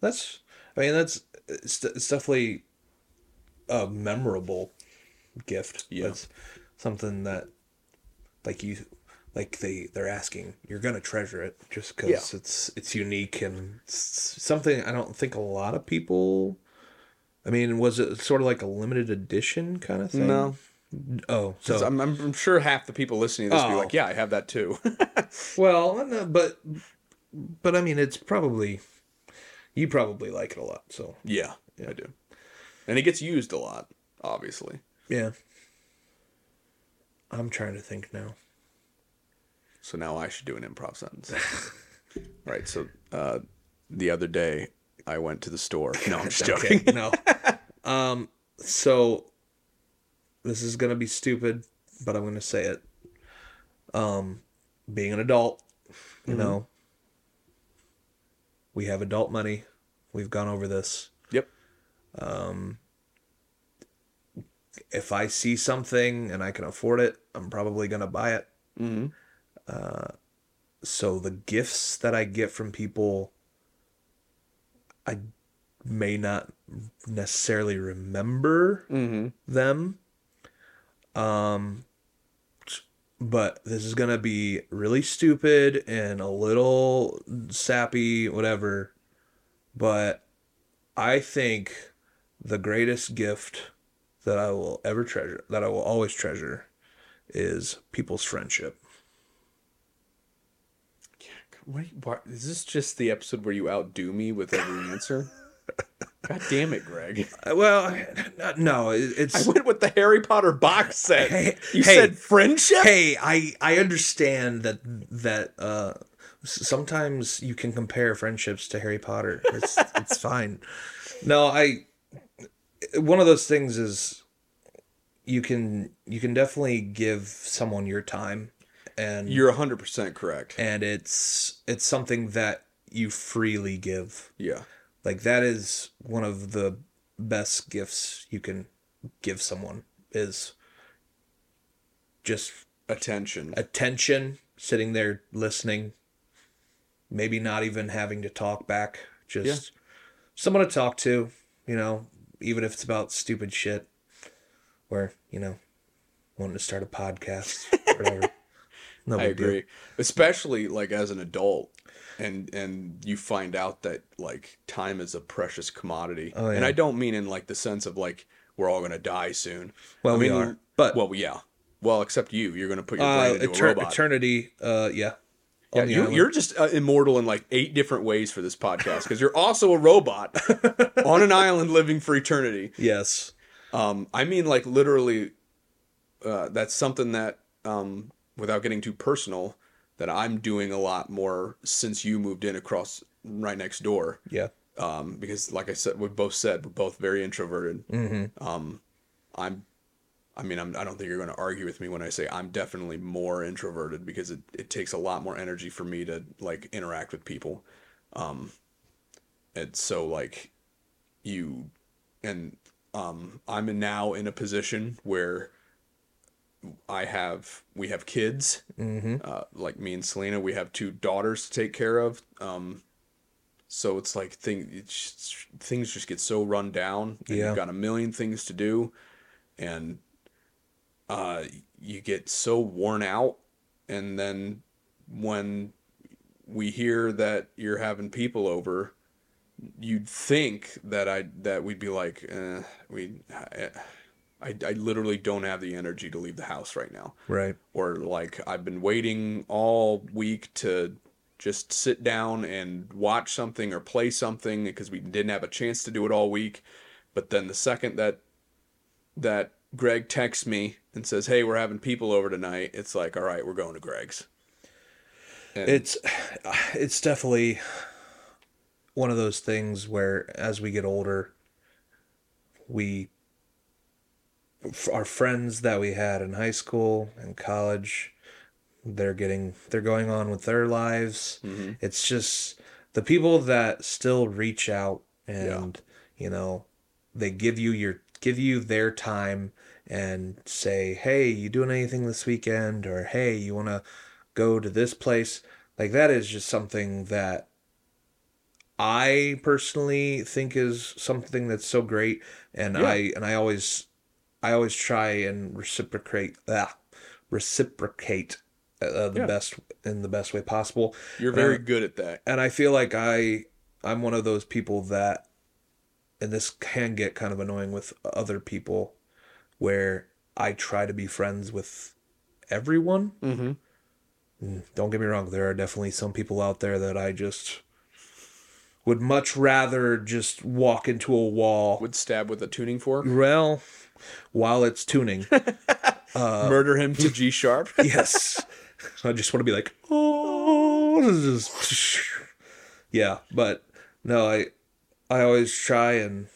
That's. I mean, that's. It's, it's definitely a memorable gift. Yeah. Something that, like you, like they they're asking, you're gonna treasure it just because Yeah. it's it's unique and it's something I don't think a lot of people. I mean, was it sort of like a limited edition kind of thing? No. Oh, So I'm, I'm sure half the people listening to this will be Oh. like, yeah, I have that too. well, no, but but I mean, it's probably you probably like it a lot. So yeah, yeah, I do. And it gets used a lot, obviously. yeah, I'm trying to think now. So now I should do an improv sentence. right. So uh, the other day I went to the store. No, I'm just joking. Okay, no. um, so this is gonna be stupid, but I'm gonna say it. Um, being an adult, you know, we have adult money. We've gone over this. Yep. If I see something and I can afford it, I'm probably gonna buy it. Mm-hmm. Uh, so the gifts that I get from people, I may not necessarily remember them. Um, but this is gonna be really stupid and a little sappy, whatever. But I think the greatest gift that I will ever treasure, that I will always treasure, is people's friendship. What, what, is this just the episode where you outdo me with every answer? God damn it, Greg. Uh, Well, no, it's I went with the Harry Potter box set. Hey, you hey. said friendship? hey i i understand that that uh sometimes you can compare friendships to harry potter it's it's fine no i one of those things is you can you can definitely give someone your time and You're 100% correct. and it's it's something that you freely give Yeah. like that is one of the best gifts you can give someone is just Attention. attention, sitting there listening, maybe not even having to talk back, just someone to talk to, you know, even if it's about stupid shit or, you know, wanting to start a podcast, or whatever. No I big deal. agree, especially like as an adult, and and you find out that like time is a precious commodity, Oh, and. I don't mean in like the sense of like we're all gonna die soon. Well, I we mean, are, but well, yeah, well, except you, you're gonna put your uh, brain into a robot. eternity, uh, yeah. yeah, you, you're just uh, immortal in like eight different ways for this podcast because you're also a robot on an island living for eternity. yes. Um, I mean, like literally, uh, that's something that, um, without getting too personal, that I'm doing a lot more since you moved in across right next door. Yeah. Um, because like I said, we both said we're both very introverted. Mm-hmm. Um, I'm, I mean, I'm, I don't think you're going to argue with me when I say I'm definitely more introverted because it, it takes a lot more energy for me to like interact with people. Um, and so like you, and um, I'm now in a position where I have we have kids, Mm-hmm. uh, like me and Selena. We have two daughters to take care of. Um, so it's like thing it's things just get so run down. And Yeah. You've got a million things to do, and uh, you get so worn out. And then when we hear that you're having people over, you'd think that I that we'd be like, eh, we. I, I, I literally don't have the energy to leave the house right now Right. or like I've been waiting all week to just sit down and watch something or play something because we didn't have a chance to do it all week. But then the second that that Greg texts me and says, "Hey, we're having people over tonight," it's like, "All right, we're going to Greg's." And It's it's definitely one of those things where as we get older we our friends that we had in high school and college they're getting they're going on with their lives. Mhm. it's just the people that still reach out and you know they give you your give you their time and say hey you doing anything this weekend? or hey you want to go to this place? Like that is just something that i personally think is something that's so great. And Yeah. i and i always i always try and reciprocate ah, reciprocate uh, the Yeah. best in the best way possible you're and very good at that. and I feel like I I'm one of those people that and this can get kind of annoying with other people where I try to be friends with everyone. Mm-hmm. Don't get me wrong, there are definitely some people out there that I just would much rather just walk into a wall. Would stab with a tuning fork, Well, while it's tuning. Uh, murder him to G sharp. yes. I just want to be like, oh, yeah. But no, I, I always try and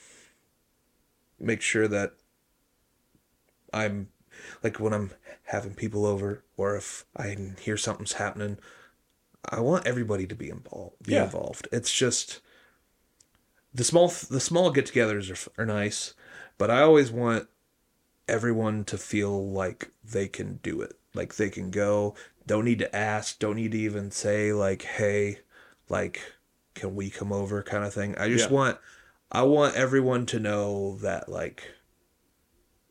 make sure that I'm like when I'm having people over, or if I hear something's happening, I want everybody to be involved. Be Yeah. involved. It's just the small the small get-togethers are are nice, but I always want everyone to feel like they can do it. Like they can go, don't need to ask, don't need to even say like, "Hey, like can we come over?" kind of thing. I just Yeah. want I want everyone to know that like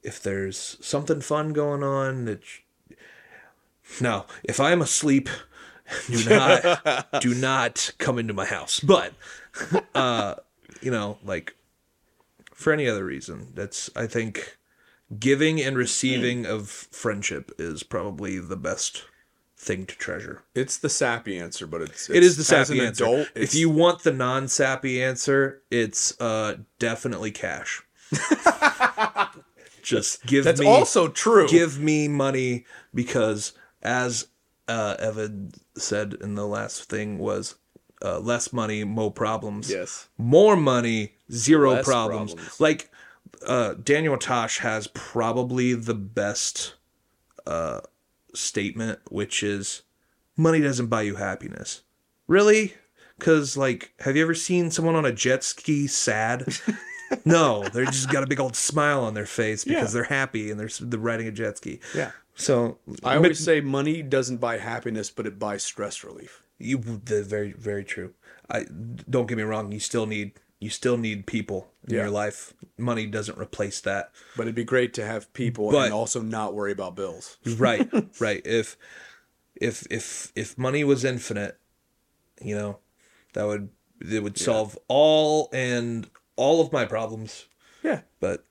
if there's something fun going on that sh- now, if I'm asleep, do not do not come into my house. But uh you know, like for any other reason, that's I think giving and receiving of friendship is probably the best thing to treasure. It's the sappy answer, but it's, It is the as sappy an answer. adult, if you want the non-sappy answer, it's uh definitely cash. Just give that's me also true. give me money because as uh Evan said in the last thing was uh, less money, more problems. yes. More money, zero problems. problems. Like uh Daniel Tosh has probably the best uh statement which is money doesn't buy you happiness. Really? Cuz like have you ever seen someone on a jet ski sad? no, they just got a big old smile on their face because Yeah. they're happy and they're, they're riding a jet ski. Yeah. So I always say money doesn't buy happiness, but it buys stress relief. You the very very true. I don't get me wrong. You still need you still need people in Yeah. your life. Money doesn't replace that. But it'd be great to have people But- and also not worry about bills. Right, right. If if if if money was infinite, you know, that would it would solve all and all of my problems. Yeah, But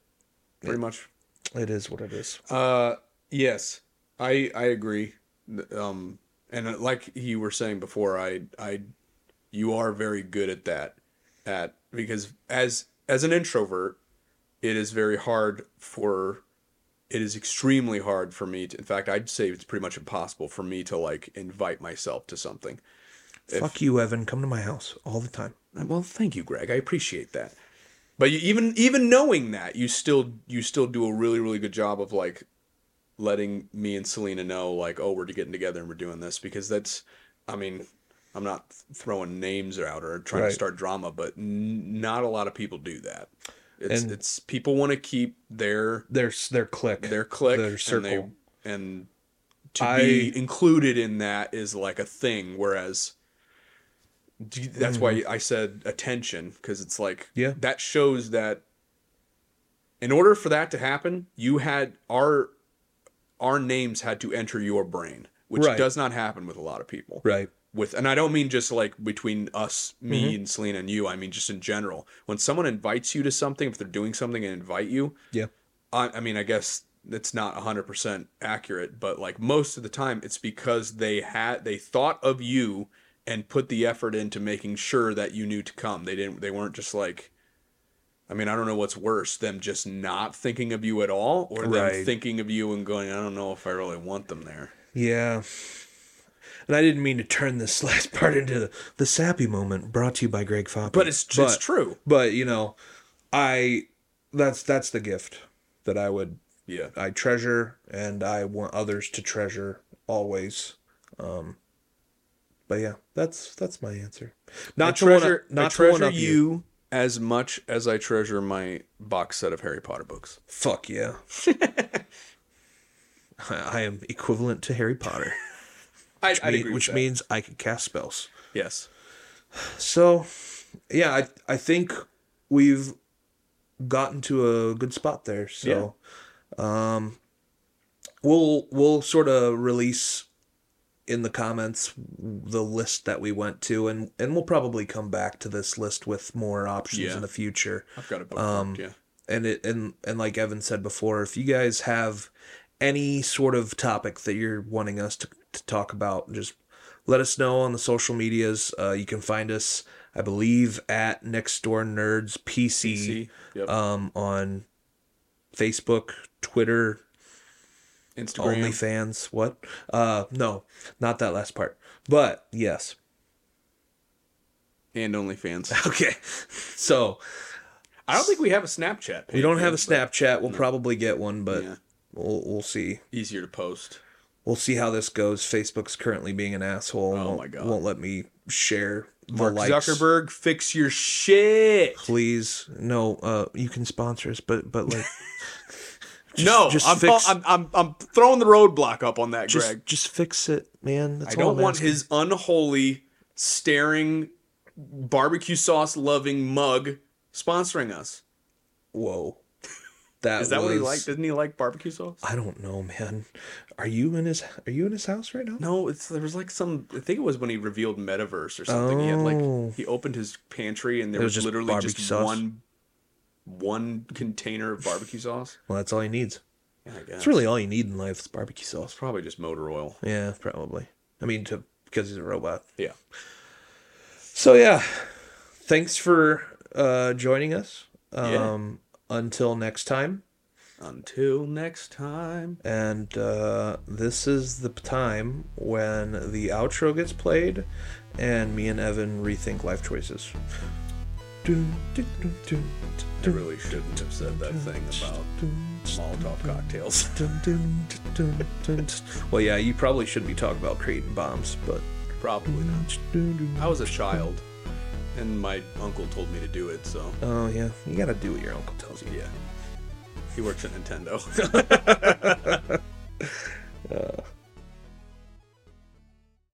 pretty much. it is what it is. Uh, yes, I I agree. Um, and uh, like you were saying before, I I you are very good at that. At because as as an introvert, it is very hard for it is extremely hard for me to in fact I'd say it's pretty much impossible for me to like invite myself to something. Fuck you, Evan. Come to my house all the time. Well, thank you, Greg. I appreciate that. But you, even even knowing that, you still you still do a really really good job of like letting me and Selena know like, oh, we're getting together and we're doing this because that's, I mean, I'm not throwing names out or trying Right. to start drama, but n- not a lot of people do that. It's And- it's people want to keep their Their their click. their click Their and circle. they and to I- be included in that is like a thing whereas that's why I said attention because it's like Mm-hmm. Yeah. that shows that in order for that to happen you had our our names had to enter your brain which Right. does not happen with a lot of people right. With and I don't mean just like between us, me Mm-hmm. and Selena and you. I mean just in general. When someone invites you to something, if they're doing something and invite you, Yeah. I, I mean I guess it's not hundred percent accurate, but like most of the time, it's because they had they thought of you and put the effort into making sure that you knew to come. They didn't. They weren't just like. I mean, I don't know what's worse, them just not thinking of you at all, or them thinking of you and going, I don't know if I really want them there. Yeah. And I didn't mean to turn this last part into the, the sappy moment brought to you by Greg Foppy. But it's it's true. But you know, I that's that's the gift that I would Yeah. I treasure and I want others to treasure always. Um but yeah, that's that's my answer. Not I to treasure, not I treasure you. you as much as I treasure my box set of Harry Potter books. Fuck yeah. I am equivalent to Harry Potter, I, which, mean- which means I can cast spells. yes. So, yeah, I I think we've gotten to a good spot there. So, um, we'll we'll sort of release in the comments the list that we went to, and and we'll probably come back to this list with more options Yeah. in the future. I've got a book. Um, yeah. And it and and like Evan said before, if you guys have any sort of topic that you're wanting us to, to talk about, just let us know on the social medias. Uh, you can find us, I believe, at Next Door Nerds PC, PC. Yep. um, on Facebook, Twitter, Instagram. OnlyFans. What? Uh, no, not that last part. But yes. and OnlyFans. Okay. So I don't think we have a Snapchat. we don't have a Snapchat. We'll probably get one, but Yeah. we'll we'll see. Easier to post. We'll see how this goes. Facebook's currently being an asshole. Oh won't, my God. Won't let me share the Mark likes. Zuckerberg, fix your shit. Please, no. Uh, you can sponsor us, but but like, no, just I'm, fix- I'm I'm I'm throwing the roadblock up on that, just Greg. just fix it, man. That's I all don't want asking. his unholy, staring, barbecue sauce loving mug sponsoring us. Whoa, that Is that was, what he liked? Didn't he like barbecue sauce? I don't know, man. Are you in his Are you in his house right now? No, it's there was like some. I think it was when he revealed Metaverse or something. He had Oh. like he opened his pantry and there was, was just literally barbecue just sauce? one, one container of barbecue sauce. Well, that's all he needs. Yeah, I guess That's really all you need in life is barbecue sauce. probably just motor oil. Yeah, probably. I mean, to because he's a robot. Yeah. So yeah, thanks for uh, joining us. Yeah. Um, Until next time. Until next time. And uh, this is the time when the outro gets played and me and Evan rethink life choices. I really shouldn't have said that thing about dun, Molotov cocktails. Well, yeah, you probably shouldn't be talking about creating bombs, but. Probably not. I was a child, and my uncle told me to do it. So Oh, yeah, you gotta do what your uncle tells you. yeah, he works at Nintendo. Uh,